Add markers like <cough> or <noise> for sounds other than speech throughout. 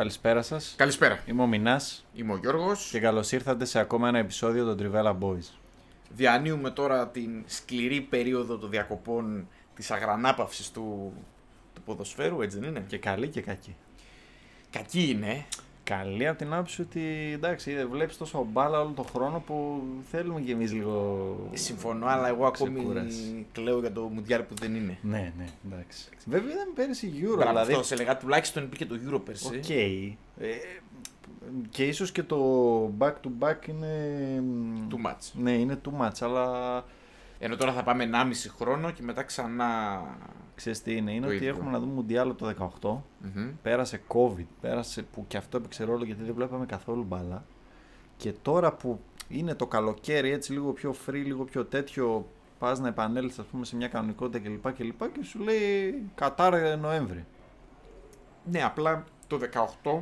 Καλησπέρα σας. Καλησπέρα. Είμαι ο Μινάς Είμαι ο Γιώργος. και καλώς ήρθατε σε ακόμα ένα επεισόδιο των Trivella Boys. Διανύουμε τώρα την σκληρή περίοδο των διακοπών της αγρανάπαυσης του, του ποδοσφαίρου, έτσι δεν είναι; Και καλή και κακή. Κακή είναι. Καλή από την άποψη ότι εντάξει, βλέπεις τόσο μπάλα όλο τον χρόνο που θέλουμε κι εμεί λίγο. Συμφωνώ, αλλά εγώ ακόμη Ξεκούραση. κλαίω για το Μουντιάλ που δεν είναι. Ναι, ναι, εντάξει. Βέβαια ήταν πέρυσι Euro, Μπράβο, δηλαδή. αυτό σε λέγα, τουλάχιστον υπήρχε το Euro πέρσι. Οκ. Ε, και ίσως και το back to back είναι. Too much. Ναι, είναι too much, αλλά Ενώ τώρα θα πάμε 1,5 χρόνο και μετά ξανά. Ξέρεις τι είναι. Είναι Το ότι ίδιο. έχουμε να δούμε Μουντιάλ το 18. Μμμ. Πέρασε COVID, πέρασε που και αυτό έπαιξε ρόλο γιατί δεν βλέπαμε καθόλου μπάλα. Και τώρα που είναι το καλοκαίρι έτσι λίγο πιο free, λίγο πιο τέτοιο, πας να επανέλθεις ας πούμε σε μια κανονικότητα κλπ. Και, λοιπά και σου λέει Κατάρ Νοέμβρη. Ναι, απλά το 18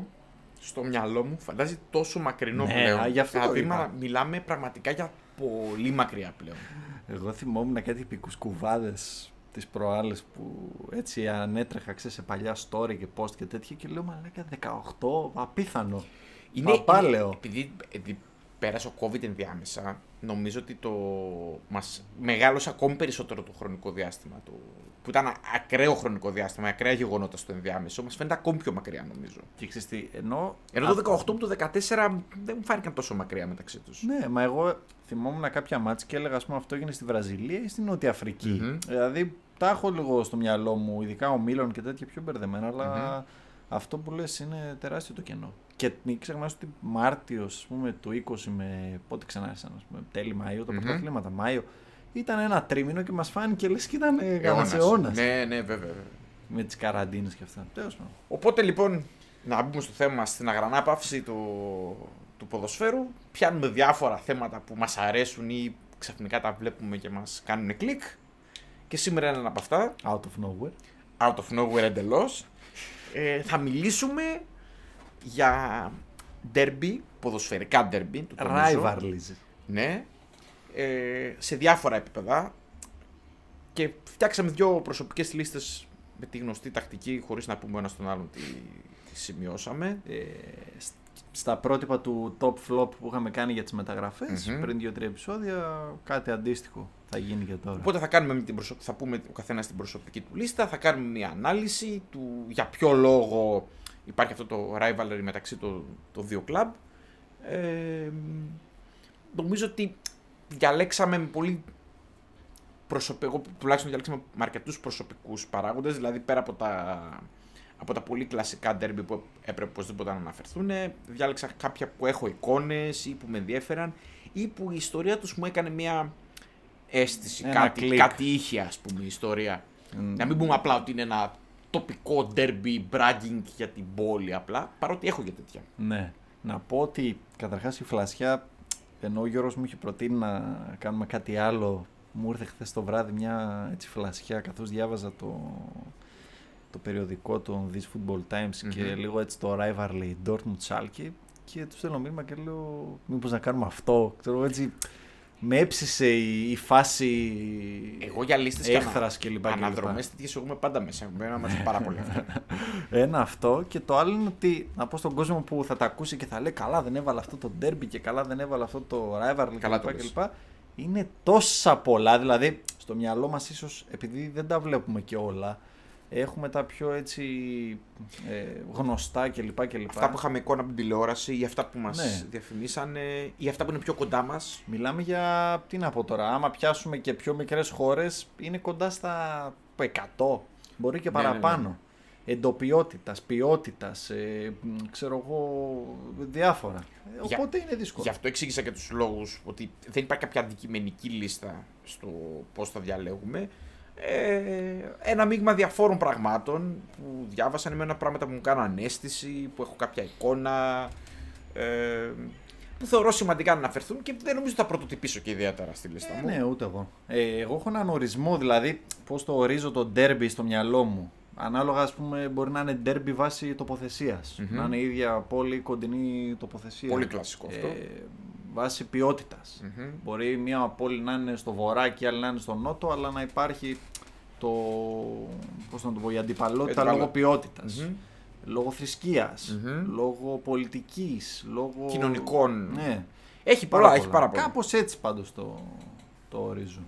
στο μυαλό μου φαντάζει τόσο μακρινό Ναι, πλέον. α, γι' αυτό το Δηλαδή, είπα. μα- μιλάμε πραγματικά για πολύ μακριά πλέον. Εγώ θυμόμουν κάτι πικουσκουβάδες τις προάλλες που έτσι ανέτρεχα ξέρεις, σε παλιά story και post και τέτοια και λέω μαλάκα 18, απίθανο. Είναι, Παπάλαιο. είναι- επειδή, επειδή πέρασε ο COVID ενδιάμεσα, νομίζω ότι το μας μεγάλωσε ακόμη περισσότερο το χρονικό διάστημα. Το, που ήταν ακραίο χρονικό διάστημα, ακραία γεγονότα στο ενδιάμεσο, μας φαίνεται ακόμη πιο μακριά νομίζω. Και ξέρεις τι, ενώ... Ενώ το 18 με το 14 δεν μου φάνηκαν τόσο μακριά μεταξύ τους. Ναι, μα εγώ θυμόμουν κάποια μάτς και έλεγα, ας πούμε, αυτό έγινε στη Βραζιλία ή στην Νότια Αφρική. Μμμ. Δηλαδή, τα έχω λίγο στο μυαλό μου, ειδικά ο Μίλων και τέτοια πιο μπερδεμένα, αλλά αυτό που λες είναι τεράστιο το κενό. Και μην ξεχνάς ότι Μάρτιος, ας πούμε, του 20 με πότε ξανά άρχισαν, ας πούμε, τέλη Μαΐου, τα Μμμ. πρωταθλήματα, Μάιο, ήταν ένα τρίμηνο και μας φάνηκε λες και ήταν κανένας Αιώνας. αιώνας. Ναι, ναι, βέβαια. βέβαια. Με τις καραντίνες και αυτά. Τέλος πάντων. Οπότε λοιπόν, να μπούμε στο θέμα στην αγρανάπαυση του, του ποδοσφαίρου. Πιάνουμε διάφορα θέματα που μας αρέσουν ή ξαφνικά τα βλέπουμε και μας κάνουν κλικ. Και σήμερα είναι ένα από αυτά, Out of nowhere. out of nowhere εντελώς. Ε, θα μιλήσουμε για derby, ποδοσφαιρικά derby. Το τονίζω. Rivalries. Ναι. Ε, σε διάφορα επίπεδα. Και φτιάξαμε δύο προσωπικές λίστες με τη γνωστή τακτική, χωρίς να πούμε ένας στον άλλον τι, τι σημειώσαμε. ε, σ- στα πρότυπα του top flop που είχαμε κάνει για τις μεταγραφες Μμμ. πριν 2-3 επεισόδια κάτι αντίστοιχο θα γίνει και τώρα. Οπότε θα, κάνουμε με την προσω... θα πούμε ο καθένας την προσωπική του λίστα, θα κάνουμε μια ανάλυση του για ποιο λόγο υπάρχει αυτό το rivalry μεταξύ των, των δύο κλαμπ. Ε, νομίζω ότι διαλέξαμε με πολύ προσωπικό, εγώ τουλάχιστον διαλέξαμε με αρκετούς προσωπικούς παράγοντες, δηλαδή πέρα από τα, από τα πολύ κλασικά derby που έπρεπε οπωσδήποτε να αναφερθούν, διάλεξα κάποια που έχω εικόνες ή που με ενδιέφεραν ή που η ιστορία τους μου έκανε μια αίσθηση, Ένα κάτι, κλικ. κάτι είχε ας πούμε η ιστορία. Μμ. Να μην πούμε απλά ότι είναι ένα τοπικό derby bragging για την πόλη απλά, παρότι έχω για τέτοια. Ναι. Να πω ότι καταρχάς η φλασιά, ενώ ο Γιώργος μου είχε προτείνει να κάνουμε κάτι άλλο, μου ήρθε χθες το βράδυ μια έτσι φλασιά καθώς διάβαζα το, το περιοδικό των This Football Times και Μμμ. λίγο έτσι το rivalry Dortmund Schalke και τους στέλνω μήνυμα και λέω μήπως να κάνουμε αυτό. Ξέρω έτσι, με έψησε η, η φάση Εγώ για λίστες και έχθρας και λοιπά και λοιπά. Αναδρομές τέτοιες εγώ είμαι πάντα μέσα. Εμένα μου αρέσει πάρα πολύ αυτό. <laughs> Ένα αυτό και το άλλο είναι ότι να πω στον κόσμο που θα τα ακούσει και θα λέει καλά δεν έβαλα αυτό το derby και καλά δεν έβαλα αυτό το rivalry Καλά το κλπ. πες. κλπ. Είναι τόσα πολλά, δηλαδή στο μυαλό μας ίσως επειδή δεν τα βλέπουμε και όλα έχουμε τα πιο έτσι ε, γνωστά κλπ. κλπ. αυτά που είχαμε εικόνα από την τηλεόραση ή αυτά που μας Ναι. διαφημίσανε ή αυτά που είναι πιο κοντά μας. Μιλάμε για, τι να πω τώρα, άμα πιάσουμε και πιο μικρές χώρες είναι κοντά στα 100, μπορεί και Ναι, ναι, ναι. παραπάνω. Εντοπιότητας, ποιότητας, ε, μ, ξέρω εγώ, διάφορα. Ε, Για- Οπότε είναι δύσκολο. Γι' αυτό εξήγησα και τους λόγους ότι δεν υπάρχει κάποια αντικειμενική λίστα στο πώς θα διαλέγουμε. Ε, ένα μείγμα διαφόρων πραγμάτων που διάβασαν εμένα πράγματα που μου κάναν αίσθηση, που έχω κάποια εικόνα. Ε, που θεωρώ σημαντικά να αναφερθούν και δεν νομίζω ότι θα πρωτοτυπήσω και ιδιαίτερα στη λίστα Ε, μου. ναι, ούτε εγώ. Ε, εγώ έχω έναν ορισμό, δηλαδή πώς το ορίζω το derby στο μυαλό μου. Ανάλογα, ας πούμε, μπορεί να είναι derby βάση τοποθεσίας. Μμμ. Να είναι η ίδια πόλη, κοντινή τοποθεσία. Πολύ κλασικό αυτό. Ε, βάση ποιότητας. Μμμ. Μπορεί μια πόλη να είναι στο βορρά και η άλλη να είναι στο νότο, αλλά να υπάρχει το. Πώς να το πω, η αντιπαλότητα Αντιπαλω- λόγω ποιότητας. Μμμ. Λόγω θρησκείας, Μμμ. λόγω πολιτικής, λόγω... Κοινωνικών. Ναι. Έχει πολλά, έχει πάρα πολλά. Κάπως έτσι πάντως το, το ορίζω.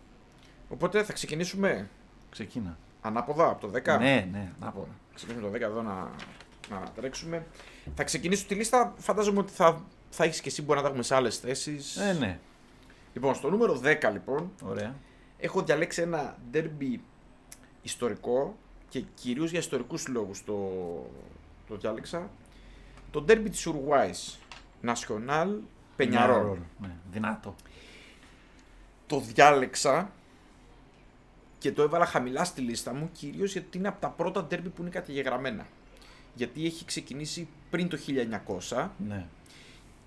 Οπότε θα ξεκινήσουμε Ξεκίνα. ανάποδα από το 10. Ναι, ναι. Να Λοιπόν, ξεκινήσουμε το 10 εδώ να, να τρέξουμε. Θα ξεκινήσω τη λίστα. Φαντάζομαι ότι θα, θα έχεις και εσύ μπορεί να τα έχουμε σε άλλες θέσεις. Ε, ναι. Λοιπόν, στο νούμερο 10 λοιπόν, Ωραία. έχω διαλέξει ένα derby ιστορικό και κυρίως για ιστορικούς λόγους το, το διάλεξα. Το derby της Ουρουάης. Nacional Peñarol. Ναι, δυνατό. Το διάλεξα και το έβαλα χαμηλά στη λίστα μου κυρίως γιατί είναι από τα πρώτα derby που είναι καταγεγραμμένα. Γιατί έχει ξεκινήσει πριν το 1900 Ναι.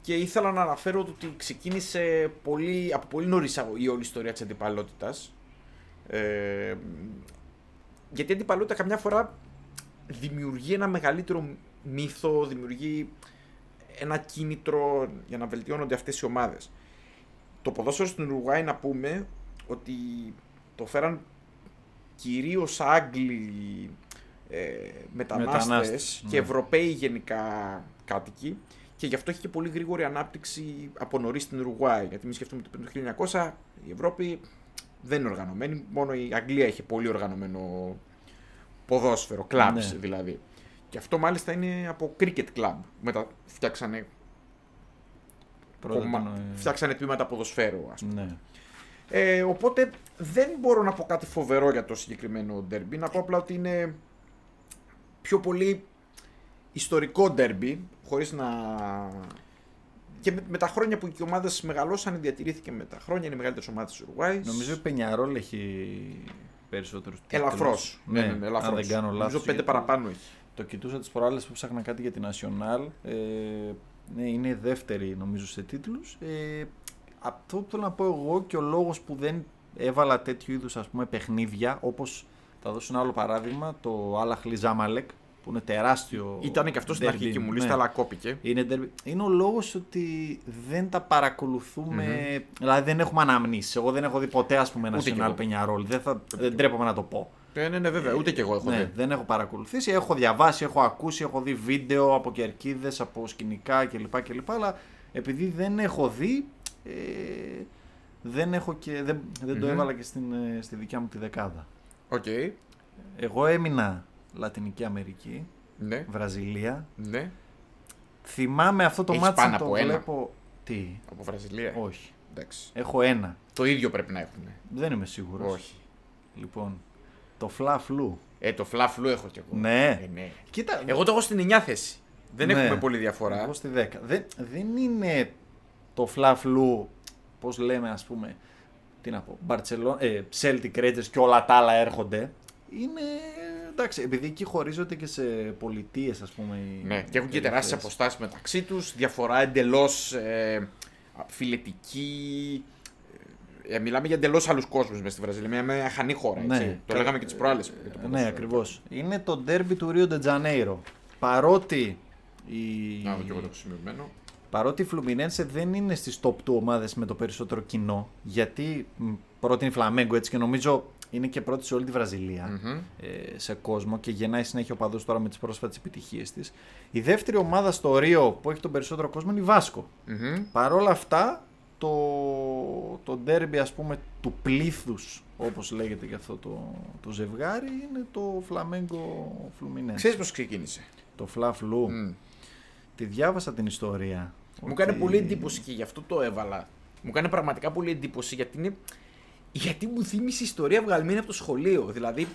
Και ήθελα να αναφέρω ότι ξεκίνησε πολύ, από πολύ νωρίς η όλη ιστορία της αντιπαλότητας. Ε, γιατί η αντιπαλότητα καμιά φορά δημιουργεί ένα μεγαλύτερο μύθο, δημιουργεί ένα κίνητρο για να βελτιώνονται αυτές οι ομάδες. Το ποδόσφαιρο στην Ουρουγουάη να πούμε ότι το φέραν κυρίως Άγγλοι ε, μετανάστες, Μετανάστες, και ναι. Ευρωπαίοι γενικά κάτοικοι και γι' αυτό έχει και πολύ γρήγορη ανάπτυξη από νωρίς στην Ουρουγουάη. Γιατί μην σκεφτούμε ότι πριν το 1900 η Ευρώπη δεν είναι οργανωμένη, μόνο η Αγγλία είχε πολύ οργανωμένο ποδόσφαιρο, clubs Ναι. δηλαδή. Και αυτό μάλιστα είναι από cricket club. Μετά φτιάξανε, Πρώτα κομμα- τον, ε, φτιάξανε τμήματα ποδοσφαίρου, ας πούμε. Ναι. Ε, οπότε δεν μπορώ να πω κάτι φοβερό για το συγκεκριμένο derby. Να πω απλά ότι είναι πιο πολύ ιστορικό derby, χωρίς να... Και με, με τα χρόνια που οι ομάδες μεγαλώσαν, διατηρήθηκε με τα χρόνια, είναι οι μεγαλύτερες ομάδες της Ουρουάης. Νομίζω η Πενιαρόλ έχει περισσότερους τίτλους. Ελαφρώς. Ναι, ναι, ναι, ελαφρώς. Αν δεν κάνω λάθος. Νομίζω πέντε γιατί παραπάνω έχει. Το κοιτούσα τις προάλλες που ψάχνα κάτι για την National. Ε, ναι, είναι η δεύτερη νομίζω σε τίτλους. Ε, αυτό που θέλω να πω εγώ και ο λόγος που δεν έβαλα τέτοιου είδους ας πούμε παιχνίδια όπως θα δώσω ένα άλλο παράδειγμα το Αλαχλι Ζάμαλεκ που είναι τεράστιο Ήταν και αυτό στην derby. αρχική μου Ναι. λίστα, αλλά κόπηκε. Είναι, derby. είναι ο λόγος ότι δεν τα παρακολουθουμε δηλαδή δεν έχουμε αναμνήσεις. Εγώ δεν έχω δει ποτέ ας πούμε Ούτε κι National εγώ. Peñarol, δεν, θα, δεν τρέπομαι να το πω. Ε, ναι, ναι, βέβαια, ούτε κι εγώ έχω Ναι, δει. δεν έχω παρακολουθήσει, έχω διαβάσει, έχω ακούσει, έχω δει βίντεο από κερκίδες, από σκηνικά κλπ. κλπ αλλά επειδή δεν έχω δει, ε, δεν, έχω και, δεν, δεν το Μμμ. έβαλα και στην, ε, στη δικιά μου τη δεκάδα. Οκ. Εγώ έμεινα Λατινική Αμερική, Ναι, Βραζιλία. ναι. Θυμάμαι αυτό το Έχεις μάτι πάνω να το από ένα; βλέπω... Τι, Από Βραζιλία; όχι. Εντάξει. Έχω ένα. Το ίδιο πρέπει να έχουν. Δεν είμαι σίγουρος. Όχι. Λοιπόν, το Φλα Φλου. Ε, το Φλα Φλου έχω κι εγώ. Ναι. Ε, ναι. Κοίτα, Εγώ το έχω στην 9 θέση. Δεν Ναι. έχουμε πολύ διαφορά. Εγώ στη 10. Δεν, δεν είναι το Φλα Φλου, πώς λέμε ας πούμε, τι να πω, Barcelona, ε, Celtic Rangers και όλα τα άλλα έρχονται. Είναι, εντάξει, επειδή εκεί χωρίζονται και σε πολιτείες ας πούμε. οι Ναι, και έχουν και περιοχές. τεράστιες αποστάσεις μεταξύ τους. Διαφορά εντελώς ε, φιλετική. Ε, μιλάμε για εντελώς άλλους κόσμους μες στη Βραζιλία. Μια, μια χανή χώρα. Έτσι. Ναι. Το λέγαμε και τις προάλλες. Ναι, ακριβώς. Είναι το ντέρμπι του Rio de Janeiro. Παρότι η... Να δω και εγώ το έχω σημειωμένο. Παρότι η Φλουμινένσε δεν είναι στις top 2 ομάδες με το περισσότερο κοινό, γιατί μ, πρώτη είναι η Φλαμέγκο έτσι και νομίζω είναι και πρώτη σε όλη τη βραζιλια Μμμ. ε, σε κόσμο και γεννάει συνέχεια ο παδός τώρα με τις πρόσφατες επιτυχίες της. Η δεύτερη ομάδα στο Ρίο που έχει τον περισσότερο κόσμο είναι η Βάσκο. Μμμ. Παρ' όλα αυτά το, το ντέρμπι ας πούμε του πλήθους όπως λέγεται και αυτό το, το ζευγάρι είναι το Φλαμέγκο Φλουμινένσε. Ξέρεις πώς ξεκίνησε; Το Φλα Φλου. Μμ. Τη διάβασα την ιστορία. Μου κάνει ότι- πολύ εντύπωση και γι' αυτό το έβαλα. Μου κάνει πραγματικά πολύ εντύπωση γιατί είναι. Γιατί μου θύμισε ιστορία βγαλμένη από το σχολείο. Δηλαδή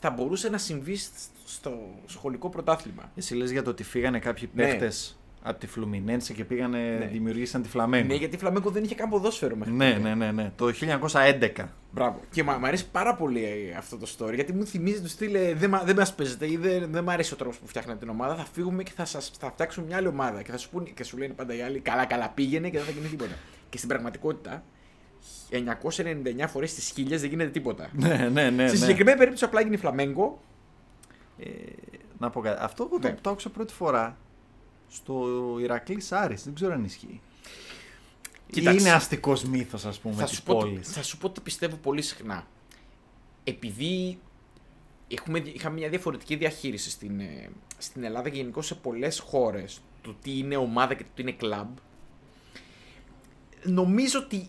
θα μπορούσε να συμβεί σ- στο σχολικό πρωτάθλημα. Εσύ λες για το ότι φύγανε κάποιοι Ναι. παίχτες Από τη Φλουμινένσε και πήγανε, Ναι. δημιουργήσαν τη Φλαμέγκο. Ναι, γιατί η Φλαμέγκο δεν είχε καν ποδόσφαιρο μέχρι ναι, τότε. ναι, ναι, ναι. Το 1911. Μπράβο. Και μ' μ' αρέσει πάρα πολύ ε, αυτό το story γιατί μου θυμίζει το στυλ ε, δεν, μα- δεν μας παίζετε ή δεν, δεν μ' αρέσει ο τρόπος που φτιάχνετε την ομάδα. Θα φύγουμε και θα, σας, θα φτιάξουμε μια άλλη ομάδα. Και θα σου, πούνε, και σου λένε πάντα οι άλλοι καλά, καλά πήγαινε και δεν θα γίνει τίποτα. Και στην πραγματικότητα 999 φορές στις χίλιες δεν γίνεται τίποτα. <laughs> ναι, ναι, ναι. Στη ναι. συγκεκριμένη περίπτωση απλά γίνει Φλαμέγκο. Ε, να πω κάτι. Αυτό εγώ το, Ναι. το άκουσα πρώτη φορά στο Ηρακλή Άρης. Δεν ξέρω αν ισχύει. Κοίταξε. Είναι αστικός μύθος, ας πούμε, Θα της σου, πω, πόλης. θα σου πω ότι πιστεύω πολύ συχνά. Επειδή έχουμε, είχαμε μια διαφορετική διαχείριση στην, ε, στην Ελλάδα και γενικώ σε πολλές χώρες το τι είναι ομάδα και το τι είναι κλαμπ νομίζω ότι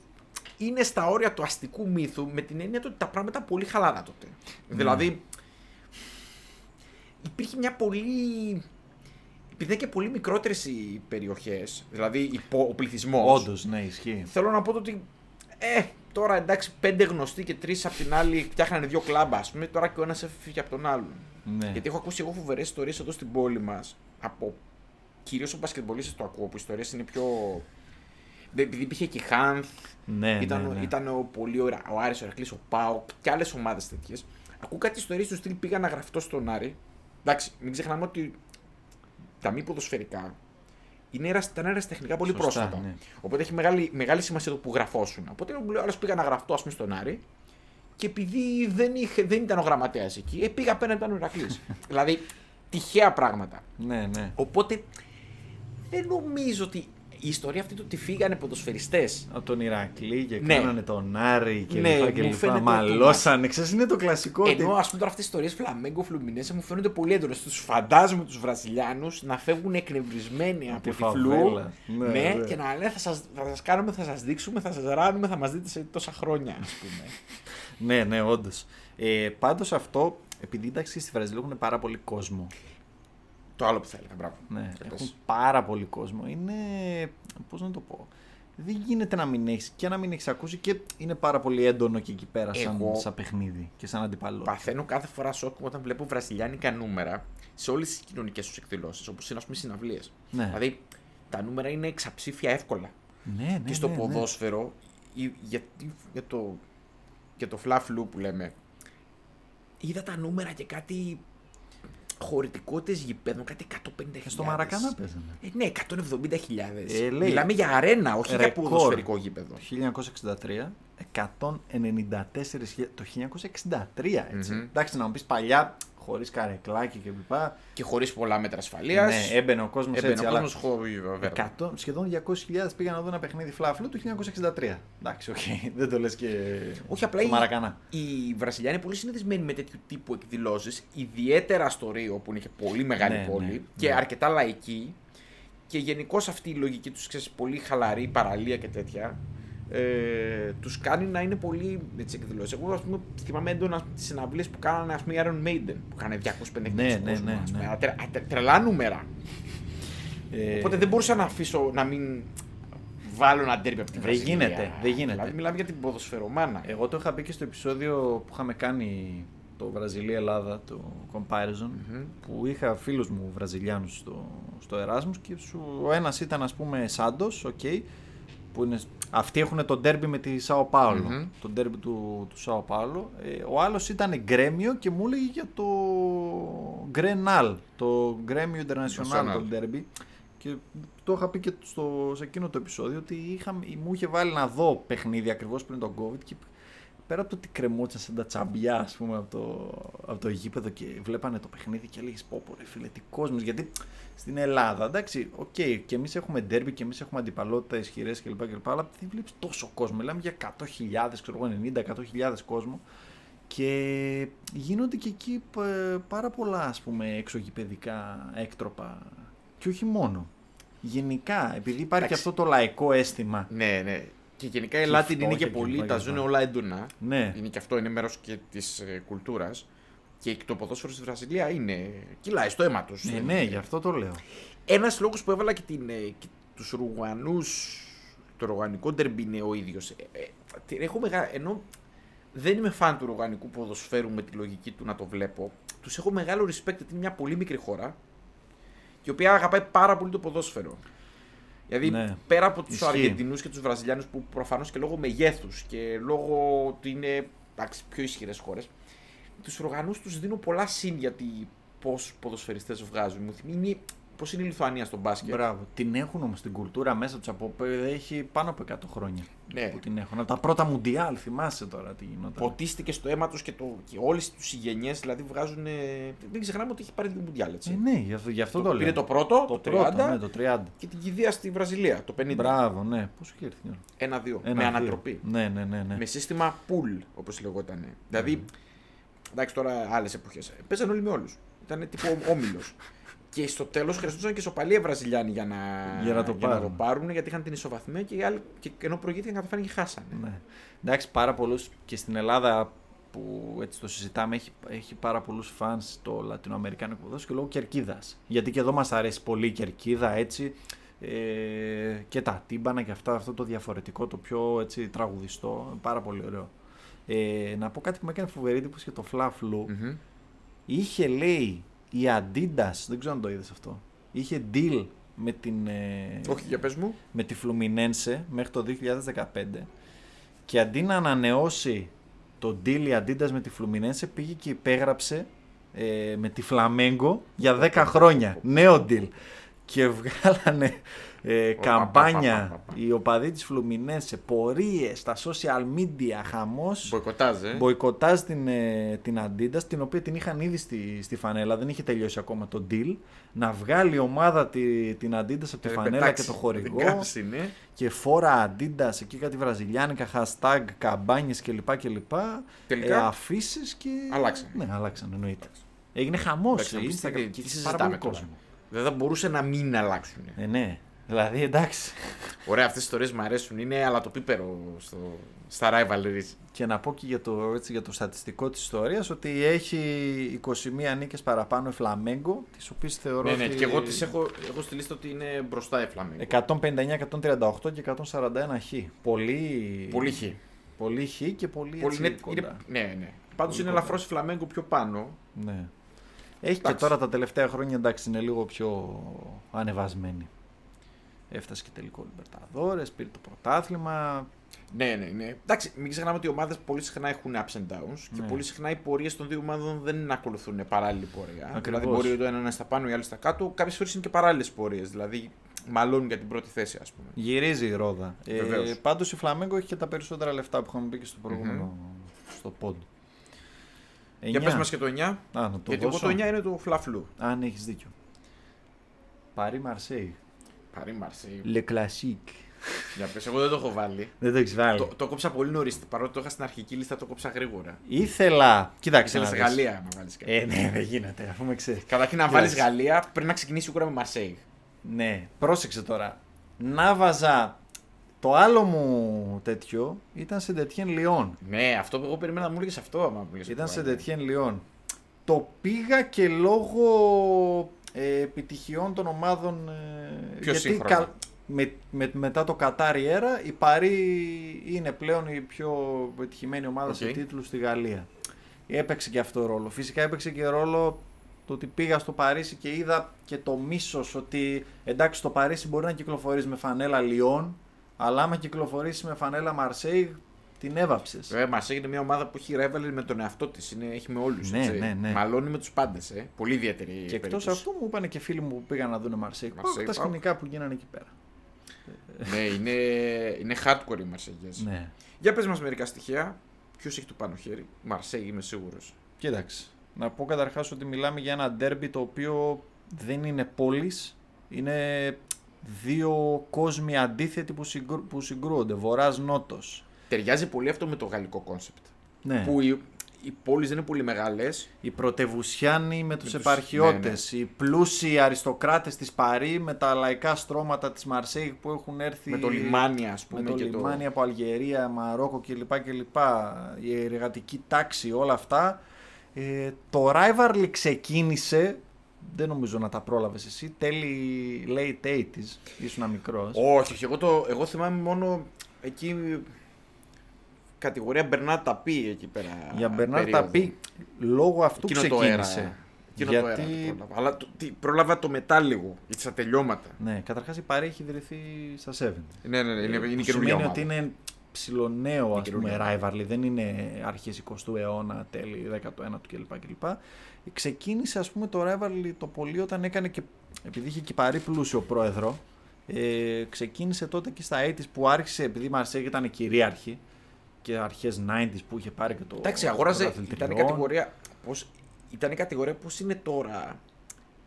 είναι στα όρια του αστικού μύθου με την έννοια του ότι τα πράγματα πολύ χαλαρά τότε. Δηλαδή υπήρχε μια πολύ... Επειδή είναι και πολύ μικρότερες οι περιοχές, δηλαδή η πο- ο πληθυσμός Όντως, ναι, ισχύει. θέλω να πω το ότι. Ε, τώρα εντάξει, πέντε γνωστοί και τρεις απ' την άλλη φτιάχνανε δύο κλάμπα, ας πούμε. Τώρα και ο ένας έφυγε από τον άλλον. Ναι. Γιατί έχω ακούσει εγώ φοβερές ιστορίες εδώ στην πόλη μας. Από κυρίως ο μπασκετμπολίστε το ακούω, που οι ιστορίες είναι πιο. Δε- Επειδή υπήρχε και η Χάνθ, ναι, ήταν, ναι, ναι. ήταν ο πολύ ωραία, ο Άρης, ο Ερακλής, ο Πάο και άλλες ομάδες τέτοιες. Ακούω κάτι ιστορίες του στυλ πήγα να γραφτώ στον Άρη. Εντάξει, μην ξεχνάμε ότι τα μη ποδοσφαιρικά είναι ερασ- ήταν ερασιτεχνικά πολύ Σωστά, πρόσφατα. ναι. Οπότε έχει μεγάλη, μεγάλη σημασία το που γραφώσουν. Οπότε μου λέει άλλο πήγα να γραφτώ ας πούμε, στον Άρη και επειδή δεν, είχε, δεν ήταν ο γραμματέας εκεί, ε, πήγα απέναντι ήταν ο Ηρακλής. <laughs> δηλαδή τυχαία πράγματα. ναι, ναι. Οπότε δεν νομίζω ότι η ιστορία αυτή του ότι φύγανε ποδοσφαιριστές. Από τον Ηρακλή και Ναι. κάνανε τον Άρη και Ναι, λοιπά και μου λοιπά. φαίνεται Μαλώσανε. Ξέρεις, είναι το κλασικό. ότι- Ενώ ας πούμε τώρα αυτές τι ιστορίες Φλαμέγκο, Φλουμινέσε μου φαίνονται πολύ έντονες. Τους φαντάζομαι τους Βραζιλιάνους να φεύγουν εκνευρισμένοι από τη τη φαβέλα. φλού. Ναι, Ναι, ναι. και να λένε θα σας θα σας κάνουμε, θα σας δείξουμε, θα σας ράνουμε, θα μας δείτε σε τόσα χρόνια, ας πούμε. <laughs> Ναι, ναι, όντως. Ε, Πάντως αυτό, επειδή εντάξει στη Βραζιλία έχουν πάρα πολύ κόσμο. Το άλλο που θα έλεγα, μπράβο. Ναι, Για πες. έχουν πάρα πολύ κόσμο. Είναι. Πώς να το πω. Δεν γίνεται να μην έχεις και να μην έχεις ακούσει και είναι πάρα πολύ έντονο και εκεί πέρα σαν, Εγώ- σαν παιχνίδι και σαν αντιπαλότητα. Παθαίνω κάθε φορά σοκ όταν βλέπω βραζιλιάνικα νούμερα σε όλες τις κοινωνικές τους εκδηλώσεις, όπως είναι ας πούμε συναυλίες. Ναι. Δηλαδή τα νούμερα είναι εξαψήφια εύκολα. Ναι, ναι, και στο ναι, ναι. ποδόσφαιρο, η- γιατί, για, το, για το φλαφλού που λέμε, είδα τα νούμερα και κάτι χωρητικότητες γηπέδων, κάτι 150.000. Και στο Μαρακανά παίζανε. Ε, ναι, 150.000. Ε, λέει, Μιλάμε για αρένα, όχι για ρεκόρ. ποδοσφαιρικό γήπεδο. Το 1963, 194.000. Το 1963, έτσι. Μμμ. Εντάξει, να μου πεις παλιά, χωρίς καρεκλάκι και λοιπά. Και χωρίς πολλά μέτρα ασφαλείας. Ναι, έμπαινε ο κόσμος Έμπαινε έτσι. ο αλλά κόσμος χωρίς βέβαια. 100, σχεδόν 200.000 πήγαν να δουν ένα παιχνίδι Φλα Φλου το 1963. Εντάξει, οκ, <laughs> δεν το λες και. Όχι απλά στο οι, Μαρακανά. οι Βραζιλιάνοι είναι πολύ συνηθισμένοι με τέτοιου τύπου εκδηλώσεις, ιδιαίτερα στο Ρίο που είναι και πολύ μεγάλη Ναι, πόλη ναι, και ναι. αρκετά λαϊκή. Και γενικώς αυτή η λογική τους, ξέρεις, πολύ χαλαρή, παραλία και τέτοια, ε, τους κάνει να είναι πολύ με τι εκδηλώσεις. Εγώ, ας πούμε, θυμάμαι έντονα τις συναυλίες που κάνανε ας πούμε, οι Iron Maiden, που είχαν 250 Ναι, ναι, κόσμο, ναι, ας πούμε. ναι. Α, τρε- α, τρε- τρελά νούμερα. Ε, Οπότε δεν μπορούσα να αφήσω να μην βάλω ένα ντέρμπι από την Δεν Βραζιλία. γίνεται, δεν γίνεται. Δηλαδή, μιλάμε για την ποδοσφαιρομάνα. Εγώ το είχα πει και στο επεισόδιο που είχαμε κάνει το Βραζιλία-Ελλάδα, το comparison, Μμμ. που είχα φίλους μου Βραζιλιάνους στο, στο Erasmus και σου, ο ένας ήταν ας πούμε Σάντος, οκ, που είναι, αυτοί έχουν το ντέρμπι με τη Σάο Πάολο, Μμμ. το ντέρμπι του, του Σάο Πάολο. Ε, ο άλλος ήταν Γκρέμιο και μου έλεγε για το Γκρενάλ, το Γκρέμιο Internacional, Nacional. το ντέρμπι. Και το είχα πει και στο, σε εκείνο το επεισόδιο ότι είχα, μου είχε βάλει να δω παιχνίδι ακριβώς πριν τον COVID και πέρα από το ότι κρεμόντουσαν σαν τα τσαμπιά ας πούμε από το, από το γήπεδο και βλέπανε το παιχνίδι και έλεγες πω πω ρε φίλε τι κόσμος γιατί στην Ελλάδα εντάξει οκ και εμείς έχουμε ντέρμπι και εμείς έχουμε αντιπαλότητα ισχυρές κλπ, κλπ αλλά δεν βλέπεις τόσο κόσμο μιλάμε για 100.000 ξέρω εγώ 90-100.000 κόσμο και γίνονται και εκεί π- πάρα πολλά ας πούμε εξωγηπεδικά έκτροπα και όχι μόνο γενικά επειδή υπάρχει και Εντάξει. αυτό το λαϊκό αίσθημα Ναι, ναι. Και γενικά η Και Λάτιν είναι φτώχεια και και πολύ, λοιπά τα και ζουν λοιπά. όλα έντονα. ναι Είναι και αυτό, είναι μέρος και της ε, κουλτούρας. Και το ποδόσφαιρο στη Βραζιλία είναι. κυλάει στο αίμα τους. ναι, ναι, γι' αυτό το λέω Ένας λόγος που έβαλα και, την, ε, και τους Ρουγανού. Το ρουγανικό ντερμπι είναι ο ίδιος. έχω μεγα... Ενώ δεν είμαι φαν του ρουγανικού ποδοσφαίρου με τη λογική του να το βλέπω, τους έχω μεγάλο respect γιατί είναι μια πολύ μικρή χώρα. η οποία αγαπάει πάρα πολύ το ποδόσφαιρο. Δηλαδή Ναι. πέρα από τους Ισχύει. Αργεντινούς και τους Βραζιλιάνους που προφανώς και λόγω μεγέθους και λόγω ότι είναι εντάξει, πιο ισχυρές χώρες, τους Ουρουγανού τους δίνω πολλά συν γιατί πώς ποδοσφαιριστές βγάζουν. Μου θυμίζει πώς είναι η Λιθουανία στο μπάσκετ; Μπράβο. Την έχουν όμως την κουλτούρα μέσα τους από. Έχει πάνω από 100 χρόνια Ναι. που την έχουν. Από τα πρώτα Μουντιάλ, θυμάσαι τώρα τι γινόταν. Ποτίστηκε στο αίμα τους και, το, και όλες τους οι γενιές δηλαδή βγάζουν. ε, Δεν ξεχνάμε ότι έχει πάρει δύο Μουντιάλ. Έτσι. Ε, ναι, γι' αυτό, γι αυτό το, λέω. πήρε το πρώτο, το, 30 πρώτο, ναι, το 30. και την κηδεία στη Βραζιλία το 50. Μπράβο, ναι. Πόσο είχε έρθει η ώρα; Ένα-δύο. Ένα, με δύο. ανατροπή. Ναι, ναι, ναι. ναι. Με σύστημα pool, όπως λεγόταν. Δηλαδή, εντάξει τώρα άλλες εποχές. Παίζαν όλοι με όλους. Ήταν τύπο όμιλος. Και στο τέλος χρειαζόταν και σοπαλία Βραζιλιάνοι για να, Για να το πάρουν. πάρουν, γιατί είχαν την ισοβαθμία και, οι άλλοι, και ενώ προηγήθηκαν καταφέραν και χάσανε. Ναι. Εντάξει, πάρα πολλού και στην Ελλάδα που έτσι το συζητάμε έχει, έχει πάρα πολλούς φαν στο λατινοαμερικάνικο ποδόσφαιρο και λόγω κερκίδας. Γιατί και εδώ μας αρέσει πολύ η κερκίδα έτσι. Ε, και τα τύμπανα και αυτά, αυτό το διαφορετικό, το πιο έτσι, τραγουδιστό, πάρα πολύ ωραίο. Ε, να πω κάτι που με έκανε φοβερή εντύπωση για το Fla Flu. Μμμ. Είχε λέει η Adidas, δεν ξέρω αν το είδες αυτό, είχε deal με την, ε, Όχι, για πες μου. με τη Fluminense μέχρι το 2015 και αντί να ανανεώσει το deal η Adidas με τη Fluminense πήγε και υπέγραψε ε, με τη Flamengo για 10 χρόνια. Νέο deal. Και βγάλανε ε, Οπα, καμπάνια πα, πα, πα, πα. οι οπαδοί της Fluminense, πορείες στα social media, χαμός. Μποϊκοτάζ, ε. Μποϊκοτάζ την, ε, την Adidas, την οποία την είχαν ήδη στη, στη φανέλα, δεν είχε τελειώσει ακόμα το deal. Να βγάλει η ομάδα τη, την Adidas από τη Ε, φανέλα πετάξει, και το την χορηγό. κάψει, ναι. Και φόρα Adidas, εκεί κάτι βραζιλιάνικα, hashtag, καμπάνιες κλπ. κλπ. Τελικά; Ε, Αφήσεις και. Αλλάξανε. Ναι, αλλάξαν εννοείται. Έγινε χαμός. Εντάξει, να πεις τι- τι κόσμο. συζητάμε τώρα. Δεν θα μπορούσε να μην αλλάξουν. Ε, ναι. Δηλαδή εντάξει. Ωραία, αυτές τις ιστορίες μου αρέσουν. Είναι αλλά το πίπερο στο, στα rivalries. Και να πω και για το, έτσι, για το στατιστικό της ιστορίας ότι έχει 21 νίκες παραπάνω η Φλαμέγκο, τις οποίες θεωρώ Ναι, ναι, ότι και εγώ τις έχω, έχω στη λίστα ότι είναι μπροστά η Φλamengo. 159, 138 και 141 χ. Πολύ, Πολύ χ. πολύ χ και πολύ, Πολύ, έτσι, είναι, κοντά. είναι, ναι, ναι. Πάντως Πολύ είναι κοντά. ελαφρώς η Φλamengo πιο πάνω. Ναι. Έχει και Εντάξει. τώρα τα τελευταία χρόνια εντάξει είναι λίγο πιο ανεβασμένη. Έφτασε και τελικό Λιμπερταδόρες, πήρε το πρωτάθλημα. Ναι, ναι, ναι. Εντάξει, μην ξεχνάμε ότι οι ομάδες πολύ συχνά έχουν ups and downs και Ναι. πολύ συχνά οι πορείες των δύο ομάδων δεν ακολουθούν παράλληλη πορεία. Ακριβώς. Δηλαδή, μπορεί το ένα να είναι στα πάνω, η άλλη στα κάτω. Κάποιες φορές είναι και παράλληλες πορείες. Δηλαδή, μαλώνουν για την πρώτη θέση, ας πούμε. Γυρίζει η ρόδα. Ε, Βεβαίως. Πάντως η Φλαμέγκο έχει και τα περισσότερα λεφτά που είχαμε πει και στο προηγούμενο στο πόντ. Για πες μας και το 9. Α, να το γιατί εγώ δώσω. το 9 είναι το φλαφλού. Αν έχεις δίκιο. Παρί Μαρσέη. Παρή Μαρσέη. Le Classique. Για πες, εγώ δεν το έχω βάλει. Δεν το έχεις βάλει. Το, το κόψα πολύ νωρίς. Παρότι το είχα στην αρχική λίστα, το κόψα γρήγορα. Ήθελα. Κοίταξε. Ήθελα να στη δεις. Γαλλία να βάλεις κάτι. Ε, ναι, δεν γίνεται, αφού με ξέρεις. Καταρχήν να Κοίταξε. βάλεις Γαλλία πρέπει να ξεκινήσει σίγουρα με Μαρσέη. Ναι, πρόσεξε τώρα. Να βάζα. Το άλλο μου τέτοιο ήταν σε Ντετιέν Λιόν. Ναι, αυτό που εγώ περίμενα να μου έλεγες αυτό. Άμα μου έλεγες Ήταν αυτό, σε Γαλλία. Ντετιέν Λιόν. Το πήγα και λόγω ε, επιτυχιών των ομάδων. Ε, Πιο σύγχρονα. με, με, μετά το Κατάρι Έρα η Παρή είναι πλέον η πιο επιτυχημένη ομάδα σε Οκ. τίτλους στη Γαλλία. Έπαιξε και αυτό ρόλο. Φυσικά έπαιξε και ρόλο το ότι πήγα στο Παρίσι και είδα και το μίσος ότι εντάξει στο Παρίσι μπορεί να κυκλοφορείς με φανέλα Λιόν αλλά άμα κυκλοφορήσει με φανέλα Μαρσέη την έβαψες. Βέβαια, Μαρσέη είναι μια ομάδα που έχει rivalry με τον εαυτό της. Έχει με όλους. Ναι, ναι, ναι. Μαλώνει με τους πάντες. Ε. Πολύ ιδιαίτερη. Και εκτός περίπτωση. αυτού μου είπαν και φίλοι μου που πήγαν να δουν Μαρσέη. Μαρσέη, Πάω τα πάω. σκηνικά που γίνανε εκεί πέρα. ναι, είναι, είναι hardcore οι Μαρσέγγε. Ναι. Για πες μας μερικά στοιχεία. Ποιος έχει το πάνω χέρι; Μαρσέιγ, είμαι σίγουρος. Κοίταξε. Να πω καταρχάς ότι μιλάμε για ένα ντέρμπι το οποίο δεν είναι πόλης. Είναι δύο κόσμοι αντίθετοι που, συγκρού, που συγκρούονται. Βορρά-Νότο. Ταιριάζει πολύ αυτό με το γαλλικό concept. Ναι. Που οι, οι πόλεις δεν είναι πολύ μεγάλες. Οι πρωτευουσιάνοι με τους τους- επαρχιώτες, οι πλούσιοι αριστοκράτες της Παρί με τα λαϊκά στρώματα της Μαρσέιγ που έχουν έρθει Με το λιμάνι, ας πούμε. με το και λιμάνι από Αλγερία, Μαρόκο κλπ. κλπ. Η εργατική τάξη, όλα αυτά. Ε, το rivalry ξεκίνησε, δεν νομίζω να τα πρόλαβες εσύ, τέλη late 80s, ήσουν μικρός. Όχι, όχι. Εγώ, το, εγώ θυμάμαι μόνο εκεί. Κατηγορία Μπερνάρ Ταπί εκεί πέρα. Για Μπερνάρ περίοδο. Ταπί, λόγω αυτού Εκείνο το ξεκίνησε. αέρα Εκείνο Γιατί- το αέρα το πρόλαβα. Αλλά το, τι, πρόλαβα το μετά λίγο, γιατί στα τελειώματα. Ναι, καταρχάς η Παρή έχει ιδρυθεί στα 7. Ναι, ναι, ναι, είναι, Που είναι καινούργια σημαίνει ομάδα. ότι είναι ψηλονέο ας πούμε καινούργια rivalry, δεν είναι αρχές 20ου αιώνα, τέλη 19ου κλπ. κλπ. Ξεκίνησε ας πούμε το rivalry το πολύ όταν έκανε και, επειδή είχε και παρή πλούσιο πρόεδρο, ε, ξεκίνησε τότε και στα 80's που άρχισε, επειδή η Μαρσέγ ήταν κυρίαρχη και αρχές 90's που είχε πάρει και το Εντάξει, αγόραζε. πρωταθλητριών. Ήταν η κατηγορία. Πώς, ήταν η κατηγορία πώς είναι τώρα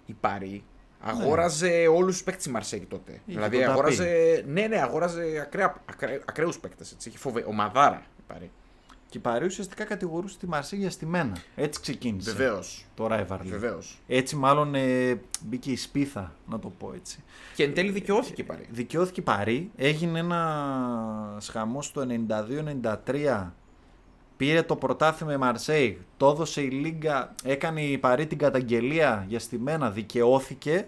η Παρή. Αγόραζε όλους τους παίκτες τη Μαρσέγη τότε. Είχε δηλαδή τον Ταπί. αγόραζε. Ναι, ναι, αγόραζε ακραία, ακραία, ακραίους παίκτες. Είχε φοβε... ομαδάρα η Παρή. Και η Παρή ουσιαστικά κατηγορούσε τη Μαρσέγ για στημένα. Έτσι ξεκίνησε Βεβαίως. το rivalry. Βεβαίως. Έτσι μάλλον ε, μπήκε η σπίθα, να το πω έτσι. Και εν τέλει δικαιώθηκε η Παρή. Δικαιώθηκε η Παρή, έγινε ένα χαμός το 92-93, πήρε το πρωτάθλημα η Μαρσέη, το έδωσε η Λίγκα, έκανε η Παρή την καταγγελία για στημένα, δικαιώθηκε,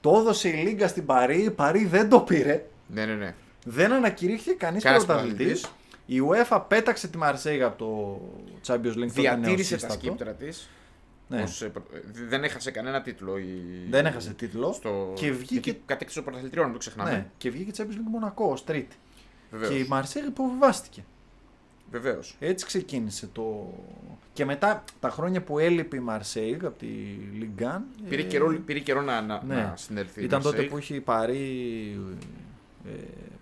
το έδωσε η Λίγκα στην Παρή, η Παρή δεν το πήρε, Ναι, ναι, ναι. δεν ανακηρύχθηκε κανείς Κανένας πρωταθλητής. πρωταθλητής. Η UEFA πέταξε τη Μαρσέη από το Champions League. τότε Διατήρησε τα νεοσύστατο. σκύπτρα της. Ναι. Δεν έχασε κανένα τίτλο. Η... Δεν έχασε τίτλο Στο... και βγήκε, Γιατί κατέκτησε το πρωταθλητριό, να το ξεχνάμε. ναι, και βγήκε Champions League Μονακό ως τρίτη. Βεβαίως. Και η Μαρσέη υποβιβάστηκε. Βεβαίως. Έτσι ξεκίνησε το. Και μετά τα χρόνια που έλειπε η Μαρσέη από τη Λιγκάν. Πήρε, καιρό, πήρε καιρό να, να, ναι. να συνέλθει. η Ήταν τότε Μαρσέη. που είχε πάρει. Ε,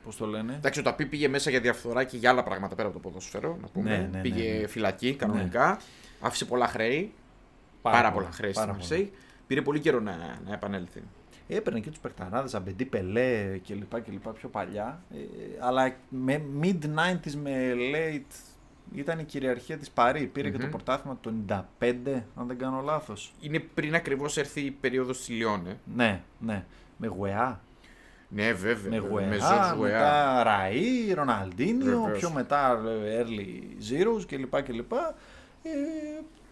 Πώς το λένε; Εντάξει, ο Ταπί πήγε μέσα για διαφθορά και για άλλα πράγματα πέρα από το ποδόσφαιρο. Να πούμε. Ναι, ναι, πήγε ναι, ναι. φυλακή κανονικά. Άφησε πολλά χρέη. Πάρα, πολλά χρέη στη πάρα Μαρσέη. Πήρε πολύ καιρό να, να επανέλθει. Έπαιρνε και τους Περταράδε, Αμπεντί Πελέ κλπ. κλπ πιο παλιά. Ε, αλλά με mid-90s με late ήταν η κυριαρχία της Παρή. Πήρε και Μμμ. το πρωτάθλημα το 95, αν δεν κάνω λάθος. Είναι πριν ακριβώς έρθει η περίοδος τη Λιόν. Ναι, ναι. Με Γουεά. Ναι, βέβαια. με βέβαια. Γουεά, με George Weah. μετά Ραΐ, Ροναλντίνιο, Βεβαίως. πιο μετά ε, Early Zeros κλπ. κλπ. Ε,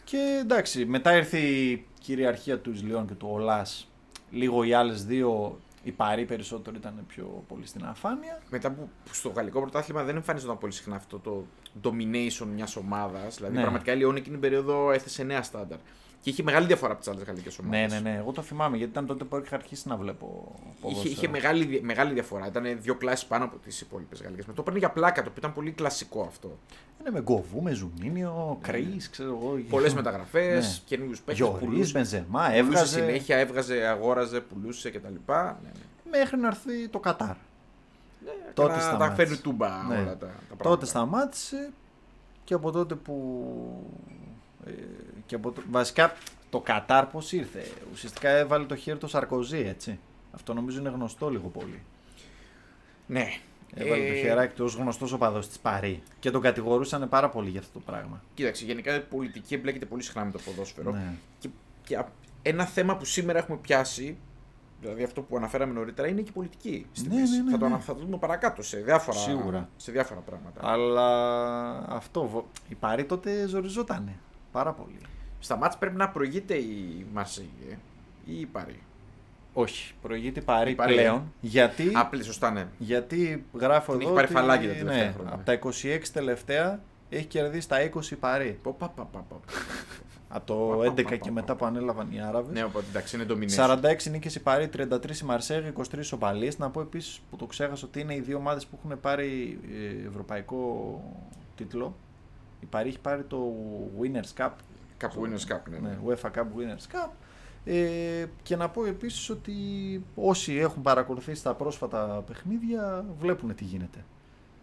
και εντάξει, μετά ήρθε η κυριαρχία του Ισλιών και του Ολάς. Λίγο οι άλλες δύο, η Παρή περισσότερο ήταν πιο πολύ στην αφάνεια. Μετά που, που στο γαλλικό πρωτάθλημα δεν εμφανίζονταν πολύ συχνά αυτό το domination μιας ομάδας. Δηλαδή, Ναι. πραγματικά η Λιόν εκείνη την περίοδο έθεσε νέα στάνταρ. Και είχε μεγάλη διαφορά από τις άλλε γαλλικές ομάδες. Ναι, ναι, ναι. Εγώ το θυμάμαι γιατί ήταν τότε που είχα αρχίσει να βλέπω. Είχε, ποδόσφαιρο. είχε μεγάλη, δι- μεγάλη διαφορά. Ήταν δύο κλάσεις πάνω από τις υπόλοιπες γαλλικές. Με το παίρνει για πλάκα, το οποίο ήταν πολύ κλασικό αυτό. Είναι με Γκοβού, με Ζουνίνιο, Κρι, ξέρω εγώ. Πολλές μεταγραφές, Ναι. καινούριους παίκτες. Γιωρίς, Μπενζεμά, Έβγαζε έβγαζε. συνέχεια, έβγαζε, αγόραζε, πουλούσε κτλ. Ναι, ναι. Μέχρι να έρθει το Κατάρ. Ναι, Τότε να τα σταμάτησε. φέρνει τούμπα Ναι. όλα τα, τα πράγματα. Τότε σταμάτησε και από τότε που. Ε, και από το- βασικά το Κατάρ πώς ήρθε; Ουσιαστικά έβαλε το χέρι του Σαρκοζή, έτσι. Αυτό νομίζω είναι γνωστό λίγο πολύ. Ναι. Έβαλε το Ε, χεράκι του ως γνωστός οπαδός της Παρή. Και τον κατηγορούσαν πάρα πολύ για αυτό το πράγμα. Κοίταξε, γενικά η πολιτική εμπλέκεται πολύ συχνά με το ποδόσφαιρο. Ναι. Και, και α- ένα θέμα που σήμερα έχουμε πιάσει, δηλαδή αυτό που αναφέραμε νωρίτερα, είναι και η πολιτική. Στη Ναι, μέση. ναι, ναι, θα, το, ναι. ανα- θα το δούμε παρακάτω σε διάφορα, Σίγουρα. σε διάφορα πράγματα. Αλλά αυτό. βο- Η Παρή τότε ζοριζότανε. Πάρα πολύ. Στα μάτς πρέπει να προηγείται η Μαρσίγε ή η Παρή. Όχι. Προηγείται η Παρή, Η Παρή, πλέον. Γιατί, Απλή, σωστά, ναι. γιατί γράφω Την εδώ. έχει πάρει ότι, φαλάκι τα τελευταία ναι, χρόνια. Από τα 26 τελευταία έχει κερδίσει τα 20 η Παρή. Πω, πα, πα, πα, πα. Από το Πα, πα, 11 πα, και πα, μετά πα. που ανέλαβαν οι Άραβες. Ναι, οπότε εντάξει, είναι domination. 46 νίκες η Παρή, 33 η Μαρσέγ, 23 οπαλίες. Να πω επίσης που το ξέχασα ότι είναι οι δύο ομάδες που έχουν πάρει ε, ευρωπαϊκό τίτλο. Η Παρή έχει πάρει το Winners Cup. Κάπου Winners Cup, ναι. Ναι, ναι. UEFA Cup, Winners Cup. Ε, και να πω επίσης ότι όσοι έχουν παρακολουθήσει τα πρόσφατα παιχνίδια βλέπουν τι γίνεται.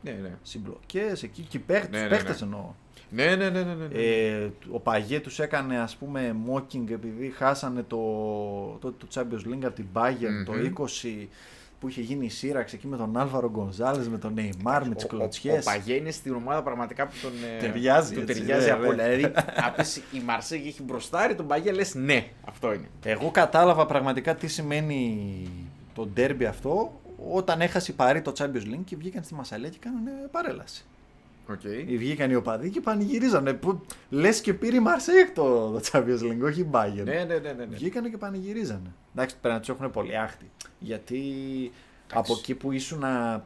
Ναι, ναι. Συμπλοκές εκεί και οι παίχτες, Ναι, ναι, παίχτες ναι. εννοώ. Ναι, ναι, ναι, ναι, ναι. Ε, ο Παγέ τους έκανε ας πούμε mocking επειδή χάσανε το, το, το Champions League από την Bayern το Μμμ. 20 που είχε γίνει η σύραξη εκεί με τον Άλβαρο Γκονζάλες, με τον Neymar, με τις Ο- ο- κλωτσιές. Ο Παγέ είναι στην ομάδα πραγματικά που τον. ε, Ταιριάζει, Του έτσι, ταιριάζει ναι, από ναι. Δηλαδή, <laughs> αν πεις η Μαρσέγ έχει μπροστάρει τον Παγέ, λες ναι, αυτό είναι. Εγώ κατάλαβα πραγματικά τι σημαίνει το ντέρμπι αυτό όταν έχασε η Παρή το Champions League και βγήκαν στη Μασαλία και κάνανε παρέλαση. Okay. Βγήκαν οι οπαδοί και πανηγυρίζανε. Που, λες και πήρε η Μαρσέικ το, το Champions League, όχι η Bayern. Ναι, ναι, ναι, ναι, ναι. Βγήκανε και πανηγυρίζανε. Εντάξει, πρέπει να τους έχουν πολύ άχτη. Γιατί από εκεί που ήσουν ε,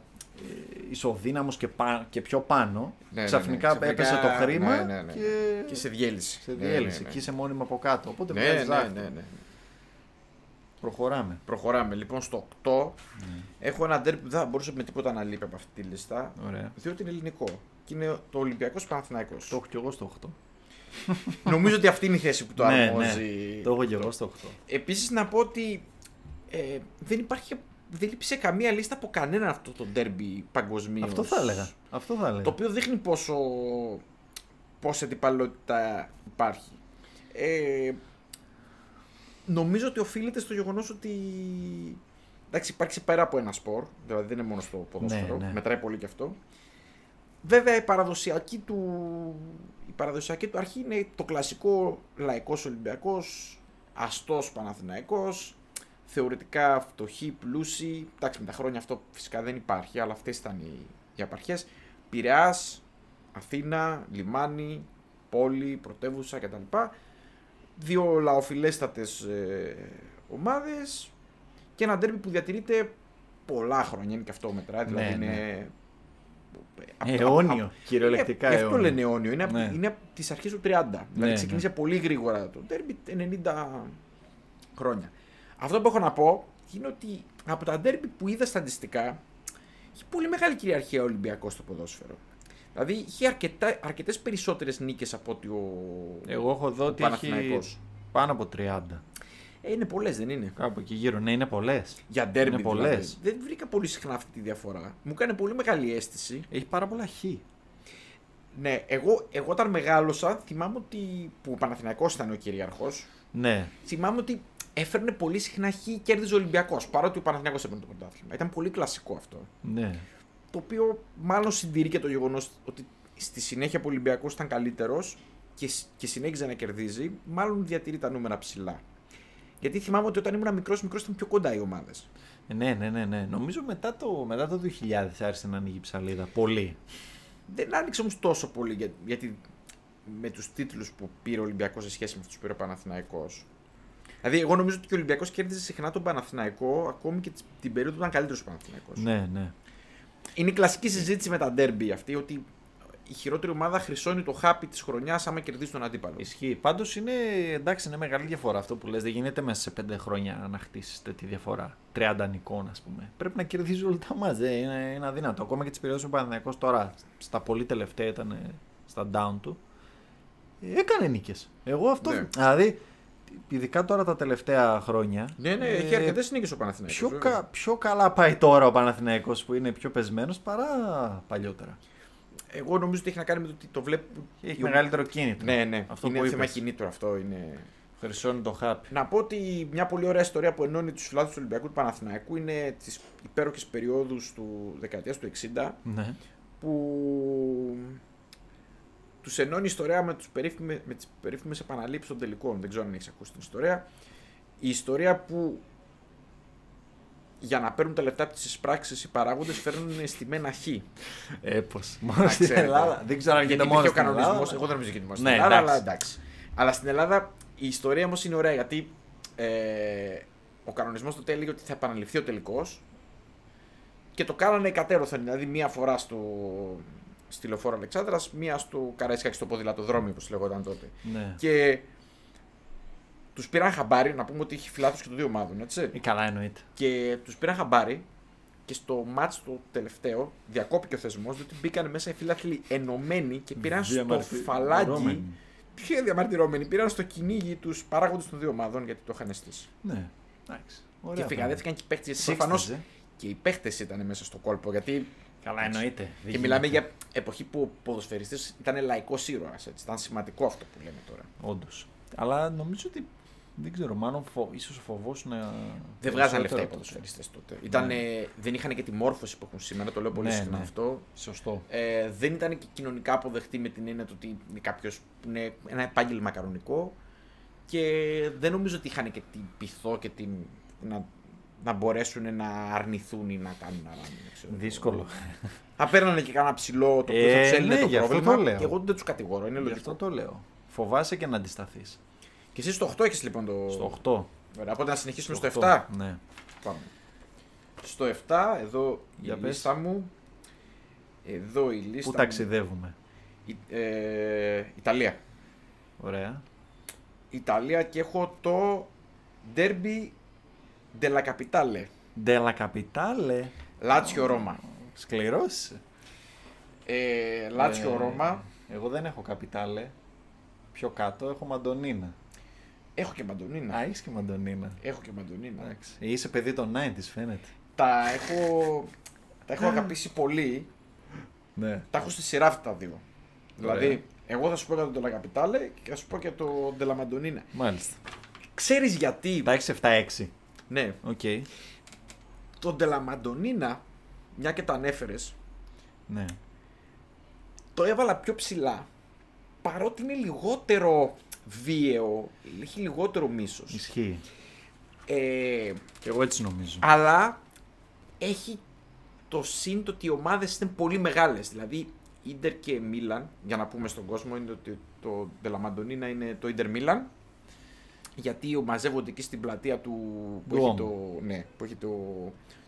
ισοδύναμος και, πα- και πιο πάνω, Ναι, ναι, ξαφνικά, ναι. Ξαφνικά, έπεσε το χρήμα ναι, ναι, ναι. και, Και σε διέλυση. σε Ναι, διέλυση. ναι, ναι. Και είσαι μόνιμα από κάτω. Οπότε Ναι, βγάζεις ναι, δάχτυλο. ναι, ναι. Προχωράμε. Προχωράμε. Λοιπόν, στο 8 έχω ένα ντέρμπι που δεν θα μπορούσε με τίποτα να λείπει από αυτή τη λίστα. Ωραία. Διότι είναι ελληνικό. Και είναι το Ολυμπιακός Παναθηναϊκός. Το έχω κι εγώ στο 8. Νομίζω ότι αυτή είναι η θέση που το <laughs> Ναι, αρμόζει. Το έχω κι εγώ στο 8. Επίσης να πω ότι ε, δεν υπάρχει. Δεν λείπει σε καμία λίστα από κανέναν αυτό το ντέρμπι παγκοσμίως. Αυτό θα έλεγα. Αυτό θα έλεγα. Το οποίο δείχνει πόσο. πόση αντιπαλότητα υπάρχει. Ε, νομίζω ότι οφείλεται στο γεγονός ότι. Εντάξει, υπάρχει πέρα από ένα σπορ, δηλαδή δεν είναι μόνο στο ποδόσφαιρο, Ναι, ναι. μετράει πολύ και αυτό. Βέβαια η παραδοσιακή του, η παραδοσιακή του αρχή είναι το κλασικό λαϊκός Ολυμπιακός, αστός Παναθηναϊκός, θεωρητικά φτωχοί, πλούσιοι. Εντάξει, με τα χρόνια αυτό φυσικά δεν υπάρχει, αλλά αυτές ήταν οι, οι απαρχές. Πειραιάς, Αθήνα, λιμάνι, πόλη, πρωτεύουσα κτλ. Δύο λαοφιλέστατες ε, ομάδες και ένα ντέρμπι που διατηρείται πολλά χρόνια, είναι και αυτό μετράει, δηλαδή Ναι, είναι... Αιώνιο. Κυριολεκτικά ε, γι' αυτό αιώνιο. λένε αιώνιο. Είναι, Ναι. από, είναι από τις αρχές του 30. δηλαδή ναι. ξεκίνησε πολύ γρήγορα το ντέρμπι, 90 χρόνια. Αυτό που έχω να πω είναι ότι από τα ντέρμπι που είδα στατιστικά έχει πολύ μεγάλη κυριαρχία ο Ολυμπιακός στο ποδόσφαιρο. Δηλαδή είχε αρκετά, αρκετές περισσότερες νίκες από ότι ο, Εγώ έχω δω ο ότι έχει Παναθηναϊκός. πάνω από 30. Ε, είναι πολλές δεν είναι; Κάπου εκεί γύρω. Ναι, είναι πολλές. Για ντέρμπι Είναι δηλαδή. πολλές. Δεν βρήκα πολύ συχνά αυτή τη διαφορά. Μου έκανε πολύ μεγάλη αίσθηση. Έχει πάρα πολλά χ. Ναι, εγώ, εγώ όταν μεγάλωσα θυμάμαι ότι που ο Παναθηναϊκός ήταν ο κυριαρχός Ναι. θυμάμαι ότι έφερνε πολύ συχνά χ κέρδιζε ο Ολυμπιακός. Παρότι ο Παναθηναϊκός έπαιρνε το πρωτάθλημα. Ήταν πολύ κλασικό αυτό. Ναι. Το οποίο μάλλον συντηρεί και το γεγονός ότι στη συνέχεια που ο Ολυμπιακός ήταν καλύτερος και, σ- και συνέχιζε να κερδίζει, μάλλον διατηρεί τα νούμερα ψηλά. Γιατί θυμάμαι ότι όταν ήμουν μικρός, μικρός ήταν πιο κοντά οι ομάδες. Ναι, ναι, ναι, ναι. Νομίζω μετά το, μετά το 2000 άρχισε να ανοίγει η ψαλίδα. Πολύ. Δεν άνοιξε όμως τόσο πολύ για- γιατί με τους τίτλους που πήρε ο Ολυμπιακός σε σχέση με αυτού που πήρε ο Παναθηναϊκός. Δηλαδή, εγώ νομίζω ότι και ο Ολυμπιακός κέρδιζε συχνά τον Παναθηναϊκό ακόμη και τις- την περίοδο που ήταν καλύτερος ο Παναθηναϊκός. Ναι, ναι. Είναι η κλασική συζήτηση με τα ντέρμπι αυτή ότι η χειρότερη ομάδα χρυσώνει το χάπι της χρονιάς άμα κερδίσει τον αντίπαλο. Ισχύει. Πάντως είναι, εντάξει, είναι μεγάλη διαφορά αυτό που λες. Δεν γίνεται μέσα σε πέντε χρόνια να χτίσεις τέτοια διαφορά. 30 νικών, ας πούμε. Πρέπει να κερδίζεις όλα τα μάτζ. ε, Είναι, είναι αδύνατο. Ακόμα και τις περιόδους που ο Παναθηναϊκός τώρα στα πολύ τελευταία ήταν ε, στα down του. ε, Έκανε νίκες. Εγώ αυτό. Ναι. Δηλαδή, ειδικά τώρα τα τελευταία χρόνια. Ναι, ναι, ε, έχει αρκετές νίκες ο Παναθηναϊκός. Πιο, βέβαια. κα, πιο καλά πάει τώρα ο Παναθηναϊκός που είναι πιο πεσμένος παρά παλιότερα. Εγώ νομίζω ότι έχει να κάνει με το ότι το βλέπω. Έχει η- μεγαλύτερο κίνητρο. Ναι, ναι. Αυτό είναι που θέμα είπες. κινήτρου αυτό. Είναι... Χρυσώνει το χάπι. Να πω ότι μια πολύ ωραία ιστορία που ενώνει τους φιλάθλους του Ολυμπιακού του Παναθηναϊκού είναι τις υπέροχες περιόδους του δεκαετίας του 60 Ναι. που τους ενώνει η ιστορία με, τους περίφημε, με τις περίφημες επαναλήψεις των τελικών. Δεν ξέρω αν έχεις ακούσει την ιστορία. Η ιστορία που για να παίρνουν τα λεφτά από τις πράξεις οι παράγοντες φέρνουν στημένα χ. Ε, πώς. Να Μόνο στην ξέρετε. Ελλάδα. Δεν ξέρω αν Γιατί γίνεται μόνο υπήρχε ο στην κανονισμός, Ελλάδα. εγώ δεν νομίζω ότι γίνεται μόνο στην Ναι, Ελλάδα, εντάξει. αλλά εντάξει. Αλλά στην Ελλάδα η ιστορία όμως είναι ωραία γιατί ε, ο κανονισμός τότε έλεγε ότι θα επαναληφθεί ο τελικός και το κάνανε κατέρωθεν. Δηλαδή μία φορά στο, στη λεωφόρο Αλεξάνδρας, μία στο Καραϊσκάκι στο ποδηλατοδρόμιο, όπως λεγόταν τότε. Ναι. Και τους πήραν χαμπάρι, να πούμε ότι έχει φυλάθου και των δύο ομάδων, έτσι. Ε, καλά εννοείται. Και τους πήραν χαμπάρι και στο μάτς το τελευταίο διακόπηκε ο θεσμός διότι μπήκαν μέσα οι φίλαθλοι ενωμένοι και πήραν στο φαλάκι. Διαμαρτυρώμενοι. Πιο διαμαρτυρώμενοι, πήραν στο κυνήγι τους παράγοντες των δύο ομάδων γιατί το είχαν στήσει. Ναι. Εντάξει. Και Ωραία. φυγαδεύτηκαν και οι παίχτε. Γιατί Sixties, προφανώς ε. και οι παίχτε ήταν μέσα στο κόλπο. Γιατί Καλά εννοείται. και μιλάμε για εποχή που ο ποδοσφαιριστής ήταν λαϊκός ήρωας. Ήταν σημαντικό αυτό που λέμε τώρα. Όντως. Αλλά νομίζω ότι. Δεν ξέρω, μάλλον φο... ίσως φοβόσουν να. Δεν βγάζαν λεφτά οι περισσότερο ποδοσφαιριστές τότε. Ήτανε- δεν είχαν και τη μόρφωση που έχουν σήμερα, το λέω πολύ Ναι, συχνά ναι. αυτό. Σωστό. Ε, δεν ήταν και κοινωνικά αποδεκτή με την έννοια του ότι είναι κάποιος που είναι ένα επάγγελμα κανονικό και δεν νομίζω ότι είχαν και την πειθό και την. να, να μπορέσουν να αρνηθούν ή να κάνουν αράμι. ξέρω. Δύσκολο. Θα παίρνανε και κανένα ψηλό το οποίο Ε, θα τους έλυνε ναι, το γι' αυτό πρόβλημα. το λέω. Και εγώ δεν τους κατηγορώ, είναι Γι' λογικό. αυτό το λέω. Φοβάσαι και να αντισταθείς. Και εσύ στο 8 έχεις λοιπόν το. Στο 8. Ωραία, οπότε να συνεχίσουμε στο, 8. 7. Ναι. Πάμε. Στο 7, εδώ Για η πες. λίστα μου Εδώ η λίστα. Πού μου- ταξιδεύουμε; Η- ε, Ιταλία. Ωραία. Ιταλία και έχω το Derby della Capitale. Ντέλα Καπιτάλε. Λάτσιο Ρώμα. Σκληρός. Ε, Λάτσιο Ε, Ρώμα. Εγώ δεν έχω καπιτάλε. Πιο κάτω έχω Μαντονίνα. Έχω και Μαντονίνα. Α, έχεις και Μαντονίνα. Έχω και Μαντονίνα. Εντάξει. Είσαι παιδί των 90s φαίνεται. Τα έχω, τα έχω αγαπήσει πολύ. Ναι. Τα έχω στη σειρά αυτά τα δύο. Δηλαδή, εγώ θα σου πω για τον Della Capitale και θα σου πω για το Della Madonnina. Μάλιστα. Ξέρεις γιατί; Τα έχεις 7-6. Ναι. Οκ. Το Della Madonnina, μια και το ανέφερες, Ναι. το έβαλα πιο ψηλά. Παρότι είναι λιγότερο βίαιο, έχει λιγότερο μίσος. Ισχύει. Ε, Και εγώ έτσι νομίζω. αλλά έχει το σύν το ότι οι ομάδες είναι πολύ μεγάλες. Δηλαδή, Ίντερ και Μίλαν, για να πούμε στον κόσμο, είναι ότι το Ντελαμαντονίνα είναι το Ίντερ Μίλαν. Γιατί μαζεύονται εκεί στην πλατεία του που έχει, Duomo. το, ναι, που έχει το,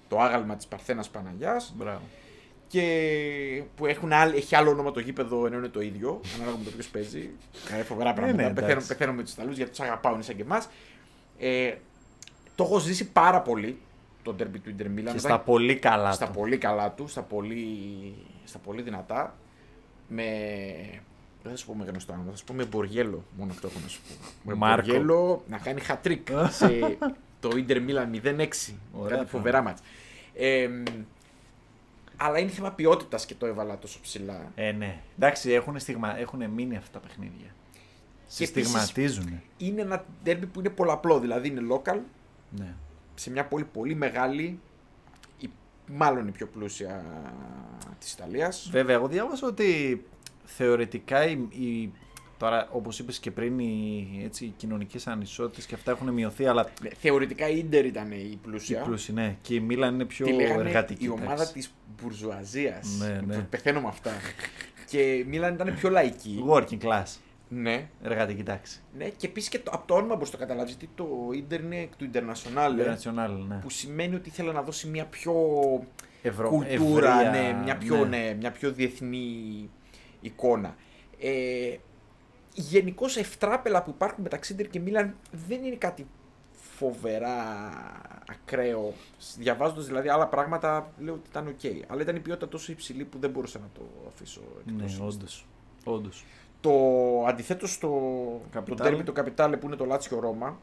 το άγαλμα της Παρθένας Παναγιάς Μπράβο. Και που έχουν άλλη, έχει άλλο όνομα το γήπεδο ενώ είναι το ίδιο, ανάλογα με το ποιος παίζει. Ε, φοβερά πράγματα. ναι, πεθαίνω, εντάξει. πεθαίνω με του Ιταλούς γιατί τους αγαπάω, είναι σαν και εμάς. Ε, το έχω ζήσει πάρα πολύ το ντέρμπι του Ιντερ Μίλαν. Και Ήταν στα πολύ καλά στα του. πολύ καλά του, στα πολύ, στα πολύ δυνατά. Με. Δεν θα σου πω με γνωστό όνομα, θα σου πω με Μποργέλο. Μόνο αυτό έχω να σου πω. Με Μάρκο. Μποργέλο να κάνει χατρίκ σε <laughs> το Ιντερ Μίλαν 0-6. Ωραία Κάτι πράγματα. φοβερά μάτς. Ε, αλλά είναι θέμα ποιότητας και το έβαλα τόσο ψηλά. Ε, ναι. Εντάξει, έχουν, στιγμα... έχουν μείνει αυτά τα παιχνίδια. Και επίσης- Συστηματίζουν. Είναι ένα derby που είναι πολλαπλό, δηλαδή είναι local Ναι. σε μια πόλη πολύ μεγάλη, η, μάλλον η πιο πλούσια της Ιταλίας. Βέβαια, εγώ διάβασα ότι θεωρητικά η, η- τώρα όπως είπες και πριν οι, έτσι, οι κοινωνικές ανισότητες και αυτά έχουν μειωθεί αλλά Ναι, Θεωρητικά η Ίντερ ήταν η πλούσια. η πλούσιοι, ναι. Και η Μίλαν είναι πιο Τη λέγανε εργατική. η ομάδα τάξη. της μπουρζουαζίας. Ναι, ναι. Πεθαίνω με αυτά. και η Μίλαν ήταν πιο λαϊκή. Working class. ναι, Εργατική τάξη. ναι, και επίσης και το, από το όνομα μπορείς να το καταλάβεις. Γιατί το Ίντερ είναι εκ του International. International, ναι. Που σημαίνει ότι ήθελε να δώσει μια πιο Ευρω... κουλτούρα, ευρεία, ναι, μια, πιο, ναι. μια πιο διεθνή εικόνα. Ε, Γενικώς ευτράπελα που υπάρχουν μεταξύ Ιντερ και Μίλαν δεν είναι κάτι φοβερά ακραίο. Διαβάζοντας δηλαδή άλλα πράγματα, λέω ότι ήταν οκ. Αλλά ήταν η ποιότητα τόσο υψηλή που δεν μπορούσα να το αφήσω Ναι, εκτός λίστας. όντως. όντως. Το αντιθέτως στο το Καπιτάλε. derby το Καπιτάλε που είναι το Λάτσιο Ρώμα,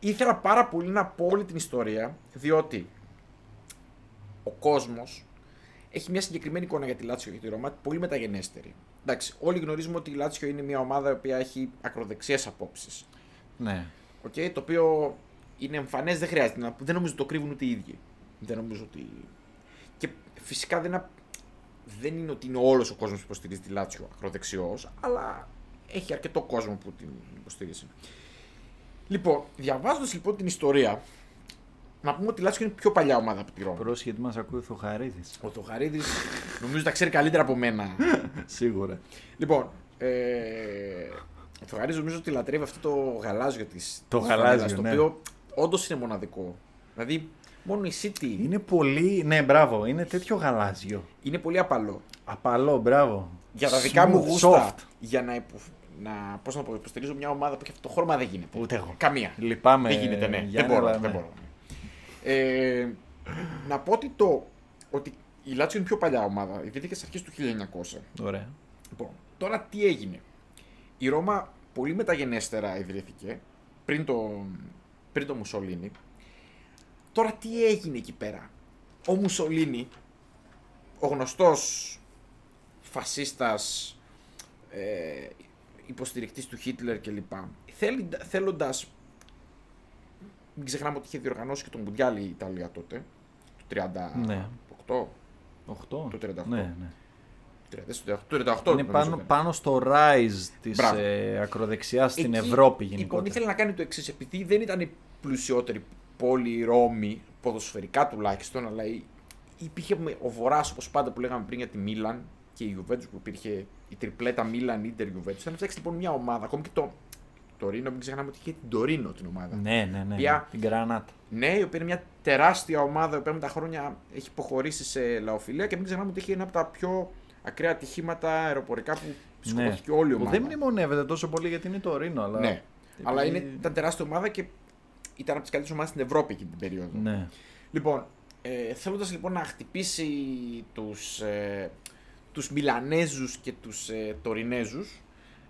ήθελα πάρα πολύ να πω όλη την ιστορία, διότι ο κόσμος έχει μια συγκεκριμένη εικόνα για τη Λάτσιο και τη Ρώμα, πολύ μεταγενέστερη. Εντάξει, όλοι γνωρίζουμε ότι η Λάτσιο είναι μια ομάδα η οποία έχει ακροδεξιές απόψεις. Ναι. Okay, το οποίο είναι εμφανές, δεν χρειάζεται να δεν νομίζω ότι το κρύβουν ούτε οι ίδιοι. Δεν νομίζω ότι... Και φυσικά δεν, α- δεν είναι ότι είναι όλος ο κόσμος που υποστηρίζει τη Λάτσιο ακροδεξιός, αλλά έχει αρκετό κόσμο που την υποστηρίζει. Λοιπόν, διαβάζοντας λοιπόν την ιστορία, να πούμε ότι η Λάτσιο είναι πιο παλιά ομάδα από τη Ρώμα. Πρόσεχε γιατί μας ακούει ο Θοχαρίδης. Ο Θοχαρίδης νομίζω τα ξέρει καλύτερα από μένα. <laughs> Σίγουρα. λοιπόν, ε, ο Θοχαρίδης νομίζω ότι λατρεύει αυτό το γαλάζιο της Το της γαλάζιο, φανέλας, ναι. Το οποίο όντως είναι μοναδικό. Δηλαδή, μόνο η City είναι, Είναι πολύ. Ναι, μπράβο. Είναι τέτοιο γαλάζιο. πολύ απαλό. Απαλό, μπράβο. Για τα δικά μου Smooth, γούστα, soft. για να, υπο... να, πώς να πω, υποστηρίζω μια ομάδα που έχει αυτό το χρώμα δεν γίνεται. Ούτε εγώ. Καμία. Λυπάμαι. δεν γίνεται, ναι. Γιάννη, δεν μπορώ. αλλά δεν ναι. μπορώ. Ε, να πω ότι, το, ότι η Λάτσιο είναι πιο παλιά ομάδα, ιδρύθηκε στις αρχές του 1900. Ωραία. Λοιπόν, τώρα τι έγινε. Η Ρώμα πολύ μεταγενέστερα ιδρύθηκε, πριν το, πριν το Μουσολίνι. Τώρα τι έγινε εκεί πέρα. Ο Μουσολίνι, ο γνωστός φασίστας, ε, υποστηρικτής του Χίτλερ κλπ. Θέλει, θέλοντας, μην ξεχνάμε ότι είχε διοργανώσει και τον Μουντιάλ η Ιταλία τότε, το 38, Ναι. 38, 8. Το 38. Ναι, ναι. 38, το 38 Είναι νομίζω πάνω, ήταν. πάνω στο rise της Μπράβο. ε, ακροδεξιάς στην Εκεί, Ευρώπη Λοιπόν, γενικότερα. ήθελε να κάνει το εξής. Επειδή δεν ήταν η πλουσιότερη πόλη η Ρώμη, ποδοσφαιρικά τουλάχιστον, αλλά η- υπήρχε με- ο Βορρά, όπως πάντα που λέγαμε πριν για τη Μίλαν και η Juventus που υπήρχε η τριπλέτα Μίλαν, Ιντερ, Juventus. Ήθελε να φτιάξει λοιπόν μια ομάδα, ακόμη και το, Τωρίνο, μην ξεχνάμε ότι είχε την Τωρίνο την ομάδα. Ναι, ναι, ναι. Ποια- Την Γρανάτα. Ναι, η οποία είναι μια τεράστια ομάδα, η οποία με τα χρόνια έχει υποχωρήσει σε λαοφιλία και μην ξεχνάμε ότι είχε ένα από τα πιο ακραία ατυχήματα αεροπορικά που σκοτώθηκε όλη η Ναι. Που ομάδα. δεν μνημονεύεται τόσο πολύ γιατί είναι το Ρήνο, αλλά. Ναι, επειδή- αλλά είναι, ήταν τεράστια ομάδα και ήταν από τις καλύτερες ομάδες στην Ευρώπη εκείνη την περίοδο. Ναι. Λοιπόν, ε, θέλοντας λοιπόν να χτυπήσει τους, ε, τους Μιλανέζους και τους ε, Τωρινέζους,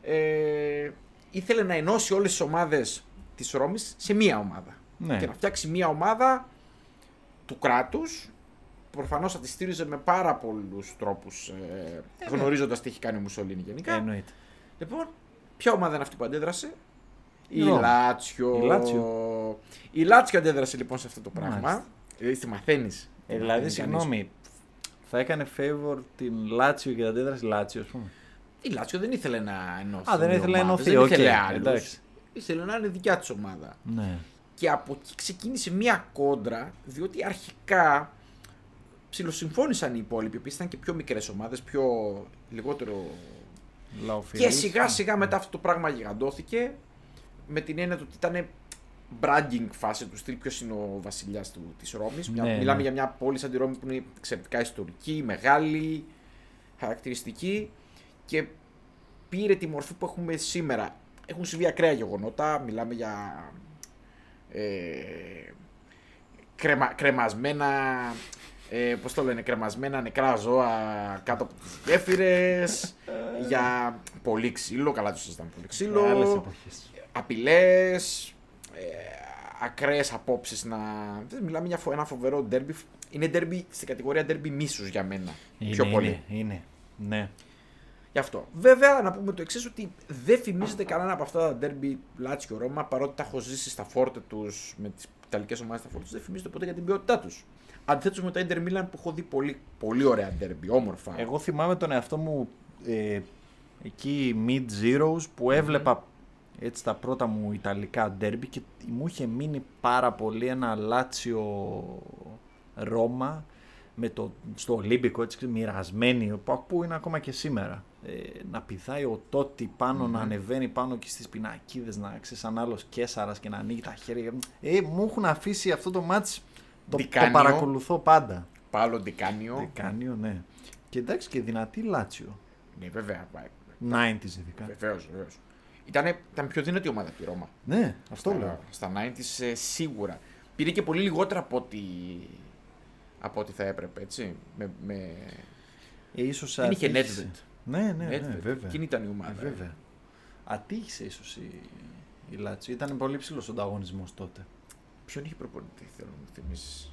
ε, ήθελε να ενώσει όλες τις ομάδες της Ρώμης σε μία ομάδα. Ναι. Και να φτιάξει μία ομάδα του κράτους, προφανώς θα τη στήριζε με πάρα πολλούς τρόπους, ε, γνωρίζοντας τι έχει κάνει ο Μουσολίνη γενικά. Εννοείται. Λοιπόν, ποια ομάδα είναι αυτή που αντέδρασε; Η Η Ρώμη. Λάτσιο. Η Λάτσιο. Η Λάτσιο αντέδρασε λοιπόν σε αυτό το πράγμα. Μάλιστα. Δηλαδή τη μαθαίνει. Ε, δηλαδή, συγγνώμη, θα έκανε favor την Λάτσιο και την αντέδραση Λάτσιο, ας πούμε. Η Λάτσιο δεν ήθελε να ενώσει. Α, δεν δύο ήθελε να ομάδες, ενωθεί, Δεν οκ, ήθελε άλλους. εντάξει. Ήθελε να είναι δικιά της ομάδα. Ναι. Και από εκεί ξεκίνησε μία κόντρα, διότι αρχικά ψιλοσυμφώνησαν οι υπόλοιποι, που ήταν και πιο μικρές ομάδες, πιο λιγότερο Λαοφιλείς. Και σιγά σιγά μετά αυτό το πράγμα γιγαντώθηκε με την έννοια του ότι ήταν bragging φάση τους στυλ ποιος είναι ο βασιλιάς της Ρώμης. Ναι, μιλάμε ναι. για μια πόλη σαν τη Ρώμη που είναι εξαιρετικά ιστορική, μεγάλη, χαρακτηριστική και πήρε τη μορφή που έχουμε σήμερα. Έχουν συμβεί ακραία γεγονότα, μιλάμε για ε, κρεμα, κρεμασμένα ε, πώς το λένε, κρεμασμένα νεκρά ζώα κάτω από τις γέφυρες, για πολύ ξύλο, καλά το συζητάμε, πολύ ξύλο, Άλλες εποχές. απειλές, ε, ακραίες απόψεις να... δεν Μιλάμε για φο- ένα φοβερό ντέρμπι, είναι ντέρμπι στην κατηγορία ντέρμπι μίσους για μένα, Είναι, πιο πολύ. Είναι, είναι. Ναι. Γι' αυτό. Βέβαια, να πούμε το εξής ότι δεν θυμίζεται κανένα από αυτά τα ντέρμπι Λάτσιο Ρώμα, παρότι τα έχω ζήσει στα φόρτε τους με τις Ιταλικές ομάδες στα φόρτε τους, δεν θυμίζεται ποτέ για την ποιότητά τους. Αντιθέτως με το Inter Milan που έχω δει πολύ, πολύ ωραία ντέρμπι, όμορφα. Εγώ θυμάμαι τον εαυτό μου ε, εκεί mid zeros που έβλεπα έτσι τα πρώτα μου Ιταλικά ντέρμπι και μου είχε μείνει πάρα πολύ ένα Λάτσιο Ρώμα με το, στο Ολύμπικο έτσι μοιρασμένη που, που είναι ακόμα και σήμερα. Ε, να πηδάει ο Τότι πάνω, να ανεβαίνει πάνω και στις πινακίδες, να ξέρεις σαν άλλος Κέσαρας και να ανοίγει τα χέρια. Ε, μου έχουν αφήσει αυτό το μάτς, το, το Ντικάνιο. παρακολουθώ πάντα. Πάλο Ντικάνιο. Δεκάνιο, ναι. Και εντάξει και δυνατή Λάτσιο. Ναι, βέβαια. 90s ειδικά. Βεβαίως, βεβαίως. Ήταν, ήταν πιο δυνατή ομάδα από τη Ρώμα. Ναι, αυτό Στα- λέω. Στα 90s ε, σίγουρα. Πήρε και πολύ λιγότερα από ό,τι, από ό,τι θα έπρεπε, έτσι. Με, με... Ε, ίσως Δεν είχε ατύχησε. Nedved. Ναι, ναι, ναι, Nedved. βέβαια. Εκείνη ήταν η ομάδα. Ε, βέβαια. Ατύχησε ίσως η, η Λάτσιο. Ήταν πολύ ψηλός ο ανταγωνισμός τότε. Ποιον είχε προπονητή, θέλω να μου θυμίσεις;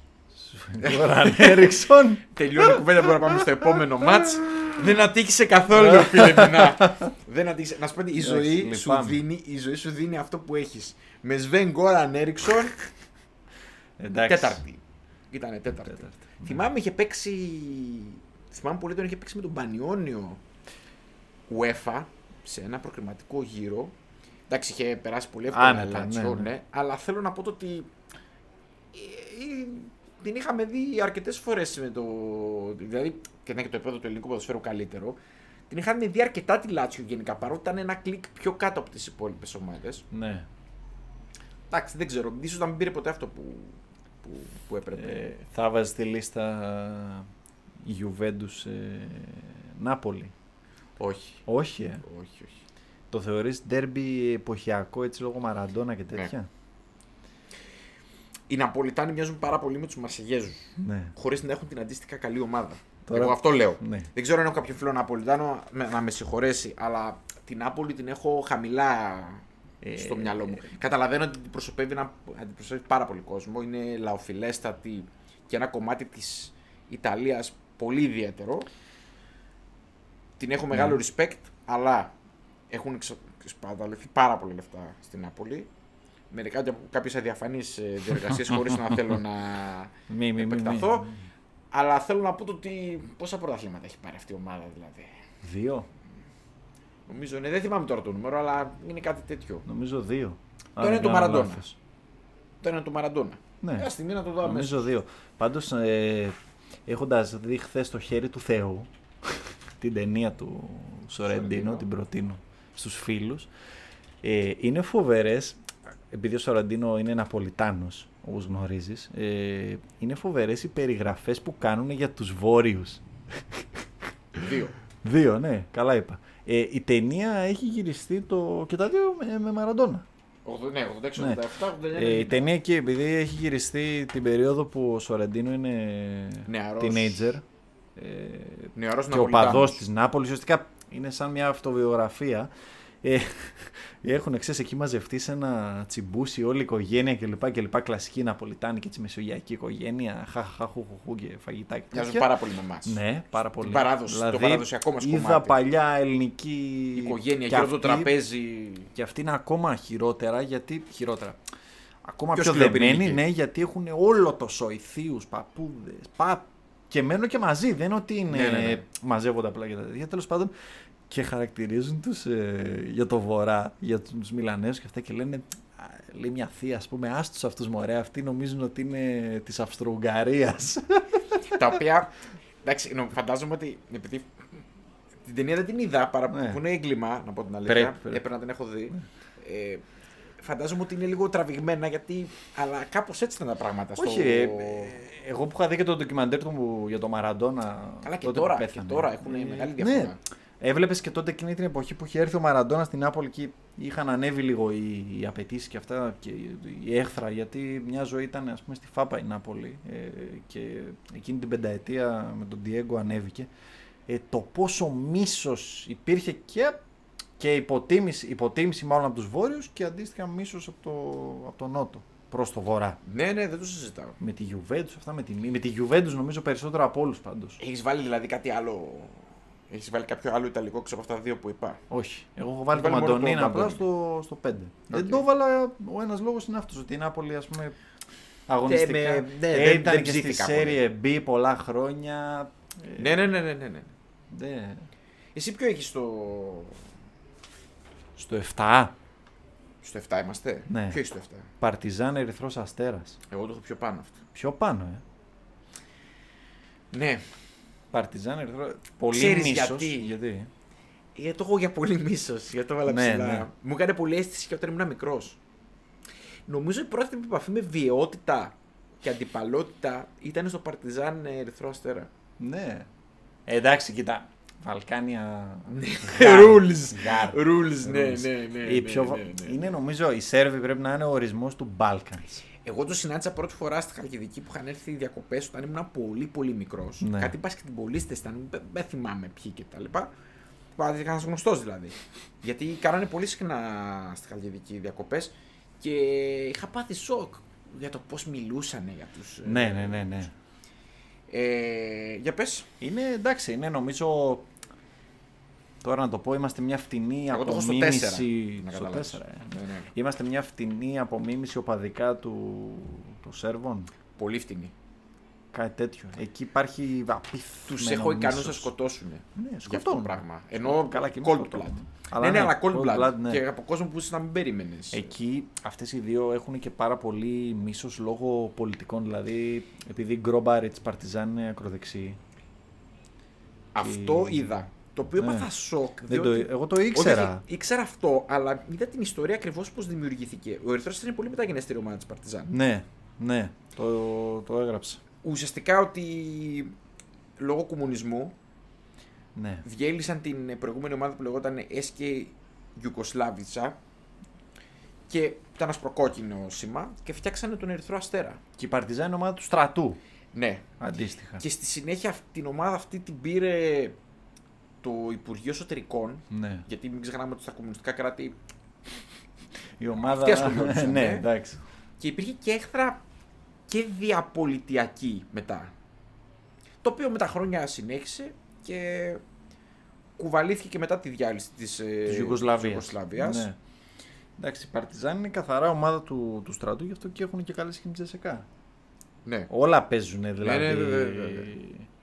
<laughs> Γκόραν Έριξον. <laughs> Τελειώνει η κουβέντα, μπορούμε να πάμε στο επόμενο μάτς. Δεν ατύχησε καθόλου, φίλε Μινά. <laughs> Δεν ατύχησε. Να σου πω ότι η ζωή, Εντάξει, σου λυπάμαι. δίνει, η ζωή σου δίνει αυτό που έχεις. Με Σβέν Γκόραν Έριξον, Εντάξει. τέταρτη. Ήτανε τέταρτη. Τέταρτη. Θυμάμαι είχε παίξει. Θυμάμαι πολύ τον είχε παίξει με τον Πανιόνιο UEFA σε ένα προκριματικό γύρο. Εντάξει, είχε περάσει πολύ εύκολα Άνετα, η Λάτσιο, ναι, ναι. ναι, αλλά θέλω να πω το ότι ε, ε, την είχαμε δει αρκετές φορές με το. Δηλαδή, και να και το επίπεδο του ελληνικού ποδοσφαίρου καλύτερο. Την είχαμε δει αρκετά τη Λάτσιο γενικά παρότι ήταν ένα κλικ πιο κάτω από τις υπόλοιπες ομάδες. Ναι. Εντάξει, δεν ξέρω. ίσως να μην πήρε ποτέ αυτό που, που, που έπρεπε. Ε, θα βάζει στη λίστα Juventus ε, Νάπολη. Όχι. Όχι, ε. Όχι, όχι. Το θεωρείς ντέρμπι εποχιακό έτσι λόγω Μαραντόνα και Ναι. τέτοια; Οι Ναπολιτάνοι μοιάζουν πάρα πολύ με τους Μαρσεγέζους. Ναι. Χωρίς να έχουν την αντίστοιχα καλή ομάδα. Τώρα- Εγώ αυτό λέω. Ναι. Δεν ξέρω αν έχω κάποιο φίλο Ναπολιτάνο με- να με συγχωρέσει, αλλά την Νάπολη την έχω χαμηλά Ε, στο μυαλό μου. Καταλαβαίνω ότι αντιπροσωπεύει, ένα, αντιπροσωπεύει πάρα πολύ κόσμο. Είναι λαοφιλέστατη και ένα κομμάτι της Ιταλίας πολύ ιδιαίτερο. Την έχω μεγάλο Ναι. respect, αλλά έχουν εξ- σπαταληθεί πάρα πολύ λεφτά στην Νάπολη. Μερικά και από κάποιες αδιαφανείς διεργασίες χωρίς να θέλω να Μη, <laughs> μη, μη, μη. επεκταθώ. Αλλά θέλω να πω το ότι πόσα πρωταθλήματα έχει πάρει αυτή η ομάδα δηλαδή. Δύο. Νομίζω είναι, δεν θυμάμαι τώρα το νούμερο, αλλά είναι κάτι τέτοιο. Νομίζω δύο. Το Αν είναι δεν το κάνω Μαραντόνα. λάθος. Το είναι το Μαραντόνα. Ναι. Μια στιγμή να το δω αμέσως. Νομίζω δύο. Πάντως, ε, έχοντας δει χθες το χέρι του Θεού, την ταινία του Σορεντίνο, Σορεντίνο. την προτείνω στους φίλους. Ε, είναι φοβερές, επειδή ο Σοραντίνο είναι Ναπολιτάνο, όπως γνωρίζεις, ε, είναι φοβερές οι περιγραφές που κάνουν για τους Βόρειους. Δύο. Δύο, ναι, καλά είπα. Ε, η ταινία έχει γυριστεί το... και τα δύο με, με Μαραντόνα. 80, ναι, 86, Ναι. 87, 89. Ε, η ταινία εκεί, επειδή έχει γυριστεί την περίοδο που ο Σοραντίνο είναι Νεαρός. teenager ε, Νεαρός και ο Ναπολιτάνος. παδός της Νάπολης, ουσιαστικά είναι σαν μια αυτοβιογραφία. Ε, έχουν ξέρεις, εκεί μαζευτεί σε ένα τσιμπούσι όλη η οικογένεια κλπ. κλπ. Κλασική Ναπολιτάνη και έτσι μεσογειακή οικογένεια. Χαχαχαχουχουχού και φαγητά και Μοιάζουν τέτοια. πάρα πολύ με εμάς. Ναι, πάρα πολύ. παράδοση, το παραδοσιακό μας είδα κομμάτι. παλιά ελληνική Οικογένεια, και γύρω από το αυτή- τραπέζι. Και αυτή είναι ακόμα χειρότερα γιατί. Χειρότερα. Ακόμα Πιο πιο, σκληροπυρηνική. δεμένοι, ναι, γιατί έχουν όλο το σοηθείου, παππούδες. Πα... Και μένουν και μαζί. Δεν είναι ότι είναι. Ναι, ναι, ναι. Μαζεύονται απλά για τα τέτοια. Τέλος πάντων. Και χαρακτηρίζουν τους για το βορρά, για τους Μιλανέους και αυτά και λένε. «Α, Λέει μια θεία, ας πούμε, άστου αυτούς μωρέ. Αυτοί νομίζουν ότι είναι της Αυστρο-Ουγγαρίας. τα οποία. Εντάξει, νο- φαντάζομαι ότι επειδή. Την ταινία δεν την είδα παρά Ναι. που είναι έγκλημα, να πω την αλήθεια. Πρέπει, πρέπει. Έπρεπε να την έχω δει. Ε, φαντάζομαι ότι είναι λίγο τραβηγμένα γιατί. Αλλά κάπως έτσι ήταν τα πράγματα. Στο... Όχι, ε, ε, εγώ που είχα δει και το ντοκιμαντέρ του για το Μαραντόνα. Καλά και τότε τώρα, που και πέθανε. τώρα έχουν Ε, μεγάλη Ναι, διαφορά. Έβλεπες και τότε εκείνη την εποχή που είχε έρθει ο Μαραντόνα στην Νάπολη και είχαν ανέβει λίγο οι, οι απαιτήσεις και αυτά και η έχθρα. Γιατί μια ζωή ήταν ας πούμε, στη Φάπα η Νάπολη ε, και εκείνη την πενταετία με τον Διέγκο ανέβηκε. Ε, το πόσο μίσος υπήρχε και, και υποτίμηση, υποτίμηση μάλλον από τους Βόρειους και αντίστοιχα μίσος από το, από το Νότο προς το Βορρά. Ναι, ναι, δεν το συζητάω. Με τη Juventus, αυτά με τη, με τη Juventus νομίζω περισσότερο από όλους πάντως. Έχεις βάλει δηλαδή κάτι άλλο. Έχεις βάλει κάποιο άλλο Ιταλικό ξέρω από αυτά τα δύο που είπα; Όχι. Εγώ έχω βάλει Βάλει το μόνο το Μαντονίνα απλά Μαντονίνα. στο, στο 5. Δεν το έβαλα. Ο ένας λόγος είναι αυτός. Ότι η Νάπολη, ας πούμε, αγωνιστικά. Ε, με- ναι, ε, δεν- ήταν δεν και στη ψήθηκα Serie B πολλά χρόνια. Ε, Ναι, ναι, ναι, ναι, ναι. ναι. ναι. Εσύ ποιο έχεις στο. Στο 7. Στο 7 είμαστε; Ναι. Ποιος έχει στο 7. Παρτιζάν Ερυθρός Αστέρας. Εγώ το έχω πιο πάνω αυτό. Πιο πάνω, ε. Ναι. Παρτιζάν Ερυθρό. Πολύ Ξέρεις μίσος, γιατί; γιατί; Γιατί το έχω για πολύ μίσος. Γιατί το έβαλα Ναι, ψηλά. ναι. Μου έκανε πολύ αίσθηση και όταν ήμουν μικρός. Νομίζω η πρώτη μου επαφή με βιαιότητα και αντιπαλότητα ήταν στο Παρτιζάν Ερυθρό Αστέρα. Ναι. Ε, εντάξει, κοίτα. Βαλκάνια. <laughs> Rules. Γάρ. Rules, ναι, Rules. ναι, ναι, Η ναι, πιο... ναι, ναι. Είναι νομίζω οι Σέρβοι πρέπει να είναι ο ορισμός του Balkans. Εγώ το συνάντησα πρώτη φορά στη Χαλκιδική που είχαν έρθει διακοπές όταν ήμουν πολύ πολύ μικρός. Ναι. Κάτι μπασκετμπολίστες ήταν, δεν- δεν θυμάμαι ποιοι και τα λοιπά. Ένα γνωστός δηλαδή. Γιατί κάνανε πολύ συχνά στη Χαλκιδική διακοπές και είχα πάθει σοκ για το πώς μιλούσαν για τους. Ναι, ναι, ναι, ναι. Ε, για πες. Είναι εντάξει, είναι νομίζω. Τώρα να το πω, είμαστε μια φτηνή Εγώ το έχω στο απομίμηση. τέσσερα, να Στο καταλάβεις. 4, ε. Ναι, ναι. Είμαστε μια φτηνή απομίμηση οπαδικά του, του Σέρβων. Πολύ φτηνή. Κάτι τέτοιο. Εκεί υπάρχει απίθανο. Τους έχω ικανούς να σκοτώσουν. Ναι, Για αυτό το σκοτώνουν. πράγμα. Ενώ Καλά, και εμείς cold σκοτώνουμε. blood. Αλλά ναι, ναι, ναι, αλλά cold cold blood. blood, ναι. Και από κόσμο που να μην περίμενε. Εκεί αυτές οι δύο έχουν και πάρα πολύ μίσος λόγω πολιτικών. Δηλαδή, επειδή η Γκρόμπαριτς Παρτιζάν είναι ακροδεξί. Αυτό Και- είδα. Το οποίο Ναι. έπαθα σοκ. Δεν το, διότι- εγώ το ήξερα. Όχι, ήξερα αυτό, αλλά είδα την ιστορία ακριβώς πώς δημιουργήθηκε. Ο Ερυθρός είναι πολύ μεταγενέστερη ομάδα τη Παρτιζάν. Ναι, ναι, το, το έγραψα. Ουσιαστικά ότι λόγω κομμουνισμού Ναι. διέλυσαν την προηγούμενη ομάδα που λεγόταν SK Ιουκοσλάβιτσα και ήταν ασπροκόκκινο σήμα και φτιάξανε τον Ερυθρό Αστέρα. Και η Παρτιζάν είναι ομάδα του στρατού. Ναι. Αντίστοιχα. Και στη συνέχεια αυ- την ομάδα αυτή την πήρε το Υπουργείο Εσωτερικών. Ναι. Γιατί μην ξεχνάμε ότι στα κομμουνιστικά κράτη Η ομάδα. Αυτοί ασχολιόντουσαν, ναι, ε. εντάξει. και υπήρχε και έχθρα και διαπολιτιακή μετά. Το οποίο με τα χρόνια συνέχισε και κουβαλήθηκε και μετά τη διάλυση της, ε, Της Ιουγκοσλαβία. της Ιουγκοσλαβίας. Ναι. Εντάξει, η Παρτιζάν είναι καθαρά ομάδα του, του στρατού, γι' αυτό και έχουν και καλή σχέση με τη Τζεσεκά. ναι. Όλα παίζουν δηλαδή ναι, βέβαια, βέβαια.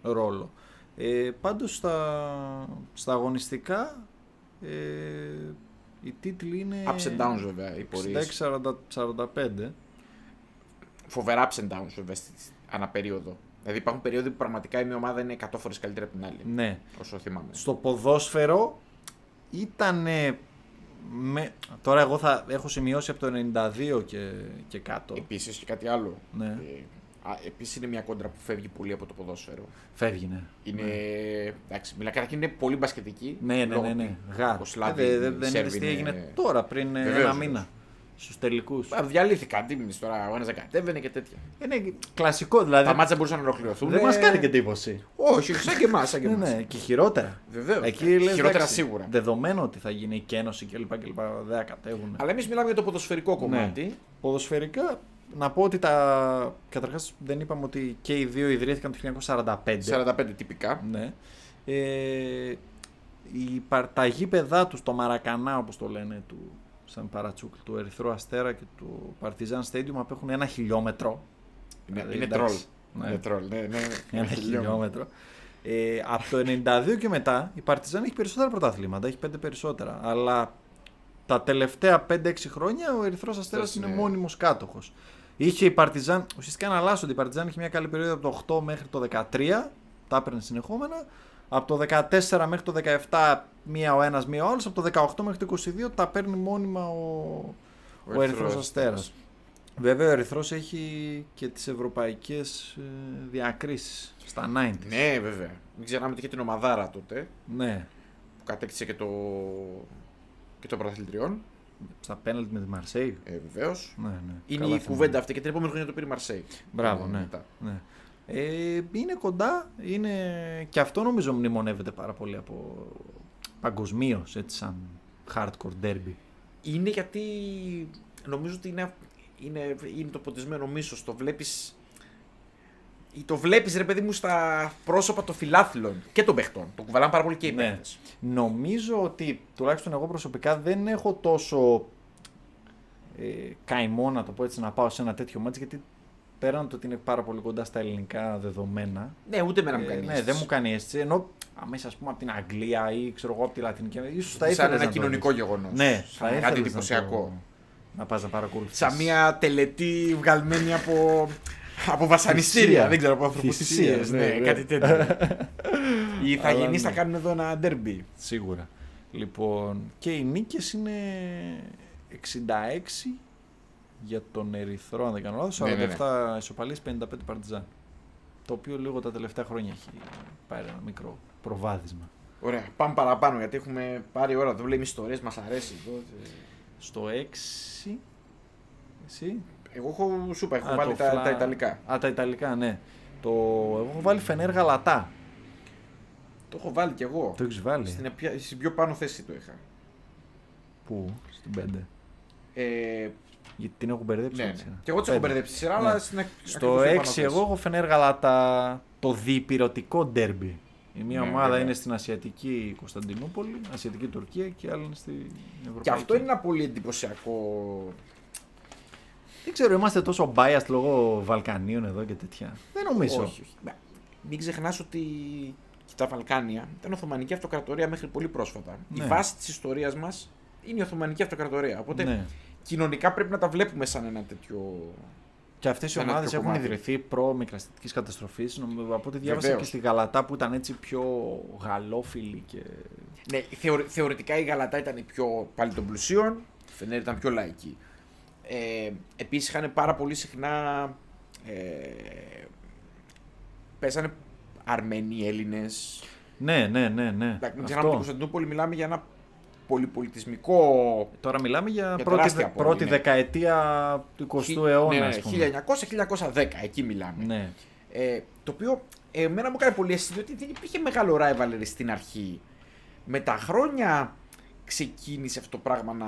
ρόλο. Ε, πάντως στα, στα αγωνιστικά ε, οι τίτλοι είναι Ups and downs βέβαια οι πορείες. 66-45. Φοβερά ups and downs βέβαια στη- αναπερίοδο. Δηλαδή υπάρχουν περίοδοι που πραγματικά η μία ομάδα είναι 100 φορές καλύτερη από την άλλη. Ναι. Όσο θυμάμαι. Στο ποδόσφαιρο ήταν με... Τώρα εγώ θα έχω σημειώσει από το 92 και, και κάτω. Επίσης και κάτι άλλο. Ναι. Ε, Επίσης είναι μια κόντρα που φεύγει πολύ από το ποδόσφαιρο. Φεύγει, ναι. Είναι. Εντάξει, μιλά καταρχήν είναι πολύ μπασκετική. Ναι, ναι, ναι. ναι. Γάρ. Ο Σλάβι, Ε, οι δεν δεν Σέρβοι είδες τι είναι- έγινε τώρα, πριν ε, Βεβαίως, ένα βεβαίως. μήνα. Στους τελικούς. Α, Διαλύθηκαν αντίμνηση τώρα. Ο ένας δεν κατέβαινε και τέτοια. Είναι κλασικό δηλαδή. Τα μάτσα μπορούσαν να ολοκληρωθούν. δεν μας κάνει και εντύπωση. Όχι, σαν και εμάς. Σαν και Ναι, εμάς. ναι, και χειρότερα. Βεβαίως. Εκεί λες, Χειρότερα εντάξει, σίγουρα. Δεδομένο ότι θα γίνει η κένωση κλπ. κλπ δεν θα κατέβουν. Αλλά εμείς μιλάμε για το Ναι. ποδοσφαιρικό κομμάτι. Ποδοσφαιρικά, να πω ότι τα. Καταρχάς, δεν είπαμε ότι και οι δύο ιδρύθηκαν το 1945. 45 τυπικά. Ναι. Ε, η, πα- τα γήπεδά τους, το Μαρακανά όπως το λένε, του Σαν Παρατσούκλ, του Ερυθρού Αστέρα και του Παρτιζάν Stadium απέχουν ένα χιλιόμετρο. Είναι, Δηλαδή, είναι εντάξει, τρόλ. ναι. Είναι τρόλ. Ναι, ναι, ναι. <laughs> Ένα χιλιόμετρο. Ε, από το 92 και μετά η Παρτιζάν έχει περισσότερα πρωταθλήματα, έχει πέντε περισσότερα. Αλλά τα τελευταία 5-6 χρόνια ο Ερυθρός Αστέρας Αυτός είναι είναι- μόνιμος κάτοχος. Είχε η Παρτιζάν, ουσιαστικά να αλλάσσονται. Η Παρτιζάν είχε μια καλή περίοδο από το 8 μέχρι το 13, τα έπαιρνε συνεχόμενα. Από το 14 μέχρι το 17 μία ο ένας, μία ο άλλος. Από το 18 μέχρι το 22 τα παίρνει μόνιμα ο, ο, Ερυθρός Αστέρας. Βέβαια ο Ερυθρός έχει και τις ευρωπαϊκές ε, διακρίσεις στα 90s. Ναι, βέβαια. Μην ξεχνάμε ότι είχε την ομαδάρα τότε Ναι. που κατέκτησε και το, και το πρωταθλητριών. Στα πέναλτι με τη Μαρσέη. Ε, Βεβαίως. Ναι, ναι. Είναι Καλά η θυμάμαι. κουβέντα αυτή και την επόμενη χρονιά το πήρε η Μαρσέη. Μπράβο, Ε, ναι. μετά. ναι. Ε, είναι κοντά, είναι... και αυτό νομίζω μνημονεύεται πάρα πολύ από παγκοσμίως έτσι σαν hardcore derby. Είναι γιατί νομίζω ότι είναι, είναι, είναι το ποτισμένο μίσος. Το βλέπεις το βλέπεις ρε παιδί μου στα πρόσωπα των φιλάθλων και των παιχτών. Το κουβαλάνε πάρα πολύ και οι Ναι. παίχτες. Νομίζω ότι τουλάχιστον εγώ προσωπικά δεν έχω τόσο ε, καημό να το πω έτσι να πάω σε ένα τέτοιο μάτς γιατί πέραν το ότι είναι πάρα πολύ κοντά στα ελληνικά δεδομένα Ναι, ούτε εμένα μου Ε, κάνει ναι, αίσθηση. δεν μου κάνει αίσθηση. Ενώ αμέσως ας πούμε από την Αγγλία ή ξέρω εγώ από τη Λατινική Αμερική, ίσως θα Σαν ήθελες. ένα κοινωνικό γεγονός. Ναι, θα ήθελες. κάτι εντυπωσιακό. Να πας να παρακολουθήσεις. Σαν μια τελετή βγαλμένη από, από βασανιστήρια. Θυσία. Δεν ξέρω, από ανθρωποθυσίες. Θυσίες, Ναι, ναι, ναι. κάτι τέτοιο. Οι Αλλά ηθαγενείς θα ναι. κάνουν εδώ ένα ντέρμπι. Σίγουρα. Λοιπόν, και οι νίκες είναι 66 για τον Ερυθρό, αν δεν κάνω λάθος. 47 Ναι, ναι, ναι. ισοπαλίες, 55 παρτιζάν. Το οποίο λίγο τα τελευταία χρόνια έχει πάρει ένα μικρό προβάδισμα. Ωραία, πάμε παραπάνω γιατί έχουμε πάρει ώρα. Δεν λέμε ιστορίες, μας αρέσει. εδώ. Στο 6. Εσύ; Εγώ έχω, σου είπα, έχω Α, βάλει το τα, φλα- τα Ιταλικά. Α, τα Ιταλικά, ναι. Το... Εγώ έχω βάλει Φενέρ Γαλατά. Το έχω βάλει κι εγώ. Το έχεις βάλει; Στην, επια- στην πιο πάνω θέση το είχα. Πού, στην 5. Ε, Γιατί την έχω μπερδέψει. ναι, έτσι. ναι. Και εγώ τις έχω Πέντε. μπερδέψει σειρά, Ναι. αλλά στην ακ- Στο ακριβώς πιο πάνω 6 θέση. εγώ έχω Φενέρ Γαλατά το διπυρωτικό ντέρμπι. Η μία Ναι, ομάδα βέβαια. είναι στην Ασιατική Κωνσταντινούπολη, Ασιατική Τουρκία και η άλλη είναι στην Ευρωπαϊκή. Και αυτό είναι ένα πολύ εντυπωσιακό. Δεν ξέρω, είμαστε τόσο biased λόγω Βαλκανίων εδώ και τέτοια. Δεν νομίζω. Όχι, όχι. Ναι. Μην ξεχνάς ότι τα Βαλκάνια ήταν Οθωμανική Αυτοκρατορία μέχρι πολύ πρόσφατα. Ναι. Η βάση της ιστορίας μας είναι η Οθωμανική Αυτοκρατορία. Οπότε Ναι. κοινωνικά πρέπει να τα βλέπουμε σαν ένα τέτοιο. Και αυτές οι Σαν ένα ομάδες τέτοιο έχουν κομμάτι. ιδρυθεί προ μικραστικής καταστροφής. Από ό,τι διάβασα Βεβαίως. και στη Γαλατά που ήταν έτσι πιο γαλόφιλη και. Ναι, θεωρη- θεωρητικά η Γαλατά ήταν η πιο πάλι των πλουσίων, η Φενέρ ήταν πιο λαϊκή. Ε, Επίσης είχαν πάρα πολύ συχνά. Ε, παίζανε Αρμένοι, Έλληνες. Ναι, ναι, ναι. ναι. Μην ξεχνάμε ότι Αυτό. η Κωνσταντινούπολη μιλάμε για ένα πολυπολιτισμικό. Τώρα μιλάμε για, Για πρώτη, τεράστια πόλη, πρώτη ναι. δεκαετία του 20ου χι- αιώνα. ναι, ας πούμε. 1900-1910, εκεί μιλάμε. Ναι. Ε, το οποίο εμένα μου έκανε πολύ αίσθηση διότι δεν υπήρχε μεγάλο rivalry στην αρχή. Με τα χρόνια ξεκίνησε αυτό το πράγμα να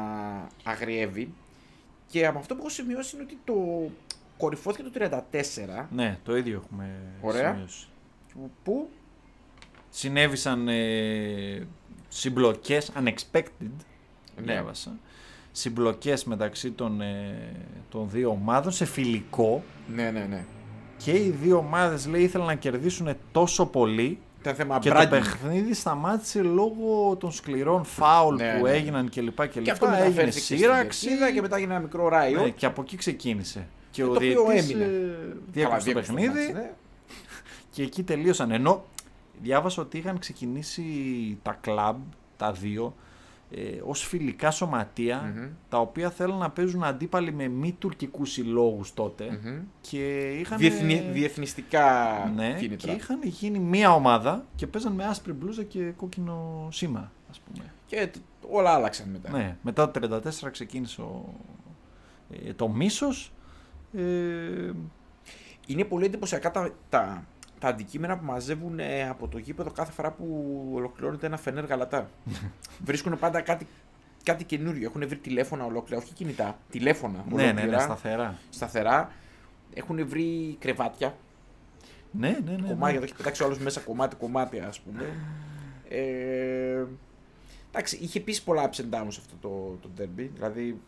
αγριεύει και από αυτό που έχω σημειώσει είναι ότι το κορυφώθηκε το 34 ναι, το ίδιο έχουμε Ωραία. σημειώσει. που Συνέβησαν ε, συμπλοκές, unexpected, Ναι. διάβασα. Συμπλοκές μεταξύ των, ε, των δύο ομάδων σε φιλικό ναι ναι ναι και οι δύο ομάδες λέει ήθελαν να κερδίσουν τόσο πολύ ήταν θέμα και branding. το παιχνίδι σταμάτησε λόγω των σκληρών φάουλ Ναι, που ναι. έγιναν κλπ. Και, και αυτό έγινε μεταφέρθηκε στην σύραξη κερκίδα και μετά έγινε ένα μικρό ράιο ναι, και από εκεί ξεκίνησε. Και το ο οποίο διαιτητής έμεινε. ε, διέκοψε το διέκοψε παιχνίδι μάτς, ναι. και εκεί τελείωσαν. Ενώ διάβασα ότι είχαν ξεκινήσει τα κλαμπ, τα δύο, ε, ως φιλικά σωματεία, Μμμ. τα οποία θέλουν να παίζουν αντίπαλοι με μη τουρκικούς συλλόγους τότε Μμμ. και είχαν... Διεθνη, διεθνιστικά ναι, κίνητρα. και είχαν γίνει μία ομάδα και παίζαν με άσπρη μπλούζα και κόκκινο σήμα, ας πούμε. Και τ- όλα άλλαξαν μετά. Ναι, μετά το 34 ξεκίνησε ο, ε, το μίσος. Ε, Είναι πολύ εντυπωσιακά τα, τα, τα αντικείμενα που μαζεύουν ε, από το γήπεδο κάθε φορά που ολοκληρώνεται ένα φενέρ γαλατά. <laughs> Βρίσκουν πάντα κάτι, κάτι καινούριο. Έχουν βρει τηλέφωνα ολόκληρα, όχι κινητά, τηλέφωνα ναι, ναι, ολόκληρα, ναι, σταθερά. σταθερά. Έχουν βρει κρεβάτια, Ναι, ναι, ναι. ναι. κομμάτια, το έχει πετάξει ο άλλος μέσα κομμάτι-κομμάτι, ας πούμε. Ε, εντάξει, είχε επίση πολλά ups and downs αυτό το, το derby. Δηλαδή,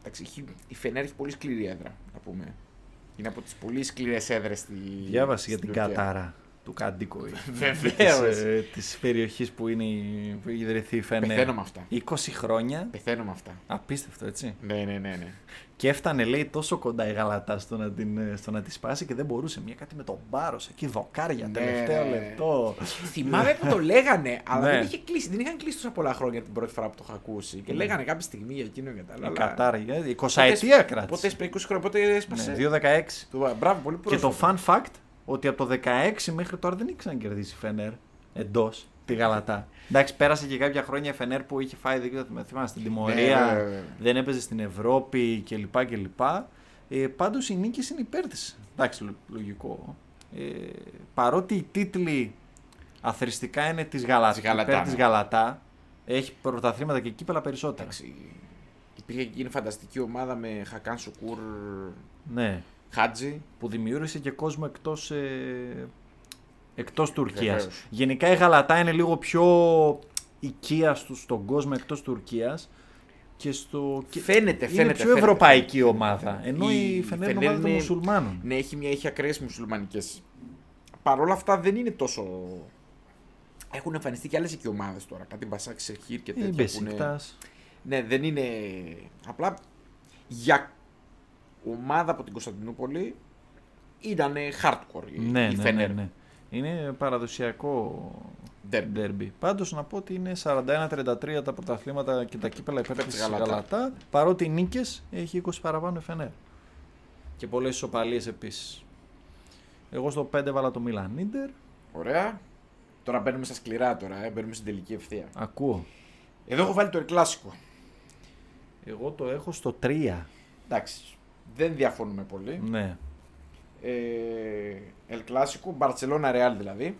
εντάξει, έχει, η Φενέρ έχει πολύ σκληρή έδρα, να πούμε. Είναι από τις πολύ σκληρές έδρες στη Διάβασε για στην την Τουρκία. Κατάρα του Κάντικο. <laughs> Βεβαίως. Της, ε, της περιοχής που, είναι, η- που έχει ιδρυθεί η Φενέρ. Πεθαίνω με αυτά. 20 χρόνια. Πεθαίνω με αυτά. Απίστευτο, έτσι. Ναι, ναι, ναι. ναι. Και έφτανε, λέει, τόσο κοντά η Γαλατά στο να, την, ε, στο να τη σπάσει και δεν μπορούσε. Μια κάτι με τον Πάρο εκεί, δοκάρια, Ναι. τελευταίο λεπτό. Θυμάμαι που το λέγανε, αλλά Ναι. δεν είχε κλείσει. Δεν είχαν κλείσει τόσα πολλά χρόνια την πρώτη φορά που το είχα ακούσει. Και λέγανε κάποια στιγμή για εκείνο και τα άλλα. Η αλλά- Κατάρα, η 20 Πότε- ετία κράτησε. Πότε έσπασε 20 χρόνια, πότε έσπασε. Ναι, 2-16. Το- Μπράβο, πολύ Και το πρόσφατα. fun fact ότι από το 16 μέχρι τώρα δεν είχε ξανακερδίσει η Φενέρ εντός τη Γαλατά. Εντάξει, πέρασε και κάποια χρόνια η Φενέρ που είχε φάει, δεν ξέρω, θυμάσαι, την τιμωρία, Ναι, ναι, ναι. δεν έπαιζε στην Ευρώπη κλπ. κλπ. Ε, Πάντως οι νίκες είναι υπέρ της. Εντάξει, λο- λογικό. Ε, παρότι οι τίτλοι αθρηστικά είναι της Γαλατά, Της Γαλατά, υπέρ ναι. της Γαλατά, έχει πρωταθλήματα και κύπελα περισσότερα. Εντάξει. Υπήρχε και εκείνη φανταστική ομάδα με Χακάν Σουκούρ Ναι. Χάτζη. που δημιούργησε και κόσμο εκτός, ε, εκτός Τουρκίας. Βεβαίως. Γενικά η Γαλατά είναι λίγο πιο οικία στους, στον κόσμο εκτός Τουρκίας και στο... και Φαίνεται, είναι φαίνεται. πιο φαίνεται, ευρωπαϊκή φαίνεται. ομάδα. Ενώ η, Η Φενέρ είναι Φενέρ ομάδα των είναι- μουσουλμάνων. Ναι, έχει, μια, έχει ακραίες μουσουλμανικές. Παρ' όλα αυτά δεν είναι τόσο. Έχουν εμφανιστεί και άλλες και ομάδες τώρα. Κάτι μπασάκι σε χείρ και Η τέτοια. που είναι... Μπεσίκτας. Ναι, δεν είναι. Απλά για ομάδα από την Κωνσταντινούπολη ήταν hardcore η, Ναι, η ναι, Φενέρ. ναι, ναι. Είναι παραδοσιακό Derby. ντέρμπι. Πάντως να πω ότι είναι 41-33 τα πρωταθλήματα και τα κύπελα υπέρ Υπέρ της της Γαλατά. Γαλατά. Παρότι οι νίκες έχει 20 παραπάνω η Φενέρ. Και πολλές ισοπαλίες επίσης. Εγώ στο 5 βάλα το Μίλαν Ίντερ. Ωραία. Τώρα μπαίνουμε στα σκληρά τώρα, ε, μπαίνουμε στην τελική ευθεία. Ακούω. Εδώ έχω βάλει το Ερκλάσικο. Εγώ το έχω στο 3. Εντάξει. Δεν διαφωνούμε πολύ. Ναι. Ε, El Clásico, Barcelona Real δηλαδή.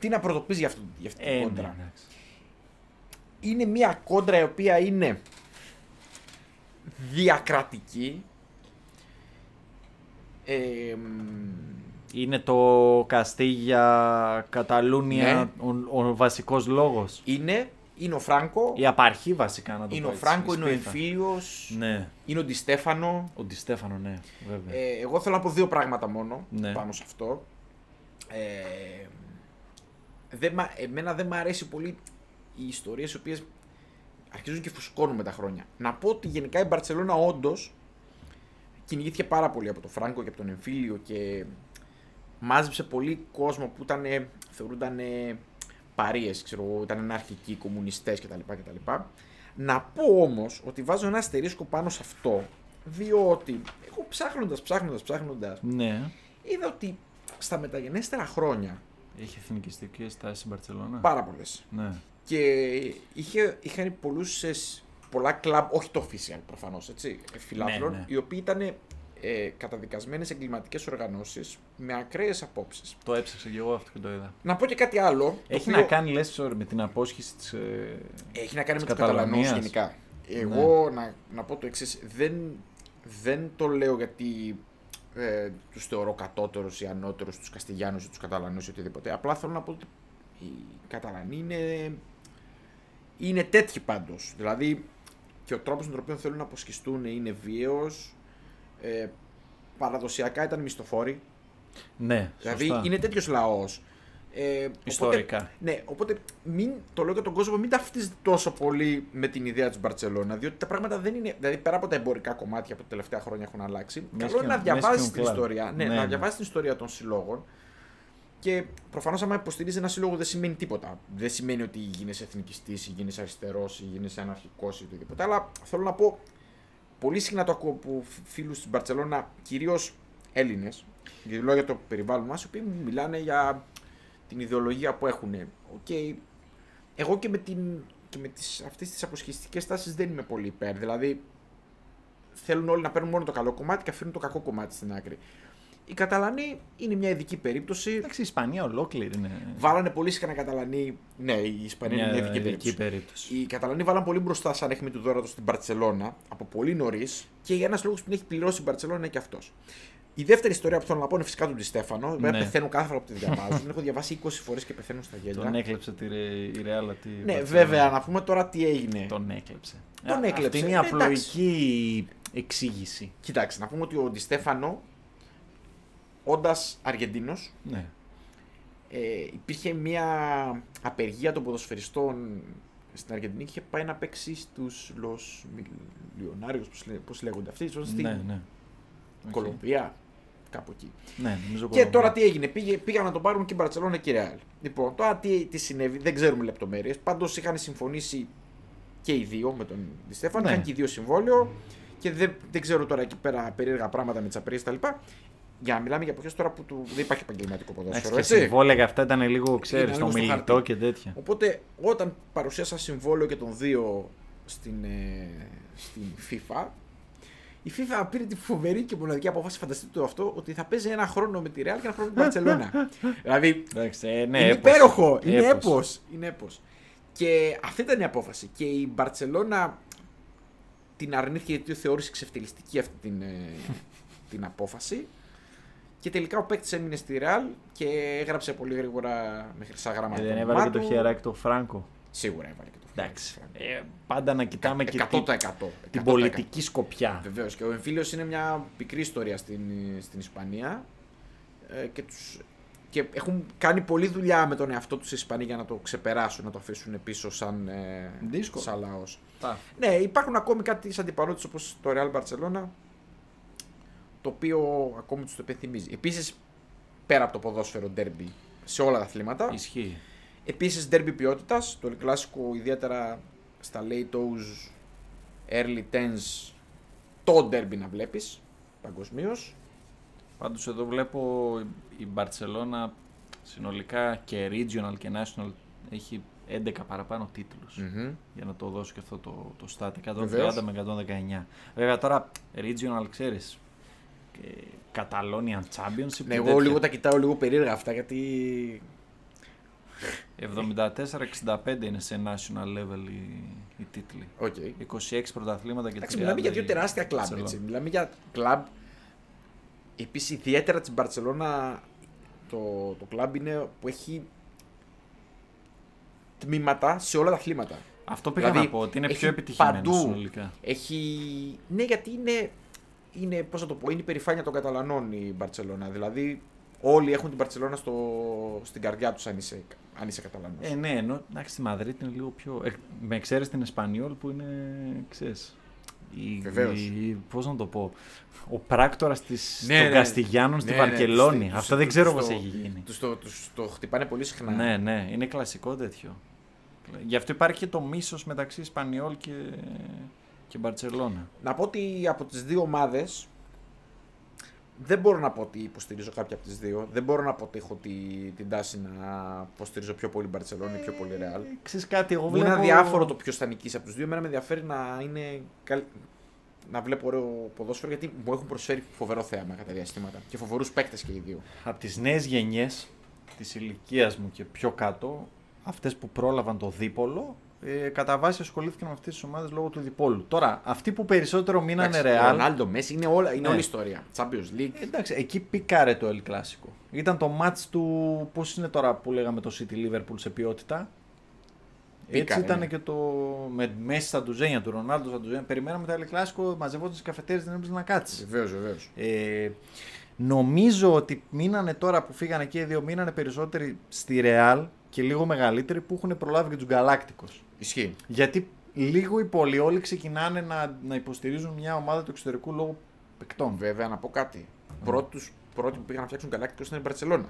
Τι να πρωτοποιήσει για, αυτό, για αυτή την Ε, ναι, κόντρα. εντάξει. Είναι μια κόντρα η οποία είναι διακρατική. Ε, μ, Είναι το Καστίγια Καταλούνια Ναι. ο, ο βασικός λόγος. είναι, είναι ο Φράγκο, Η απαρχή βασικά να το είναι πω ο έτσι, Φράγκο, η είναι ο Σπίθα. Εμφύλιος, Ναι. είναι ο Ντιστέφανο. Ο Ντιστέφανο, ναι, βέβαια. Ε, εγώ θέλω να πω δύο πράγματα μόνο Ναι. πάνω σε αυτό. Ε, δεν, μα- εμένα δεν μου αρέσει πολύ οι ιστορίες οι οποίες αρχίζουν και φουσκώνουν με τα χρόνια. Να πω ότι γενικά η Μπαρτσελώνα όντως κυνηγήθηκε πάρα πολύ από τον Φράγκο και από τον Εμφύλιο και μάζεψε πολύ κόσμο που ήταν, θεωρούνταν παρείες, ξέρω εγώ, ήταν αναρχικοί, κομμουνιστές κτλ. κτλ. Να πω όμως ότι βάζω ένα αστερίσκο πάνω σε αυτό, διότι εγώ ψάχνοντας, ψάχνοντας, ψάχνοντας, Ναι. είδα ότι στα μεταγενέστερα χρόνια, Έχει εθνικιστική στάση στην Μπαρσελόνα. πάρα πολλές, Ναι. και είχε, είχαν πολλούς, ε, σ- πολλά κλαμπ, όχι το official προφανώς, έτσι, ε, φιλάθλων, Ναι, ναι. οι οποίοι ήταν ε, καταδικασμένες εγκληματικές οργανώσεις με ακραίες απόψεις. Το έψαξα και εγώ αυτό και το είδα. Να πω και κάτι άλλο. το Έχει οποίο να κάνει, λες, sorry, με την απόσχηση της... ε, Έχει να κάνει με της τους Καταλανούς Καταλωνίας. γενικά. Εγώ να, να πω το εξής. Δεν, δεν το λέω γιατί ε, τους θεωρώ κατώτερους ή ανώτερους τους Καστιγιάνους ή τους Καταλανούς ή οτιδήποτε. Απλά θέλω να πω ότι οι Καταλανοί είναι, είναι τέτοιοι πάντως. Δηλαδή και ο τρόπος με τον οποίο θέλουν να αποσχιστούν είναι βίαιος. Ε, παραδοσιακά ήταν μισθοφόροι. Ναι, Δηλαδή σωστά. είναι τέτοιος λαός. Ε, οπότε- Ιστορικά. ναι, οπότε μην, το λέω για τον κόσμο, μην ταυτίζεται τόσο πολύ με την ιδέα της Μπαρσελόνα, διότι τα πράγματα δεν είναι. Δηλαδή, πέρα από τα εμπορικά κομμάτια που τα τελευταία χρόνια έχουν αλλάξει, Μέσκιον- καλό είναι να διαβάσεις μέσκιον την κλαμπ. ιστορία. Ναι, Ναι, να ναι. διαβάσεις την ιστορία των συλλόγων. Και προφανώς, άμα υποστηρίζεις ένα σύλλογο, δεν σημαίνει τίποτα. Δεν σημαίνει ότι γίνεσαι εθνικιστής ή γίνεσαι αριστερός ή γίνεσαι αναρχικός ή οτιδήποτε. Αλλά θέλω να πω, πολύ συχνά το ακούω από φίλους στην Παρσελώνα, κυρίως Έλληνες, γιατί λέω για το περιβάλλον μας, οι οποίοι μου μιλάνε για την ιδεολογία που έχουν. Okay. Εγώ και με, την, και με τις, αυτές τις αποσχιστικές τάσεις δεν είμαι πολύ υπέρ. Δηλαδή, θέλουν όλοι να παίρνουν μόνο το καλό κομμάτι και αφήνουν το κακό κομμάτι στην άκρη. Οι Καταλανοί είναι μια ειδική περίπτωση. Εντάξει, η Ισπανία ολόκληρη είναι. Βάλανε πολύ συχνά Καταλανοί. Ναι, η Ισπανία Μια είναι μια ειδική, ειδική περίπτωση. περίπτωση. Οι Καταλανοί βάλαν πολύ μπροστά σαν έχμη του δώρατος στην Παρσελώνα από πολύ νωρίς και για ένας λόγος που την έχει πληρώσει η Παρσελώνα είναι και αυτός. Η δεύτερη ιστορία που θέλω να πω είναι φυσικά του Ντι Στέφανο. Ναι. Ναι. Πεθαίνω κάθε φορά που τη διαβάζω. την έχω διαβάσει 20 φορές και πεθαίνω στα γέλια. Τον έκλεψε τη, Ρε- η Ρεάλ από τη Ναι, Μπαρτσελόνα. βέβαια, να πούμε τώρα τι έγινε. Τον έκλεψε. Τον Α, έκλεψε. Αυτή είναι η Ε, απλοϊκή εξήγηση. Κοιτάξτε, να πούμε ότι ο Ντι Στέφανο, όντας Αργεντίνος, Ναι. ε, υπήρχε μια απεργία των ποδοσφαιριστών στην Αργεντινή και είχε πάει να παίξει στους Λος Μιλιονάριος, πώς λέγονται αυτοί, ίσως στην ναι, ναι. Οκ. Κολομβία, κάπου εκεί. Ναι, νομίζω Και Κολομβία. τώρα τι έγινε, πήγε, πήγαν να τον πάρουν και η Μπαρσελόνα και η Ρεάλ. Λοιπόν, τώρα τι, τι συνέβη, δεν ξέρουμε λεπτομέρειες. Πάντως είχαν συμφωνήσει και οι δύο με τον Ντι Στέφανο, Ναι. είχαν και οι δύο συμβόλαιο και δεν, δεν ξέρω τώρα εκεί πέρα περίεργα πράγματα με τις απεργίες κτλ. Για να μιλάμε για εποχές τώρα που του, δεν υπάρχει επαγγελματικό Εντάξει, ποδόσφαιρο. και Έτσι. συμβόλαια και αυτά ήταν λίγο, ξέρει, Ήταν στο λίγο στο μιλητό χαρτί. και τέτοια. Οπότε όταν παρουσίασα συμβόλαιο και των δύο στην, ε, στην FIFA, η FIFA πήρε τη φοβερή και μοναδική απόφαση, φανταστείτε το αυτό, ότι θα παίζει ένα χρόνο με τη Real και ένα χρόνο με την <laughs> Barcelona. δηλαδή Εντάξει, ε, ναι, είναι έπος. υπέροχο, είναι Έπος. έπος. είναι έπος. Και αυτή ήταν η απόφαση. Και η Barcelona την αρνήθηκε γιατί θεώρησε ξεφτυλιστική αυτή την, ε, <laughs> την απόφαση. Και τελικά ο παίκτης έμεινε στη Real και έγραψε πολύ γρήγορα με χρυσά γράμματα. Ε, το δεν όνομά έβαλε και το του. χεράκι το Φράγκο. Σίγουρα έβαλε και το Εντάξει. Ε, πάντα να κοιτάμε και 100%. την, 100%. την πολιτική σκοπιά. Βεβαίως. Και ο εμφύλιος είναι μια πικρή ιστορία στην, στην Ισπανία. Ε, και, τους, και έχουν κάνει πολλή δουλειά με τον εαυτό τους οι Ισπανοί για να το ξεπεράσουν, να το αφήσουν πίσω σαν, ε, Δύσκολο. σαν λαός. Τα. Ναι, υπάρχουν ακόμη κάτι σαν αντιπαρότητε όπως το Real Barcelona, το οποίο ακόμη τους το υπενθυμίζει. Επίσης, πέρα από το ποδόσφαιρο derby σε όλα τα αθλήματα, Ισχύει. επίσης derby ποιότητας, το κλασικό ιδιαίτερα στα late toes, early tens, το derby να βλέπεις παγκοσμίως. Πάντως εδώ βλέπω η Μπαρτσελώνα συνολικά και regional και national έχει 11 παραπάνω τίτλους. Για να το δώσω και αυτό το, το stat. 130 Βεβαίως. με 119. Βέβαια τώρα regional ξέρεις. Και Catalonian Championship. Ναι, και εγώ λίγο τέτοια. τα κοιτάω λίγο περίεργα αυτά γιατί. 74-65 είναι σε national level οι, οι τίτλοι. Οκ. 26 πρωταθλήματα και 30 Εντάξει, μιλάμε για δύο η τεράστια κλαμπ. Barcelona. Έτσι. Μιλάμε για κλαμπ. Επίσης, ιδιαίτερα της Μπαρσελόνα, το, το κλαμπ είναι που έχει τμήματα σε όλα τα αθλήματα. Αυτό πήγα Δηλαδή, να πω ότι είναι έχει πιο επιτυχημένος παντού. συνολικά. Έχει. Ναι, γιατί είναι. Είναι πώς να το πω, είναι η περηφάνεια των Καταλανών η Μπαρσελόνα. Δηλαδή, όλοι έχουν την Μπαρσελόνα στο, στην καρδιά τους αν είσαι, αν είσαι Καταλανός. Ε, ναι, ενώ εντάξει, στη Μαδρίτη είναι λίγο πιο. Ε, με εξαίρεση την Εσπανιόλ που είναι. ξέρεις, η, Βεβαίως. η- πώς να το πω. Ο πράκτορας της, Ναι, των ναι. Καστιγιάνων στη Ναι, ναι, Βαρκελόνη. τους- Αυτό δεν τους- ξέρω τους πώς το- έχει γίνει. Τους το, τους το χτυπάνε πολύ συχνά. Ναι, ναι, είναι κλασικό τέτοιο. Γι' αυτό υπάρχει και το μίσος μεταξύ Ισπανιόλ και, και Μπαρτσελώνα. Να πω ότι από τις δύο ομάδες δεν μπορώ να πω ότι υποστηρίζω κάποια από τις δύο. Δεν μπορώ να πω ότι έχω τη, την τάση να υποστηρίζω πιο πολύ Μπαρσελόνη ή πιο πολύ Ρεάλ. Ε, Ξέρεις κάτι, εγώ Μου βλέπω... είναι αδιάφορο το ποιος θα νικήσει από τους δύο. Εμένα με ενδιαφέρει να, είναι καλ... να βλέπω ωραίο ποδόσφαιρο γιατί μου έχουν προσφέρει φοβερό θέαμα κατά διαστήματα. Και φοβερούς παίκτες και οι δύο. Από τις νέες γενιές της ηλικίας μου και πιο κάτω, αυτές που πρόλαβαν το δίπολο, ε, κατά βάση ασχολήθηκαν με αυτές τις ομάδες λόγω του διπόλου. Τώρα, αυτοί που περισσότερο μείνανε Real, Ρονάλντο, Μέση είναι, όλα, είναι Ναι. όλη η ιστορία. Champions League. εντάξει, εκεί πικάρε το El Clásico. Ήταν το match του, πώς είναι τώρα που λέγαμε το City Liverpool σε ποιότητα. Έτσι Πίκαρε, ήταν ναι. και το με Μέση στα ντουζένια του, Ρονάλντο στα ντουζένια. Περιμέναμε το El Clásico, μαζευόταν στις καφετέρειες, δεν έπρεπε να κάτσει. Βεβαίως, βεβαίως. Ε, νομίζω ότι μείνανε τώρα που φύγανε και οι δύο, μείνανε περισσότεροι στη Real και λίγο μεγαλύτεροι που έχουν προλάβει και τους Γκαλάκτικος. Ισχύει. Γιατί λίγο οι πολλοί όλοι ξεκινάνε να, να υποστηρίζουν μια ομάδα του εξωτερικού λόγω παικτών. Βέβαια, να πω κάτι. Πρώτους, πρώτοι που πήγαν να φτιάξουν γαλάκτικο ήταν η Μπαρσελόνα.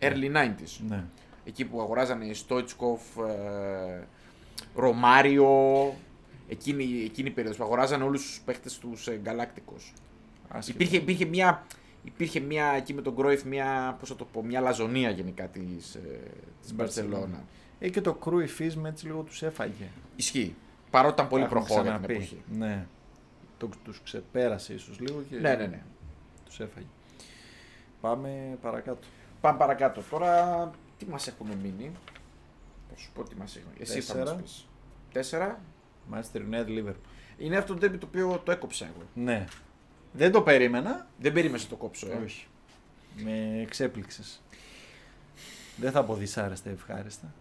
early 90s. Ναι. Εκεί που αγοράζανε Στόιτσκοφ, ε, Ρωμάριο. Εκείνη, εκείνη η περίοδος που αγοράζανε όλους τους παίχτες τους ε, Γκαλάκτικο. Άσχετο. Υπήρχε, υπήρχε μια. Υπήρχε μια, εκεί με τον Κρόιφ μια, πώς θα το πω, μια λαζονία γενικά της, ε, της Μπαρτσελώνα. Ε, και το κρούι έτσι λίγο τους έφαγε. Ισχύει. Παρότι ήταν πολύ Τα έχουμε προχώρη την ξαναπεί. εποχή. Ναι. Το, τους ξεπέρασε ίσως λίγο και Ναι, ναι, ναι. τους έφαγε. Πάμε παρακάτω. Πάμε παρακάτω. Τώρα τι μας έχουν μείνει; Θα σου πω τι μας έχουν. Εσύ θα Τέσσερα. μας πεις. Τέσσερα. Manchester United Liverpool. Είναι αυτό το τέρμι το οποίο το έκοψα εγώ. Ναι. Δεν το περίμενα. Δεν περίμενε να το κόψω. Ε. Όχι. Με εξέπληξες. Δεν θα πω δυσάρεστα ευχάριστα.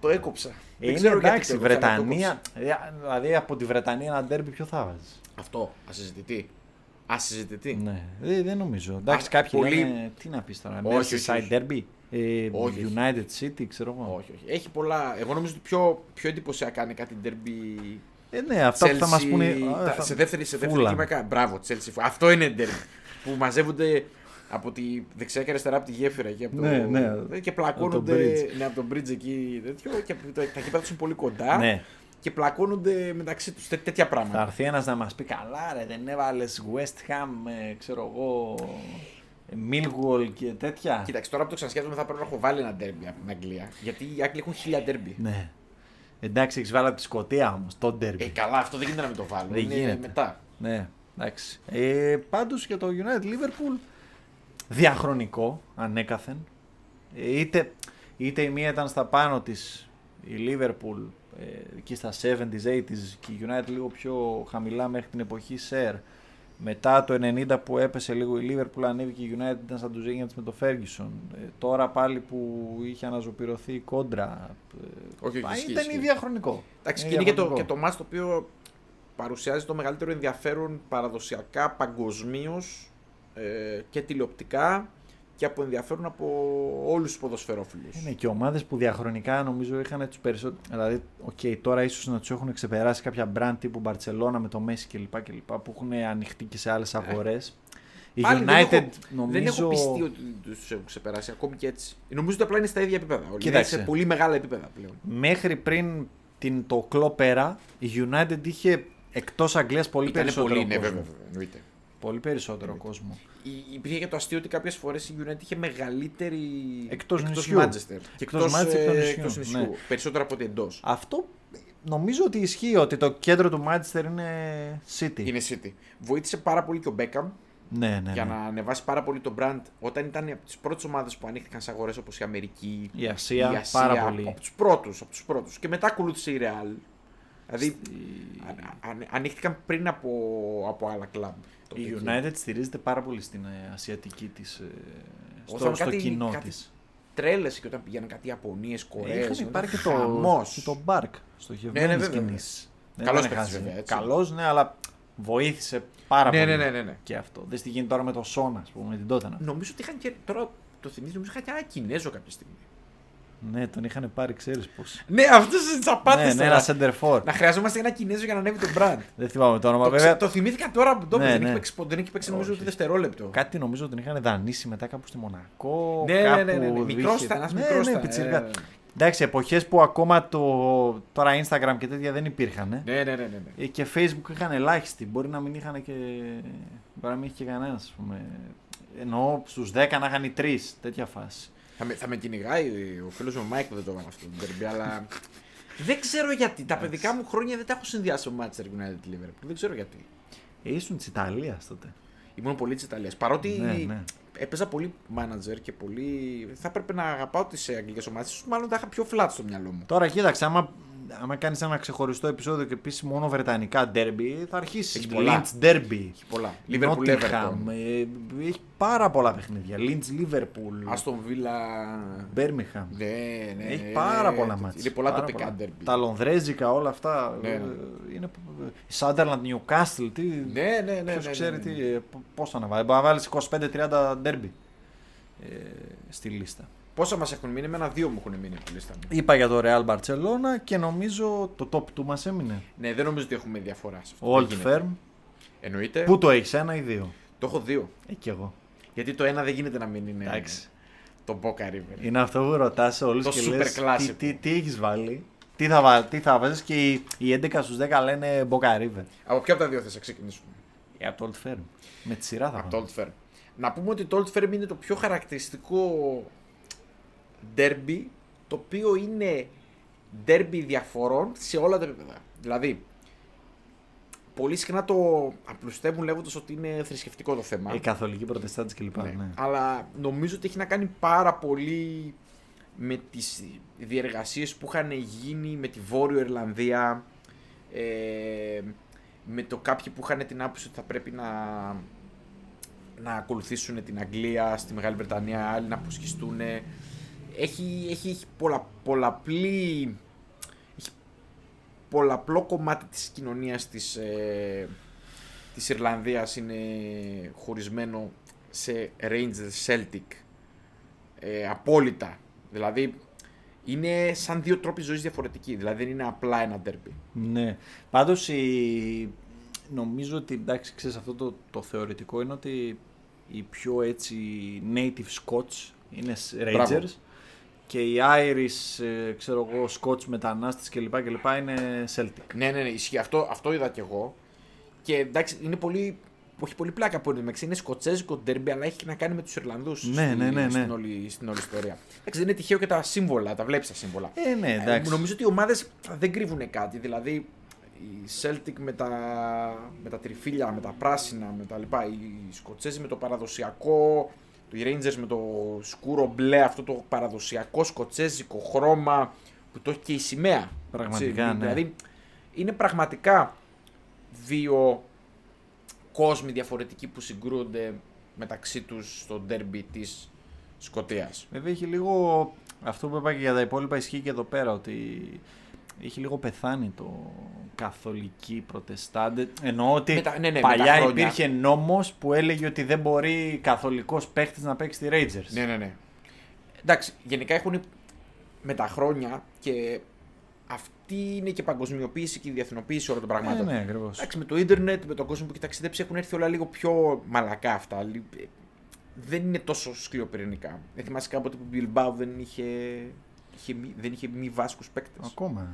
Το έκοψα. Ε, Δεν είναι ξέρω γιατί εντάξει, το έκοψα, αλλά το Βρετανία. ε, Δηλαδή από τη Βρετανία ένα ντέρμπι ποιο θα βάζεις; Αυτό. Ασυζητητή. Ασυζητητή. Ναι, δεν, δεν νομίζω. Εντάξει, Α, κάποιοι πολύ- λένε. Τι να πεις τώρα, Όχι, όχι, Merseyside όχι. Derby, ε, Όχι, όχι. United City, ξέρω εγώ. Όχι, όχι. Έχει πολλά. Εγώ νομίζω ότι πιο, πιο εντυπωσιακά είναι κάτι derby. Ε, ναι, αυτά που θα μας Chelsea, πούνε. τα- α, θα- σε δεύτερη, σε δεύτερη Fulham. κλίμακα. Μπράβο, Chelsea. Αυτό είναι derby. που μαζεύονται από τη δεξιά και αριστερά από τη γέφυρα εκεί από το... Ναι, ναι. και Από πλακώνονται. το bridge. ναι, από το bridge εκεί τέτοιο, και τα, τα γήπεδα τους είναι πολύ κοντά Ναι. και πλακώνονται μεταξύ τους. τέτοια πράγματα. Θα έρθει ένας να μας πει καλά, ρε, δεν έβαλες West Ham, ε, ξέρω εγώ, ε, Millwall και τέτοια. Κοίταξε, τώρα που το ξανασκέφτομαι θα πρέπει να έχω βάλει ένα derby από την Αγγλία. Γιατί οι Άγγλοι έχουν χίλια derby. Ναι. Εντάξει, έχεις βάλει από τη Σκωτία όμως το derby. Ε, καλά, αυτό δεν γίνεται να μην το βάλω. Δεν είναι γίνεται. μετά. Ναι, εντάξει. Ε, Πάντως για το United Liverpool διαχρονικό ανέκαθεν. Ε, είτε, είτε η μία ήταν στα πάνω της η Liverpool ε, εκεί στα 70s, 80s και η United λίγο πιο χαμηλά μέχρι την εποχή Σερ. Μετά το 90 που έπεσε λίγο η Liverpool ανέβηκε η United ήταν στα ντουζένια της με το Ferguson. Ε, τώρα πάλι που είχε αναζωπηρωθεί η κόντρα. ε, Όχι, όχι, α, ισχύει, ήταν ισχύει. διαχρονικό. Εντάξει, και Είναι είναι και το, διαχρονικό. και το μάτς το οποίο παρουσιάζει το μεγαλύτερο ενδιαφέρον παραδοσιακά παγκοσμίως ε, και τηλεοπτικά και από ενδιαφέρον από όλους τους ποδοσφαιρόφιλους. Είναι και ομάδες που διαχρονικά νομίζω είχαν τους περισσότερους. Δηλαδή, οκ, τώρα ίσως να τους έχουν ξεπεράσει κάποια brand τύπου Barcelona με το Messi κλπ. κλπ που έχουν ανοιχτεί και σε άλλες αγορές. Η Ε, Πάλι United δεν έχω, νομίζω. Δεν έχω πειστεί ότι τους έχουν ξεπεράσει ακόμη και έτσι. Νομίζω ότι απλά είναι στα ίδια επίπεδα. Όλοι. Είναι Κοίταξε. σε πολύ μεγάλα επίπεδα πλέον. Μέχρι πριν την, το Klopp era, η United είχε εκτός Αγγλίας πολύ Ήτανε περισσότερο πολύ, ναι, κόσμο. βέβαια, βέβαια, εννοείται. Πολύ περισσότερο κόσμο. Υ- Υπήρχε και το αστείο ότι κάποιες φορές η United είχε μεγαλύτερη. Εκτός νησιού. Manchester. Και Εκτός Manchester, εκτός ε, νησιού, εκτός νησιού. ναι. Περισσότερο από ότι εντός. Αυτό νομίζω ότι ισχύει ότι το κέντρο του Manchester είναι City. Είναι City. Βοήθησε πάρα πολύ και ο Beckham Ναι, ναι, για ναι. να ανεβάσει πάρα πολύ το brand όταν ήταν από τις πρώτες ομάδες που ανοίχθηκαν σε αγορές όπως η Αμερική, Η Ασία, η Ασία πάρα πολύ. Από τους πρώτους. Από τους πρώτους. Και μετά ακολούθησε η Real. Δηλαδή αν- αν- ανοίχθηκαν πριν από, από άλλα κλαμπ. Τότε Η εκεί. United στηρίζεται πάρα πολύ στην ε, ασιατική της, ε, στο, Όταν στο κάτι- κοινό κάτι της. Τρέλες και όταν πηγαίνουν κάτι Ιαπωνίες, Κορέες. Είχαν πάρει και το, και το Bark στο Ναι, ναι, ναι, βέβαια. κινήσεις. Δεν Καλός ήταν παίκτης χαζή. βέβαια, έτσι. Καλός, ναι, αλλά βοήθησε πάρα Ναι, πολύ. ναι, ναι, ναι, ναι. Και αυτό. Δεν στη γίνει τώρα με το Σόνα, ας πούμε, με την Τότανα. Νομίζω ότι είχαν και. Τώρα το θυμίζω, νομίζω είχαν και ένα Κινέζο κάποια στιγμή. Ναι, τον είχαν πάρει, ξέρεις πώς. Ναι, αυτός είναι τσαπάτε ναι, ναι, ένα center for. Να χρειαζόμαστε ένα Κινέζο για να ανέβει το brand. Δεν θυμάμαι το όνομα, το, βέβαια. ξε- το θυμήθηκα τώρα που το Ναι, έπαιζε. δεν, ναι. έχει παίξει, ποτέ, δεν έχει παίξει νομίζω Όχι. ούτε δευτερόλεπτο. Κάτι νομίζω τον είχαν δανείσει μετά κάπου στη Μονακό. Ναι, ναι, κάπου ναι, ναι, ναι. Μικρός είχε- ήταν, ένας ναι, μικρός ναι, ήταν, πιτσιρικά. ε. Εντάξει, εποχές που ακόμα το τώρα Instagram και τέτοια δεν υπήρχαν. ε. Ναι, ναι, ναι, ναι. ναι. Ε, Και Facebook είχαν ελάχιστοι. Μπορεί να μην είχαν και. Μπορεί να μην είχε και κανένας, ας πούμε. Εννοώ στους 10 να είχαν οι 3. Τέτοια φάση. Θα με, θα με κυνηγάει ο φίλος μου ο Μάικ που δεν το έβαλε αυτό το ντέρμπι, αλλά. <laughs> δεν ξέρω γιατί. Τα παιδικά μου χρόνια δεν τα έχω συνδυάσει με Manchester United Liverpool. Δεν ξέρω γιατί. Ε, ήσουν της Ιταλίας τότε. Ήμουν πολύ της Ιταλίας. Παρότι Ναι, ναι. έπαιζα πολύ manager και πολύ. Θα έπρεπε να αγαπάω τις αγγλικές ομάδες. Μάλλον τα είχα πιο flat στο μυαλό μου. Τώρα κοίταξε, άμα, άμα κάνεις ένα ξεχωριστό επεισόδιο και πεις μόνο βρετανικά ντέρμπι, θα αρχίσεις. Έχεις πολλά. Lynch derby. Έχεις πολλά. Liverpool Nottingham, Everton. ε, έχει πάρα πολλά παιχνίδια. Lynch Liverpool. Αστον Villa. Birmingham. Ναι, ναι. Έχει ναι, πάρα ναι, πολλά ναι. μάτια. Είναι πολλά τοπικά derby. Τα Λονδρέζικα, όλα αυτά. Ναι, ναι. ε, Είναι... Η Sunderland, Newcastle, τι. Ναι, ναι, ναι. Ποιος ναι, ξέρει ναι, ναι. τι, ε, π- πώς θα να βάλει. Μπορεί να βάλεις 25-30 ντέρμπι ε, στη λίστα. Πόσα μας έχουν μείνει, εμένα δύο μου έχουν μείνει από τη λίστα μου. Είπα για το Real Barcelona και νομίζω το top του μας έμεινε. Ναι, δεν νομίζω ότι έχουμε διαφορά σε αυτό. Old Δεν γίνεται. Firm. Εννοείται. Πού το έχεις, ένα ή δύο; Το έχω δύο. Ε, κι εγώ. Γιατί το ένα δεν γίνεται να μην είναι. Εντάξει. το Boca River. Είναι αυτό που ρωτάς σε όλους Το και super λες, τι, classic. τι, τι έχεις βάλει; Τι θα, βάλει, τι θα βάζεις και οι, οι 11 στους 10 λένε Boca River. Από ποια από τα δύο θες να ξεκινήσουμε; Ε, από το Old Firm. Με τη σειρά θα Από πάμε. το Old Firm. Να πούμε ότι το Old Firm είναι το πιο χαρακτηριστικό derby το οποίο είναι derby διαφορών σε όλα τα επίπεδα. Δηλαδή, πολύ συχνά το απλουστεύουν λέγοντας ότι είναι θρησκευτικό το θέμα. Οι καθολικοί προτεστάντες κλπ. Ναι. Ναι. Αλλά νομίζω ότι έχει να κάνει πάρα πολύ με τις διεργασίες που είχαν γίνει με τη Βόρειο Ιρλανδία, ε, με το κάποιοι που είχαν την άποψη ότι θα πρέπει να, να ακολουθήσουν την Αγγλία στη Μεγάλη Βρετανία, άλλοι να αποσχιστούν. Έχει, έχει, έχει πολλα, πολλαπλή, έχει πολλαπλό κομμάτι της κοινωνίας της, ε, της Ιρλανδίας είναι χωρισμένο σε Rangers Celtic ε, απόλυτα. Δηλαδή είναι σαν δύο τρόποι ζωής διαφορετικοί. Δηλαδή δεν είναι απλά ένα derby. Ναι. Πάντως η... νομίζω ότι εντάξει, ξέρεις, αυτό το, το θεωρητικό είναι ότι οι πιο έτσι native Scots είναι Rangers Μπράβο. Και οι Irish, ε, ξέρω εγώ, Scots μετανάστες κλπ. κλπ είναι Celtic. Ναι, ναι, ναι, ισχύει. Αυτό, αυτό είδα κι εγώ. Και εντάξει, είναι πολύ. Έχει πολύ πλάκα που είναι. Είναι σκοτσέζικο ντέρμπι, αλλά έχει και να κάνει με τους Ιρλανδούς Ναι, ναι, ναι, ναι. στην, όλη, στην όλη ιστορία. Εντάξει, δεν είναι τυχαίο και τα σύμβολα, τα βλέπει τα σύμβολα. Ε, ναι, εντάξει. νομίζω ότι οι ομάδες δεν κρύβουν κάτι. Δηλαδή, η Celtic με τα, με τα τριφύλια, με τα πράσινα, με τα λοιπά. Οι Σκοτσέζοι με το παραδοσιακό. Οι Rangers με το σκούρο μπλε, αυτό το παραδοσιακό σκοτσέζικο χρώμα που το έχει και η σημαία. Πραγματικά, Έτσι, ναι. Δηλαδή, είναι πραγματικά δύο κόσμοι διαφορετικοί που συγκρούονται μεταξύ τους στο ντέρμπι της Σκοτίας. Βέβαια έχει λίγο αυτό που είπα και για τα υπόλοιπα ισχύει και εδώ πέρα ότι έχει λίγο πεθάνει το καθολική προτεστάντε. Εννοώ ότι Με τα- ναι, ναι, με τα παλιά χρόνια. υπήρχε νόμος που έλεγε ότι δεν μπορεί καθολικός παίχτης να παίξει στη Rangers. Ναι, ναι, ναι. Εντάξει, γενικά έχουν με τα χρόνια και αυτή είναι και η παγκοσμιοποίηση και η διεθνοποίηση όλων των ναι, πραγμάτων. ναι, ακριβώς. Εντάξει, με το ίντερνετ, με τον κόσμο που έχει ταξιδέψει έχουν έρθει όλα λίγο πιο μαλακά αυτά. Λι- ε, Δεν είναι τόσο σκληροπυρηνικά. Δεν θυμάσαι κάποτε που η Bilbao δεν είχε, είχε μη- δεν είχε μη βάσκους παίκτες. Ακόμα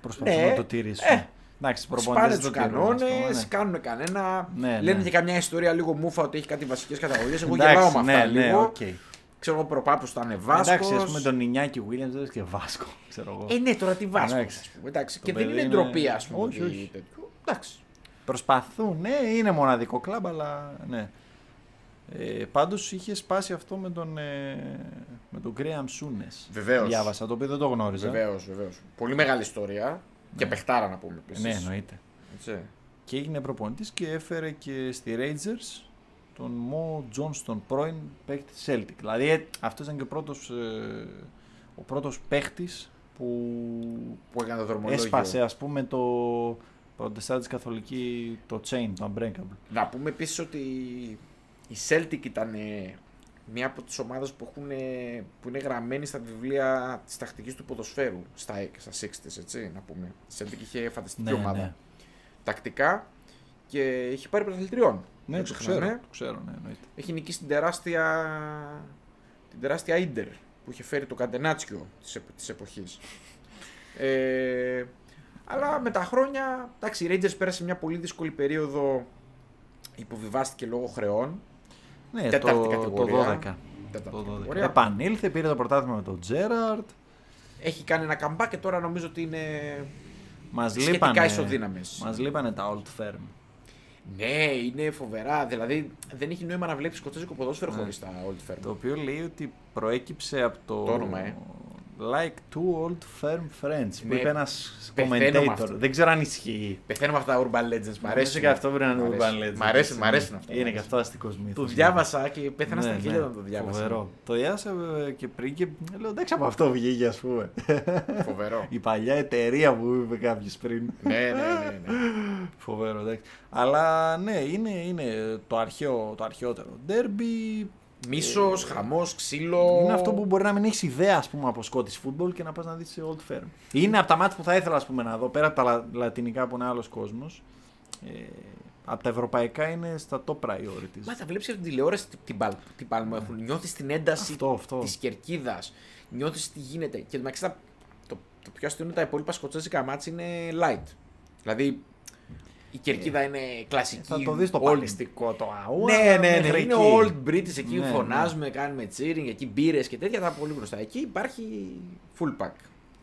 προσπαθούν Ναι, να το τηρήσουν. ε, Εντάξει, οι Σπάνε προπονητές τους το τηρούν, ας κανόνε, πούμε, ναι. κάνουν κανένα. Ναι, λένε ναι. και καμιά ιστορία λίγο μούφα ότι έχει κάτι βασικές καταγωγές. Εγώ Εντάξει, γελάω με αυτά ναι, ναι, λίγο. οκ. Ξέρω εγώ προπάπου ήταν Βάσκο. Εντάξει, ας πούμε τον Νινιάκη Williams δεν και Βάσκο, <laughs> ξέρω εγώ. Ε, ναι, τώρα τι Βάσκος. Εντάξει. ας πούμε, Εντάξει. Το Και δεν παιδί είναι είναι- ντροπή, ας πούμε. Όχι, ότι όχι. τέτοιο. Εντάξει. Προσπαθούν, ναι, είναι μοναδικό κλαμπ, αλλά ναι. Ε, πάντως είχε σπάσει αυτό με τον, ε, με τον Graham Souness. Βεβαίως. Διάβασα, το οποίο δεν το γνώριζα. Βεβαίως, βεβαίως. Πολύ μεγάλη ιστορία. Και παιχτάρα να πούμε επίσης. Ναι, εννοείται. Έτσι. Και έγινε προπονητής και έφερε και στη Rangers τον Mo Johnston, πρώην παίκτη Celtic. Δηλαδή ε, αυτός ήταν και ο πρώτος, ε, ο πρώτος παίκτης που Που έκανε το δρομολόγιο. έσπασε ας πούμε το προτεστάντης καθολική το chain, το unbreakable. Να πούμε επίσης ότι η Celtic ήταν ε, μία από τις ομάδες που, έχουν, ε, που είναι γραμμένη στα βιβλία της τακτικής του ποδοσφαίρου στα, στα 60's, έτσι, να πούμε. Η Celtic είχε φανταστική ομάδα. ναι. Τακτικά και είχε πάρει πρωταθλητριών. Ναι, Δεν το ξεχνάμε. ξέρω, το ξέρω, ναι, εννοείται. Έχει νικήσει την τεράστια, την τεράστια Ίντερ που είχε φέρει το Καντενάτσιο της, επ, της εποχής. <laughs> Ε, αλλά με τα χρόνια, εντάξει, η Rangers πέρασε μια πολύ δύσκολη περίοδο, υποβιβάστηκε λόγω χρεών. Ναι, Τέταρτη το, το κατηγορία. 12. Τέταρτη Το 12. κατηγορία. Επανήλθε, πήρε το πρωτάθλημα με τον Τζέραρτ. Έχει κάνει ένα καμπά και τώρα νομίζω ότι είναι Μας σχετικά λείπανε, ισοδύναμες. μας λείπανε τα Old Firm. Ναι, είναι φοβερά. Δηλαδή δεν έχει νόημα να βλέπεις σκοτσέζικο ποδόσφαιρο Ναι. χωρίς τα Old Firm. Το οποίο λέει ότι προέκυψε από το, Το όνομα, ε. Like two old firm friends που Ναι, είπε ένας πεθαίνω με αυτό. commentator. Δεν ξέρω αν ισχύει. Πεθαίνω με αυτά τα Urban Legends. Μ' Νομίζω αρέσει και αυτό πρέπει να είναι Μ' Urban αρέσει. Legends. Μ' αρέσει, έτσι, μ' αρέσουν ναι. αυτά. Είναι και αυτό αστικός μύθος. Το διάβασα και πέθανα στα χίλια όταν το διάβασα. Ναι, Φοβερό. Το διάβασα ε, και πριν και λέω εντάξει από αυτό βγήκε ας πούμε. Φοβερό. Η παλιά εταιρεία που είπε κάποιος πριν. ναι, ναι, ναι, ναι. Φοβερό, εντάξει. Αλλά ναι, είναι, είναι το, αρχαίο, το αρχαιότερο. Derby Μίσος, χαμός, ξύλο. είναι αυτό που μπορεί να μην έχεις ιδέα ας πούμε, από Scottish football και να πας να δεις σε Old Firm. Είναι από τα μάτια που θα ήθελα ας πούμε, να δω πέρα από τα λα- λατινικά που είναι άλλος κόσμος. Ε, από τα ευρωπαϊκά είναι στα top priorities. Μα τα βλέπεις από την τηλεόραση τι- την, πάλ- τι πάλμα έχουν. Νιώθεις την ένταση Αυτό, αυτό. της κερκίδας. Νιώθεις τι γίνεται. Και μεταξύ τα, το, το πιο αστείο είναι τα υπόλοιπα σκοτσέζικα μάτς είναι light. Δηλαδή η κερκίδα είναι κλασική. Ε, Θα το δεις το old- παλιστικό, το αούα. Ναι, ναι, ναι. μέχρι Είναι εκεί. old British εκεί Ναι, φωνάζουμε, κάνουμε cheering, εκεί μπύρες και τέτοια. Τα πολύ μπροστά. Εκεί υπάρχει full pack.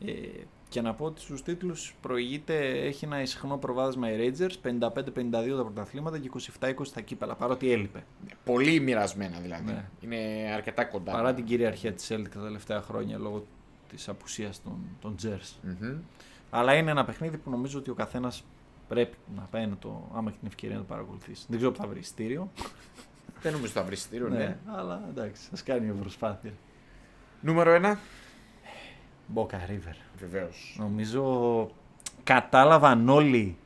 Ε, και να πω ότι στους τίτλους προηγείται, έχει ένα ισχνό προβάδισμα οι Rangers, 55-52 τα πρωταθλήματα και 27-20 τα κύπελα, παρότι έλειπε. Πολύ μοιρασμένα δηλαδή. Ναι. Είναι αρκετά κοντά. Παρά την κυριαρχία της Celtic τα τελευταία χρόνια λόγω της απουσίας των, των Jers. Μμμ. Αλλά είναι ένα παιχνίδι που νομίζω ότι ο καθένας πρέπει να πάει να το, άμα έχει την ευκαιρία να το παρακολουθήσει. Δεν ξέρω που θα βρει ειστήριο. Δεν νομίζω ότι θα βρει εισιτήριο, ναι. ναι, αλλά εντάξει, ας κάνει μια προσπάθεια. Νούμερο 1. Boca River. Βεβαίως. Νομίζω κατάλαβαν όλοι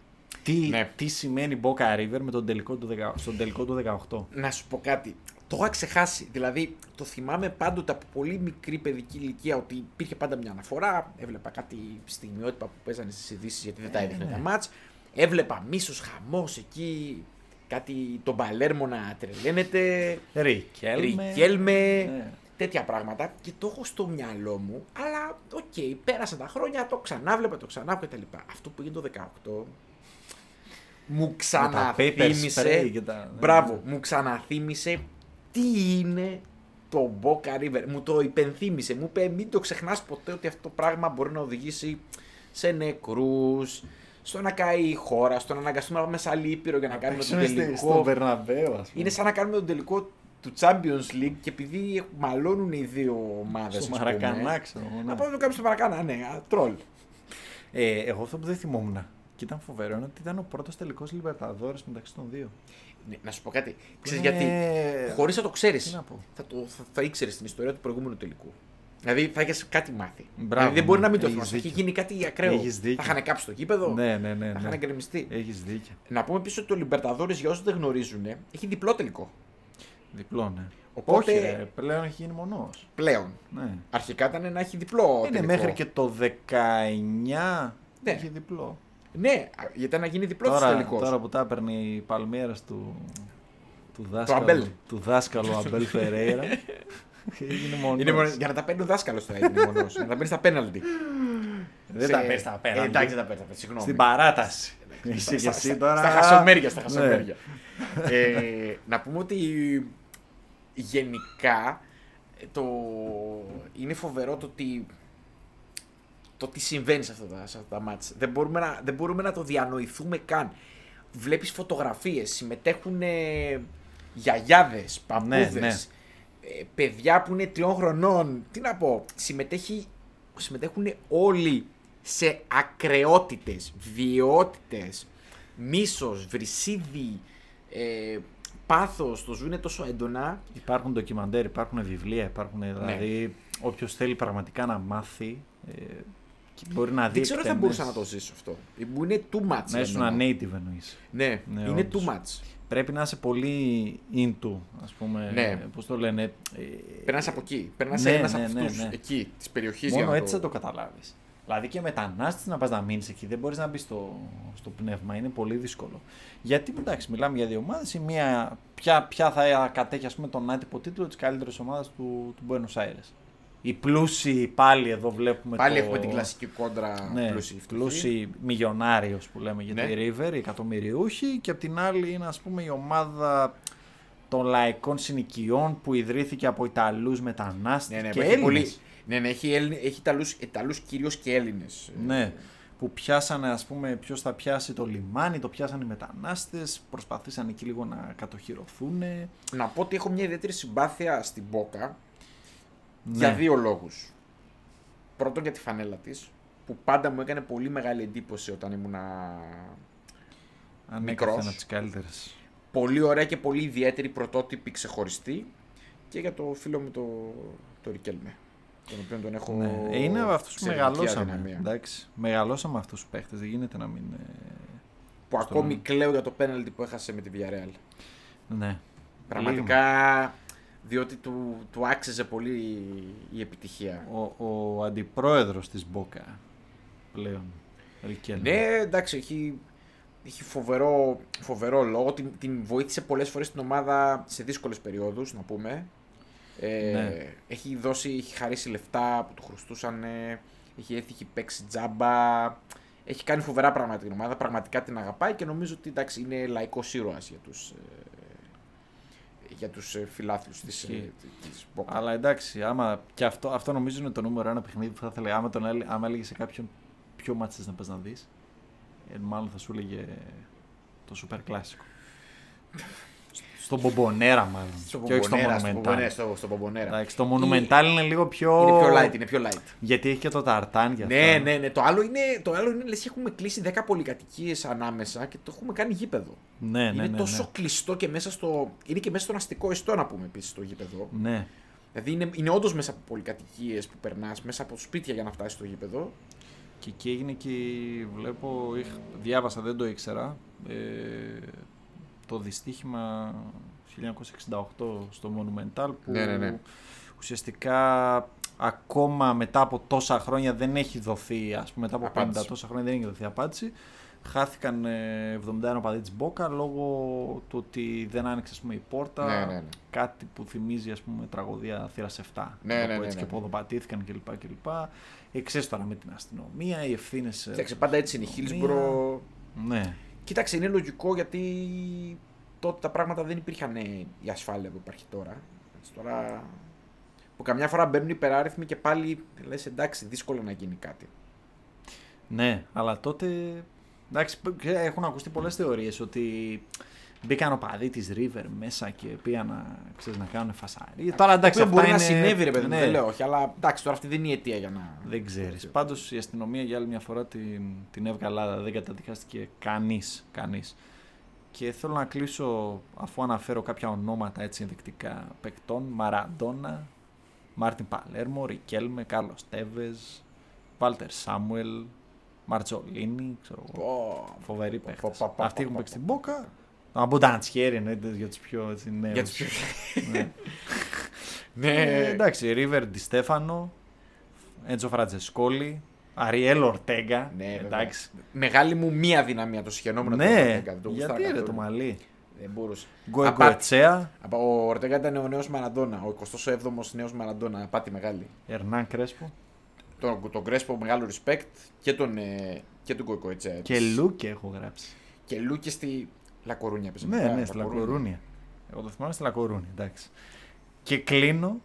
τι, Ναι. τι σημαίνει Boca River με τον τελικό του, δεκα- στον τελικό του 18. Να σου πω κάτι. Το είχα ξεχάσει. Δηλαδή, το θυμάμαι πάντοτε από πολύ μικρή παιδική ηλικία ότι υπήρχε πάντα μια αναφορά. Έβλεπα κάτι στιγμιότυπα που παίζανε στις ειδήσεις γιατί δεν τα Ε, έδειχνε ναι. τα ματς. Έβλεπα μίσος, χαμός εκεί. Κάτι τον Παλέρμο να τρελαίνεται. Ρικέλμε. Ρικέλμε. Ναι. Τέτοια πράγματα και το έχω στο μυαλό μου. Αλλά οκ, πέρασαν τα χρόνια, το ξανάβλεπα, το ξανά κτλ. Αυτό που έγινε το 18 μου τα paper spray ξαναθύμισε. και τα- Μπράβο, μου ξαναθύμισε τι είναι το Boca River. Μου το υπενθύμισε. Μου είπε μην το ξεχνάς ποτέ ότι αυτό το πράγμα μπορεί να οδηγήσει σε νεκρούς, στο να καεί η χώρα, στο να αναγκαστούμε να πάμε σε άλλη ήπειρο για να κάνουμε τον Παίξουμε στη- τελικό. Στον Μπερναμπέο, ας πούμε. Είναι σαν να κάνουμε τον τελικό του Champions League και επειδή μαλώνουν οι δύο ομάδες. Στο Μαρακανά, ξέρω εγώ, ναι. Να πάμε να το κάνουμε στο Μαρακανά, ναι, α, τρόλ. Ε, εγώ αυτό που δεν θυμόμουν και ήταν φοβερό είναι ότι ήταν ο πρώτος τελικός Λιμπερταδόρε μεταξύ των δύο. Ναι, να σου πω κάτι. Ξέρεις Είναι- γιατί; Χωρίς να το ξέρεις, Τι να πω. θα, το, θα, θα ήξερες την ιστορία του προηγούμενου τελικού. Δηλαδή θα είχε κάτι μάθει. Μπράβο, δηλαδή δεν μπορεί ναι, να μην το έχεις θυμάσαι. Έχει δίκιο. γίνει κάτι ακραίο. Έχεις δίκιο. Θα είχαν κάψει το γήπεδο. Ναι, ναι, ναι. Θα είχαν ναι. εγκρεμιστεί. Έχεις δίκιο. Να πούμε επίση ότι το Λιμπερταδόρες για όσους δεν γνωρίζουν έχει διπλό τελικό. Διπλό, ναι. Οπότε- Όχι, ρε, πλέον έχει γίνει μονός. Πλέον. Ναι. Αρχικά ήταν να έχει διπλό Είναι τελικό. μέχρι και το 19 Ναι. έχει διπλό. Ναι, γιατί ήταν να γίνει διπλό Τώρα, τελικός. τώρα που τα έπαιρνε η Παλμέρας του, του δάσκαλου, Αμπέλ. του δάσκαλου Αμπέλ Φερέιρα. <laughs> έγινε μονός. Είναι μόνος, για να τα παίρνει ο δάσκαλος θα έγινε μόνος. να τα παίρνει στα πέναλτι. Δεν τα παίρνει στα πέναλτι. Ε, εντάξει, δεν τα παίρνει. Συγγνώμη. Στην παράταση. Είσαι Στα- και στα- εσύ στα- τώρα. Στα χασομέρια, στα Ναι. χασομέρια. ε, να πούμε ότι γενικά ε, το... είναι φοβερό το ότι το τι συμβαίνει σε αυτά τα, σε αυτά τα μάτς. Δεν μπορούμε, να, δεν μπορούμε να το διανοηθούμε καν. Βλέπεις φωτογραφίες, συμμετέχουν ε, γιαγιάδες, παππούδες, ναι. ε, παιδιά που είναι τριών χρονών. Τι να πω, συμμετέχει, συμμετέχουν όλοι σε ακρεότητες, βιαιότητες, μίσος, βρυσίδι, ε, πάθος, το ζουν τόσο έντονα. Υπάρχουν ντοκιμαντέρ, υπάρχουν βιβλία, υπάρχουν Ναι. δηλαδή όποιος θέλει πραγματικά να μάθει ε, και μπορεί να δει Δεν ξέρω αν θα εκτενές. μπορούσα να το ζήσω αυτό. Μου είναι too much. Να ήσουν εννοώ. native εννοείς. Ναι, Ναι, είναι όντως. too much. Πρέπει να είσαι πολύ into, ας πούμε, Ναι. πώς το λένε. ε, Περνάς από εκεί. Περνάς Ναι, ένας ναι, από ναι, αυτούς ναι. εκεί της περιοχής. Μόνο έτσι θα το καταλάβεις. Δηλαδή και μετανάστης να πας να μείνεις εκεί, δεν μπορείς να μπεις στο, στο πνεύμα, είναι πολύ δύσκολο. Γιατί εντάξει, μιλάμε για δύο ομάδες. Η μία, ποια, ποια θα κατέχει ας πούμε, τον άτυπο τίτλο της καλύτερης ομάδας του, του Buenos Aires. Οι πλούσιοι πάλι εδώ βλέπουμε. Πάλι το... έχουμε την κλασική κόντρα Ναι, πλούσιοι φτωχοί. πλούσιοι μιλιονάριο που λέμε για Ναι. τη River, οι εκατομμυριούχοι. Και απ' την άλλη είναι ας πούμε η ομάδα των λαϊκών συνοικιών που ιδρύθηκε από Ιταλούς μετανάστες Ναι, ναι, και έχει Έλληνες. πολύ- Ναι, ναι, έχει, Έλληνε- έχει Ιταλούς, Ιταλούς κυρίως και Έλληνες. Ναι, που πιάσανε ας πούμε ποιος θα πιάσει το λιμάνι, το πιάσανε οι μετανάστες, προσπαθήσαν εκεί λίγο να κατοχυρωθούν. Να πω ότι έχω μια ιδιαίτερη συμπάθεια στην Μπόκα Ναι. για δύο λόγους. Πρώτον για τη φανέλα της, που πάντα μου έκανε πολύ μεγάλη εντύπωση όταν ήμουνα Ανέκαθεν μικρός. από τις καλύτερες. πολύ ωραία και πολύ ιδιαίτερη πρωτότυπη ξεχωριστή και για το φίλο μου το, το Ρικέλμε. Τον οποίο τον έχω. Ναι. Ε, Είναι από αυτούς που εξαιρετική μεγαλώσαμε. αδυναμία. Εντάξει. Μεγαλώσαμε αυτούς τους παίχτες, δεν γίνεται να μην... ε, Που στο- ακόμη κλαίω για το πέναλτι που έχασε με τη Villarreal. Ναι. Πραγματικά διότι του, του άξιζε πολύ η επιτυχία. Ο, ο αντιπρόεδρος της Μπόκα πλέον. Ρικέλμε. Ναι, εντάξει, έχει, έχει φοβερό, φοβερό λόγο. Την, την βοήθησε πολλές φορές την ομάδα σε δύσκολες περιόδους, να πούμε. Ε, Ναι. Έχει δώσει, έχει χαρίσει λεφτά που του χρωστούσαν. Έχει έρθει, έχει παίξει τζάμπα. Έχει κάνει φοβερά πράγματα την ομάδα. Πραγματικά την αγαπάει και νομίζω ότι εντάξει, είναι λαϊκός ήρωας για τους για τους ε, φιλάθλους της, ε, Ισχύει. της Boca. Αλλά εντάξει, άμα και αυτό, αυτό νομίζω είναι το νούμερο ένα παιχνίδι που θα ήθελα. Άμα, τον, έλε- άμα έλεγε σε κάποιον ποιο μάτς θες να πας να δεις, ε, μάλλον θα σου έλεγε το Super Κλάσικο. Στον Μπομπονέρα μάλλον. Στο και όχι στο Μπομπονέρα, στο Monumental. Μπομπονέρα, στο, στο Μπομπονέρα. Εντάξει, το Monumental είναι λίγο πιο... Είναι πιο light, είναι πιο light. Γιατί έχει και το ταρτάν για Ναι, αυτά. ναι, ναι. Το άλλο είναι, το άλλο είναι λες και έχουμε κλείσει 10 πολυκατοικίες ανάμεσα και το έχουμε κάνει γήπεδο. Ναι, ναι, είναι ναι, ναι. τόσο κλειστό και μέσα στο. Είναι και μέσα στον αστικό ιστό να πούμε επίσης το γήπεδο. Ναι. Δηλαδή είναι, είναι όντως μέσα από πολυκατοικίες που περνάς, μέσα από σπίτια για να φτάσεις στο γήπεδο. Και εκεί έγινε και βλέπω, είχ- διάβασα, δεν το ήξερα, ε, το δυστύχημα 1968 στο Monumental που Ναι, ναι, ναι. ουσιαστικά ακόμα μετά από τόσα χρόνια δεν έχει δοθεί, ας πούμε μετά από Απάντηση. 50 τόσα χρόνια δεν έχει δοθεί απάντηση. Χάθηκαν ε, 71 παδί της Μπόκα λόγω του ότι δεν άνοιξε ας πούμε, η πόρτα. Ναι, ναι, ναι. Κάτι που θυμίζει ας πούμε, τραγωδία θύρας 7. Ναι, να το ναι, πω ναι, έτσι, ναι. Και ποδοπατήθηκαν κλπ. κλπ. Εξές τώρα με την αστυνομία, οι ευθύνες. Κοίταξε, πάντα έτσι είναι. η Hillsborough. Ναι. Κοίταξε, είναι λογικό γιατί τότε τα πράγματα δεν υπήρχαν ε, η ασφάλεια που υπάρχει τώρα. Έτσι, τώρα που καμιά φορά μπαίνουν υπεράριθμοι και πάλι λες εντάξει, δύσκολο να γίνει κάτι. Ναι, αλλά τότε. Εντάξει, π- έχουν ακουστεί πολλές θεωρίες ότι μπήκαν οπαδοί της River μέσα και πήγαν να, ξέρεις, να κάνουν φασαρία. Τώρα εντάξει, Αυτό αυτά μπορεί να είναι... συνέβη, ρε παιδί μου, ναι, δεν λέω όχι, αλλά εντάξει, τώρα αυτή δεν είναι η αιτία για να. Δεν ξέρεις. Πάντως η αστυνομία για άλλη μια φορά την, την έβγαλε, αλλά δεν καταδικάστηκε κανείς. Κανείς. Και θέλω να κλείσω αφού αναφέρω κάποια ονόματα έτσι ενδεικτικά παικτών. Μαραντόνα, Μάρτιν Παλέρμο, Ρικέλμε, Κάρλος Τέβες, Βάλτερ Σάμουελ, Μαρτζολίνη, ξέρω εγώ. Πω, Φοβεροί πω, παίχτε. πω, πω, πω, Αυτοί έχουν πω, παίξει πω. την Μπόκα. Να μπουν Νταντσιέρι εννοείται για τους πιο έτσι, νέους. Για τους πιο... Ναι. <laughs> ναι. Ε, εντάξει, Ρίβερ Ντι Στέφανο, Έντζο Φραντζεσκόλη, Αριέλ Ορτέγκα. Ναι, βέβαια. εντάξει. Μεγάλη μου μία δυναμία το συγχαινόμενο του Ναι, Ορτέγκα, δεν το γιατί γουστάρα ρε το καθόλου. μαλλί. Δεν μπορούσε. Γκοε Απάτη. Γκοετσέα, Από ο Ορτέγκα ήταν ο νέος Μαραντόνα, ο 27ο νέος Μαραντόνα, απάτη μεγάλη. Ερνάν Κρέσπο Τον, τον Κρέσπο μεγάλο respect και τον, ε, και τον Κοϊκοϊτσέ. και Λούκε έχω γράψει. Και Λούκε στη Λακορούνια. παίζει Ναι, μετά, ναι, στη Λακορούνια. Εγώ το θυμάμαι στη Λακορούνια, εντάξει. Και κλείνω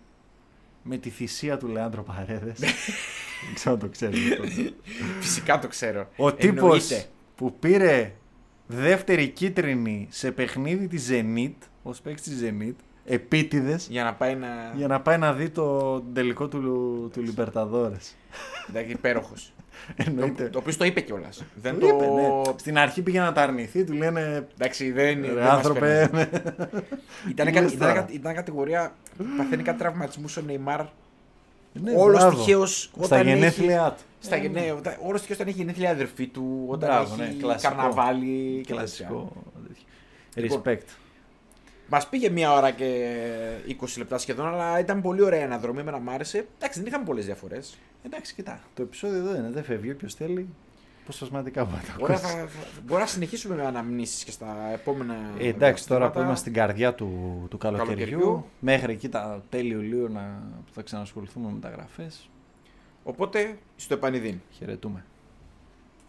με τη θυσία του Λεάντρο Παρέδε. Δεν ξέρω αν το ξέρεις. Φυσικά το ξέρω. Ο τύπος Εννοείται. που πήρε δεύτερη κίτρινη σε παιχνίδι της Zenit, ως παίκτης της Zenit, επίτηδες, Για να πάει να. για να πάει να δει το τελικό του, του Λιμπερταδόρες. Εντάξει, υπέροχος. <laughs> Εννοείται. το, το οποίο το είπε κιόλας. Δεν Το το. είπε, ναι. Στην αρχή πήγε να τα αρνηθεί, του λένε. Εντάξει, δεν είναι. Ρε άνθρωπε, ναι. Ήταν, τι κα- λες ήταν, τώρα. κα- ήταν κατηγορία. Παθαίνει κάτι τραυματισμού ο Νεϊμάρ. Ναι, Όλος μπράβο. τυχαίο. Στα γενέθλιά του. Στα γενέ, όταν- όλος τυχαίως όταν έχει γενέθλια η αδερφή του, όταν Μπράβο, έχει ναι, κλασικό. καρναβάλι και Κλασικό. Λοιπόν, Respect. Μας πήγε μία ώρα και 20 λεπτά σχεδόν, αλλά ήταν πολύ ωραία η αναδρομή, εμένα μ' άρεσε. Εντάξει, δεν είχαμε πολλές διαφορές. Εντάξει, κοιτά. Το επεισόδιο εδώ είναι. Δεν φεύγει. Όποιος θέλει. Αποσπασματικά μπορεί να το Ωραία, ακούσει. θα, θα, μπορεί να συνεχίσουμε με αναμνήσεις και στα επόμενα. Ε, εντάξει, τώρα που διαστήματα. είμαστε στην καρδιά του, του καλοκαιριού, Καλοκαιριού. μέχρι εκεί τα τέλη Ιουλίου να, που θα ξανασχοληθούμε με μεταγραφές. Οπότε, στο επανειδήν. Χαιρετούμε.